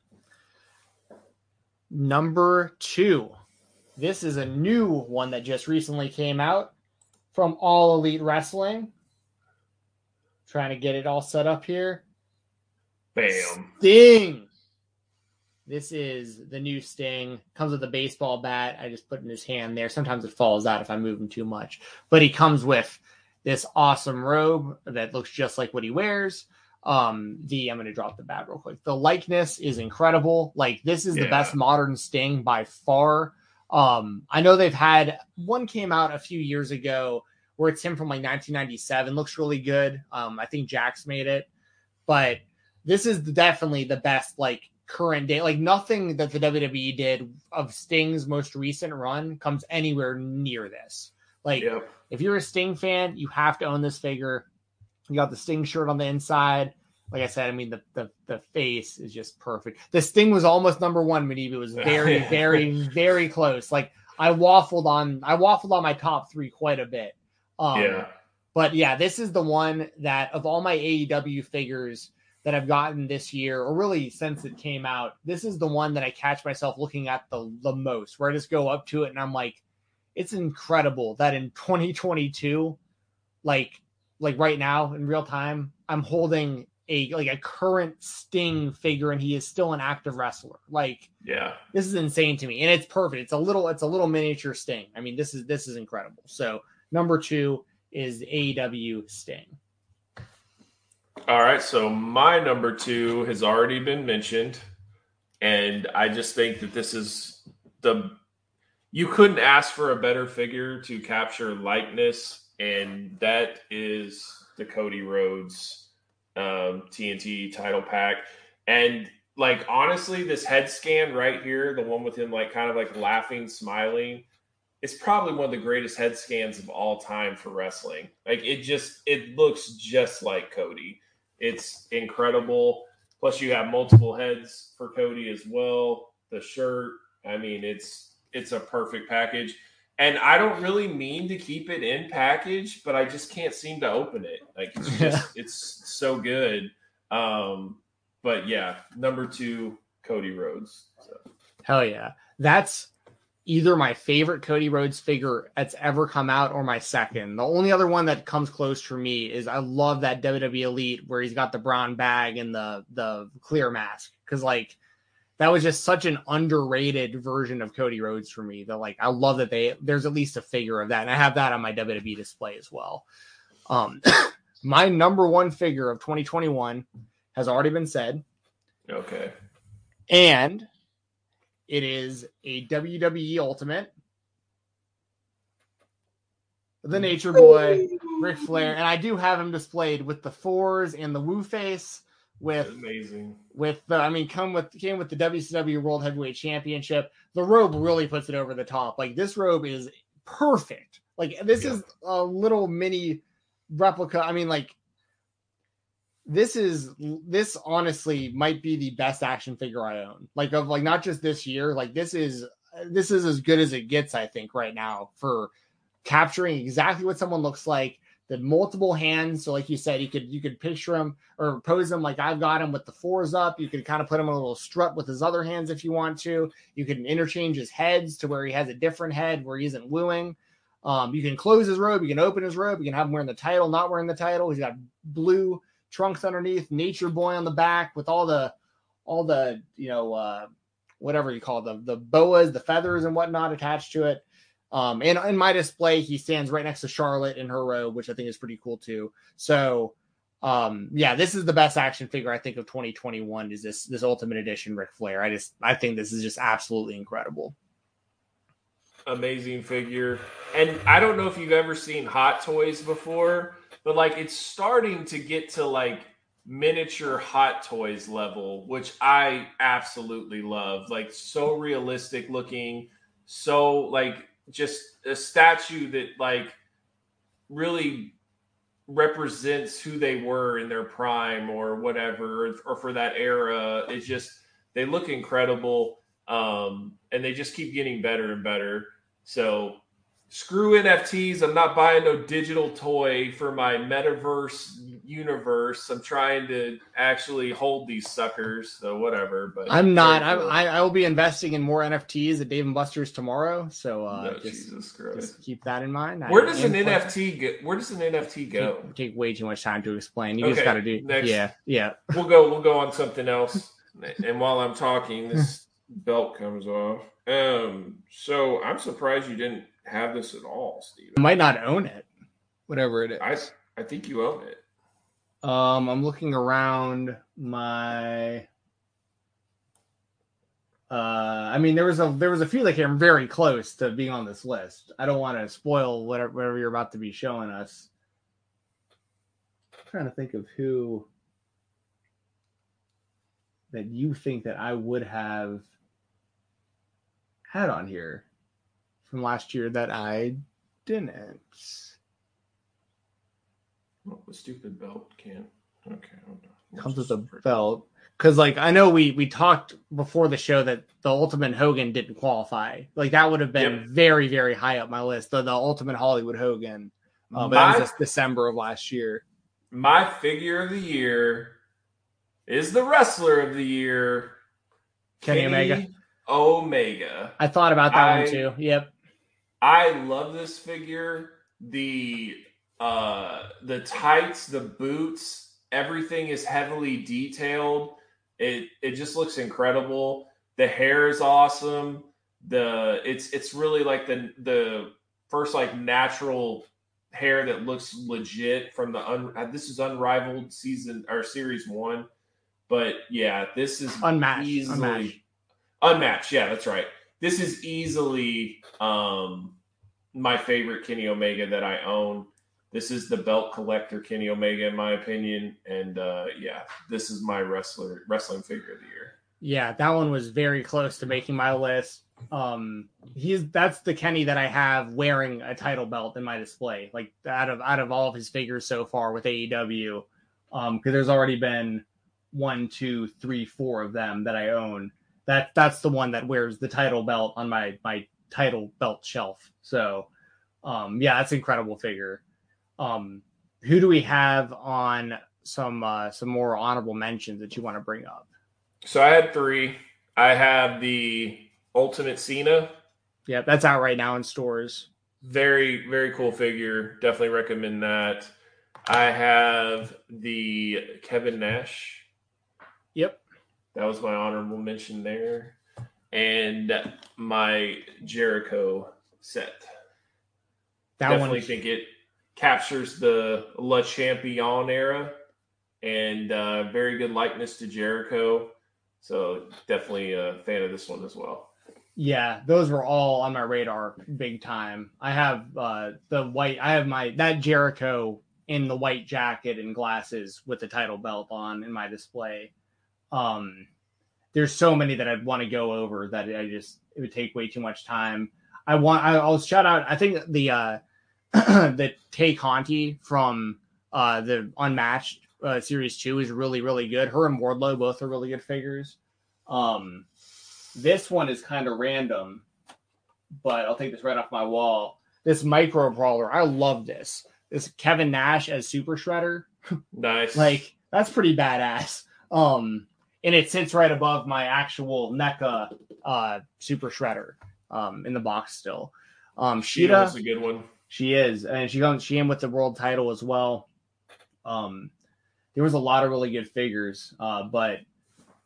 Number two. This is a new one that just recently came out from All Elite Wrestling. Trying to get it all set up here. Bam. Sting. This is the new Sting. Comes with a baseball bat. I just put in his hand there. Sometimes it falls out if I move him too much. But he comes with this awesome robe that looks just like what he wears. Um, the I'm gonna drop the bat real quick. The likeness is incredible. Like this is the best modern Sting by far. Um, I know they've had one came out a few years ago where it's him from like 1997. Looks really good. Um, I think Jakks made it, but this is definitely the best like current day. Like nothing that the WWE did of Sting's most recent run comes anywhere near this. Like Yep. if you're a Sting fan, you have to own this figure. You got the Sting shirt on the inside. Like I said, I mean the the, the face is just perfect. The Sting was almost number one, Medivh. It was very, very, very close. Like I waffled on I waffled on my top three quite a bit. Um, yeah. but yeah, this is the one that of all my AEW figures that I've gotten this year, or really since it came out, this is the one that I catch myself looking at the the most, where I just go up to it and I'm like, it's incredible that in 2022, like like right now in real time, I'm holding a like a current Sting figure and he is still an active wrestler. Like Yeah. this is insane to me. And it's perfect. It's a little it's a little miniature sting. I mean this is this is incredible. So number two is aew sting. All right, so my number two has already been mentioned, and I just think that this is the you couldn't ask for a better figure to capture likeness, and that is the Cody Rhodes um, TNT title pack. And like honestly, this head scan right here, the one with him like kind of like laughing, smiling, it's probably one of the greatest head scans of all time for wrestling. Like it just it looks just like Cody. It's incredible. Plus you have multiple heads for Cody as well. The shirt, I mean, it's it's a perfect package. And I don't really mean to keep it in package, but I just can't seem to open it. Like it's just it's so good. Um, but yeah, number two, Cody Rhodes. So. Hell yeah. That's either my favorite Cody Rhodes figure that's ever come out or my second. The only other one that comes close for me is I love that WWE Elite where he's got the brown bag and the the clear mask cuz like that was just such an underrated version of Cody Rhodes for me. That like I love that they there's at least a figure of that and I have that on my WWE display as well. Um my number one figure of 2021 has already been said. Okay. And it is a WWE Ultimate. The Nature Boy, Ric Flair, and I do have him displayed with the fours and the Woo face. With amazing, with the I mean, come with came with the WCW World Heavyweight Championship. The robe really puts it over the top. Like this robe is perfect. Like this yeah. is a little mini replica. I mean, like this is this honestly might be the best action figure I own. Like of like not just this year, like this is this is as good as it gets, I think, right now for capturing exactly what someone looks like. The multiple hands, so like you said, you could you could picture him or pose him like I've got him with the fours up. You could kind of put him in a little strut with his other hands if you want to. You can interchange his heads to where he has a different head where he isn't wooing. Um, you can close his robe, you can open his robe, you can have him wearing the title, not wearing the title. He's got blue trunks underneath, Nature Boy on the back with all the all the you know uh, whatever you call them, the boas, the feathers and whatnot attached to it. Um, and in my display, he stands right next to Charlotte in her robe, which I think is pretty cool too. So, um, yeah, this is the best action figure I think of 2021. Is this this Ultimate Edition Ric Flair? I just I think this is just absolutely incredible. Amazing figure, and I don't know if you've ever seen Hot Toys before, but like it's starting to get to like miniature Hot Toys level, which I absolutely love. Like so realistic looking, so like just a statue that like really represents who they were in their prime or whatever or, or for that era it's just they look incredible um, and they just keep getting better and better so screw NFTs. I'm not buying no digital toy for my metaverse universe. I'm trying to actually hold these suckers. So whatever. But I'm not. I I will be investing in more NFTs at Dave and Buster's tomorrow. So uh, no, just, just, keep that in mind. Where does an NFT go? Where does an NFT go? Take, take way too much time to explain. You okay, just got to do. Next, yeah, yeah. We'll go. We'll go on something else. and while I'm talking, this belt comes off. Um. So I'm surprised you didn't have this at all, Steve. I might not own it, whatever it is. I I think you own it. Um, I'm looking around my. Uh, I mean, there was a there was a few that came very close to being on this list. I don't want to spoil whatever, whatever you're about to be showing us. I'm trying to think of who that you think that I would have had on here from last year that I didn't. Oh, the stupid belt can't. Okay, comes with a belt because, like, I know we we talked before the show that the Ultimate Hogan didn't qualify. Like, that would have been yep. very very high up my list. The, the Ultimate Hollywood Hogan, uh, but my, that was just December of last year. My figure of the year is the wrestler of the year, Kenny, Kenny Omega. Omega. I thought about that I, one too. Yep. I love this figure. The uh the tights, the boots, everything is heavily detailed. It it just looks incredible. The hair is awesome. The it's it's really like the the first like natural hair that looks legit from the un, uh, this is unrivaled season or series one. But yeah, this is unmatched. Easily, unmatched. unmatched. Yeah, that's right this is easily um, my favorite Kenny Omega that I own. This is the belt collector Kenny Omega, in my opinion, and uh, yeah, this is my wrestler wrestling figure of the year. Yeah, that one was very close to making my list. Um, he's that's the Kenny that I have wearing a title belt in my display. Like out of out of all of his figures so far with AEW, um, because there's already been one, two, three, four of them that I own. That that's the one that wears the title belt on my my title belt shelf. So, um, yeah, that's an incredible figure. Um, who do we have on some uh, some more honorable mentions that you want to bring up? So I had three. I have the Ultimate Cena. Yeah, that's out right now in stores. Very, very cool figure. Definitely recommend that. I have the Kevin Nash. Yep. That was my honorable mention there. And my Jericho set. That Definitely one, think it captures the Le Champion era and uh, very good likeness to Jericho. So definitely a fan of this one as well. yeah, those were all on my radar big time. I have uh the white. I have my that Jericho in the white jacket and glasses with the title belt on in my display. Um, there's so many that I'd want to go over that I just it would take way too much time. I want. I, I'll shout out. I think the uh the Tay Conti from uh the Unmatched uh, series two is really really good. Her and Wardlow both are really good figures. Um, this one is kind of random, but I'll take this right off my wall. This micro brawler, I love this. This Kevin Nash as Super Shredder, Nice. like that's pretty badass. Um, and it sits right above my actual NECA uh Super Shredder um in the box still. Um, Shida Shida, was a good one. She is, and she comes she in with the world title as well. Um, there was a lot of really good figures, uh, but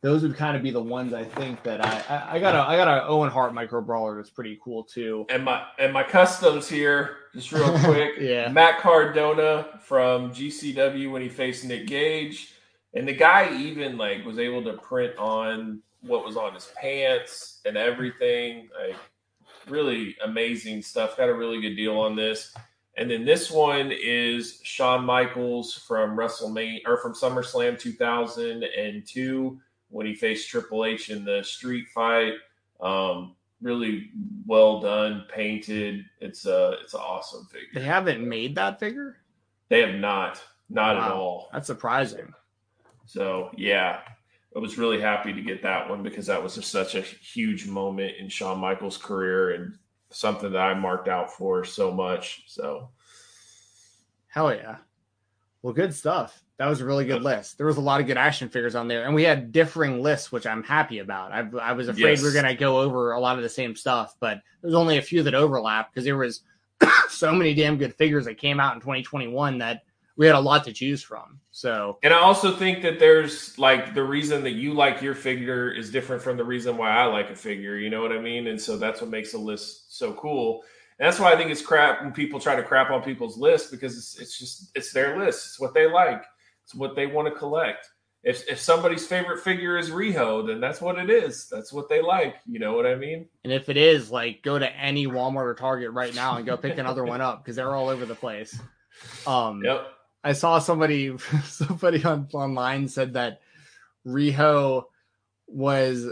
those would kind of be the ones I think that I I, I got a I got a Owen Hart micro brawler that's pretty cool too. And my and my customs here, just real quick. Yeah. Matt Cardona from GCW when he faced Nick Gage, and the guy even like was able to print on what was on his pants and everything. Like really amazing stuff. Got a really good deal on this. And then this one is Shawn Michaels from WrestleMania or from SummerSlam 2002 when he faced Triple H in the street fight. Um, really well done, painted. It's a it's an awesome figure. They haven't made that figure. They have not, not at all. That's surprising. So yeah, I was really happy to get that one because that was just such a huge moment in Shawn Michaels' career and something that I marked out for so much. So Hell yeah. Well, good stuff. That was a really good list. There was a lot of good action figures on there, and we had differing lists, which I'm happy about. I, I was afraid Yes. we are going to go over a lot of the same stuff, but there's only a few that overlap because there was so many damn good figures that came out in 2021 that we had a lot to choose from. So And I also think that there's like the reason that you like your figure is different from the reason why I like a figure. You know what I mean? And so that's what makes a list so cool. And that's why I think it's crap when people try to crap on people's lists because it's, it's just it's their list. It's what they like. It's what they want to collect. If if somebody's favorite figure is Riho, then that's what it is. That's what they like. You know what I mean? And if it is, like, go to any Walmart or Target right now and go pick another one up because they're all over the place. Um, Yep. I saw somebody somebody on online said that Riho was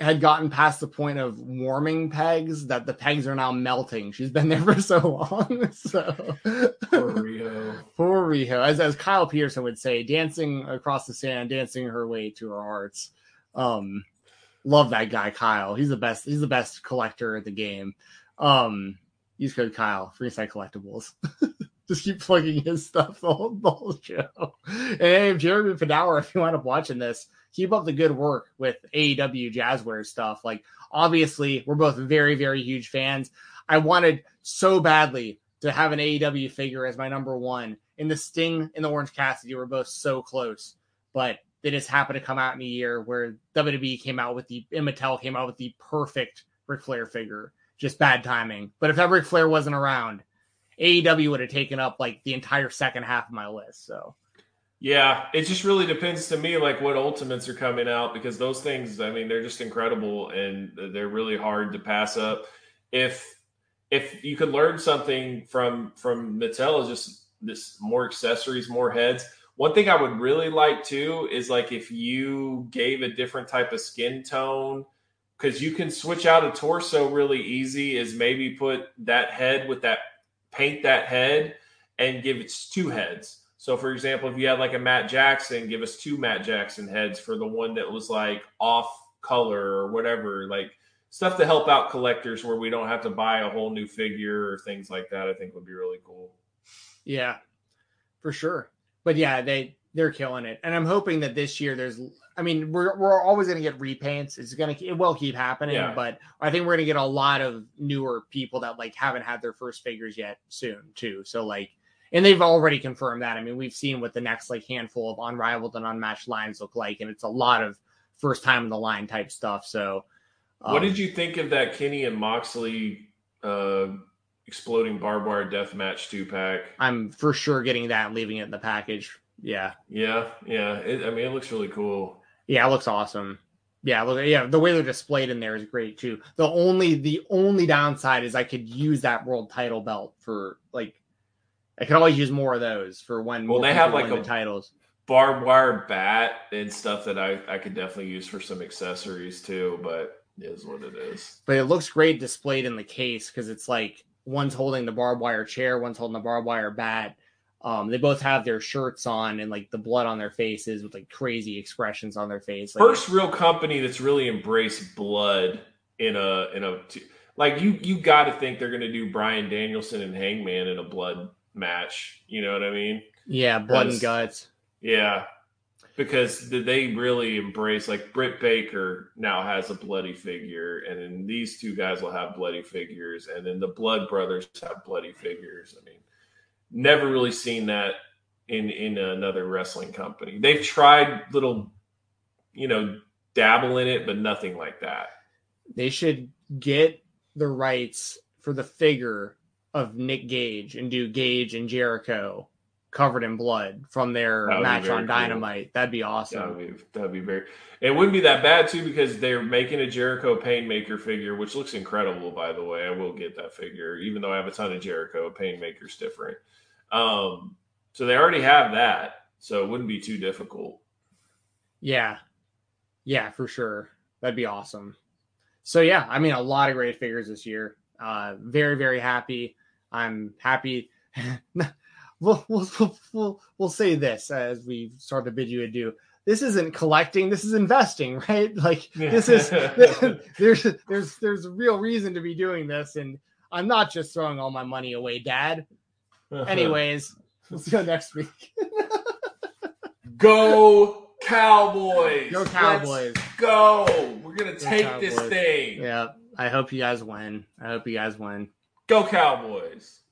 had gotten past the point of warming pegs that the pegs are now melting. She's been there for so long. So For Riho. poor Riho, as as Kyle Peterson would say, dancing across the sand, dancing her way to her hearts. Um, love that guy, Kyle. He's the best. He's the best collector at the game. Um, use code Kyle for Inside Collectibles. Just keep plugging his stuff the whole, the whole show. And hey, Jeremy Padawer, if you wind up watching this, keep up the good work with AEW Jazware stuff. Like, obviously, we're both very, very huge fans. I wanted so badly to have an AEW figure as my number one. And the Sting and the Orange Cassidy were both so close, but they just happened to come out in a year where WWE came out with the and Mattel came out with the perfect Ric Flair figure. Just bad timing. But if that Ric Flair wasn't around, AEW would have taken up like the entire second half of my list. So Yeah, it just really depends to me, like what ultimates are coming out because those things, I mean, they're just incredible and they're really hard to pass up. If if you could learn something from from Mattel, is just this more accessories, more heads. One thing I would really like too is like if you gave a different type of skin tone, because you can switch out a torso really easy. Is maybe put that head with that paint that head and give it two heads. So, for example, if you had like a Matt Jackson, give us two Matt Jackson heads for the one that was like off color or whatever, like stuff to help out collectors where we don't have to buy a whole new figure or things like that. I think would be really cool. Yeah, for sure. But yeah, they they're killing it, and I'm hoping that this year there's. I mean, we're we're always going to get repaints. It's gonna it will keep happening, Yeah. but I think we're going to get a lot of newer people that like haven't had their first figures yet soon too. So like, and they've already confirmed that. I mean, we've seen what the next like handful of unrivaled and unmatched lines look like, and it's a lot of first time in the line type stuff. So, what um, did you think of that Kenny and Moxley uh, exploding barbed wire death match two pack? I'm for sure getting that and leaving it in the package. Yeah. Yeah, yeah. It, I mean, it looks really cool. Yeah, it looks awesome. Yeah, look, yeah, the way they're displayed in there is great too. The only the only downside is I could use that world title belt for like I could always use more of those for when Well, they have, like, a- titles. barbed wire bat and stuff that I, I could definitely use for some accessories too, but it is what it is. But it looks great displayed in the case because it's like one's holding the barbed wire chair, one's holding the barbed wire bat. Um, they both have their shirts on and like the blood on their faces with like crazy expressions on their face. Like, First real company that's really embraced blood in a in a like you you got to think they're going to do Bryan Danielson and Hangman in a blood match. You know what I mean? yeah, blood and guts. Yeah, because they really embrace like Britt Baker now has a bloody figure, and then these two guys will have bloody figures, and then the Blood Brothers have bloody figures. I mean, never really seen that in in another wrestling company. They've tried little, you know, dabble in it, but nothing like that. they should get the rights for the figure of Nick Gage and do Gage and Jericho covered in blood from their That would be match on cool. Dynamite. That'd be awesome. would be that'd be very. It wouldn't be that bad too because they're making a Jericho Painmaker figure, which looks incredible. By the way, I will get that figure, even though I have a ton of Jericho. Painmaker's different. Um, so they already have that, so it wouldn't be too difficult. Yeah. Yeah, for sure. That'd be awesome. So yeah, I mean a lot of great figures this year. Uh very, very happy. I'm happy. we'll, we'll, we'll, we'll, say this as we start to bid you adieu. This isn't collecting, this is investing, right? Like this is there's there's there's a real reason to be doing this, and I'm not just throwing all my money away, Dad. Anyways, we'll see you next week. go Cowboys! Go Let's Cowboys. go! We're gonna take this thing. Yeah, I hope you guys win. I hope you guys win. Go Cowboys!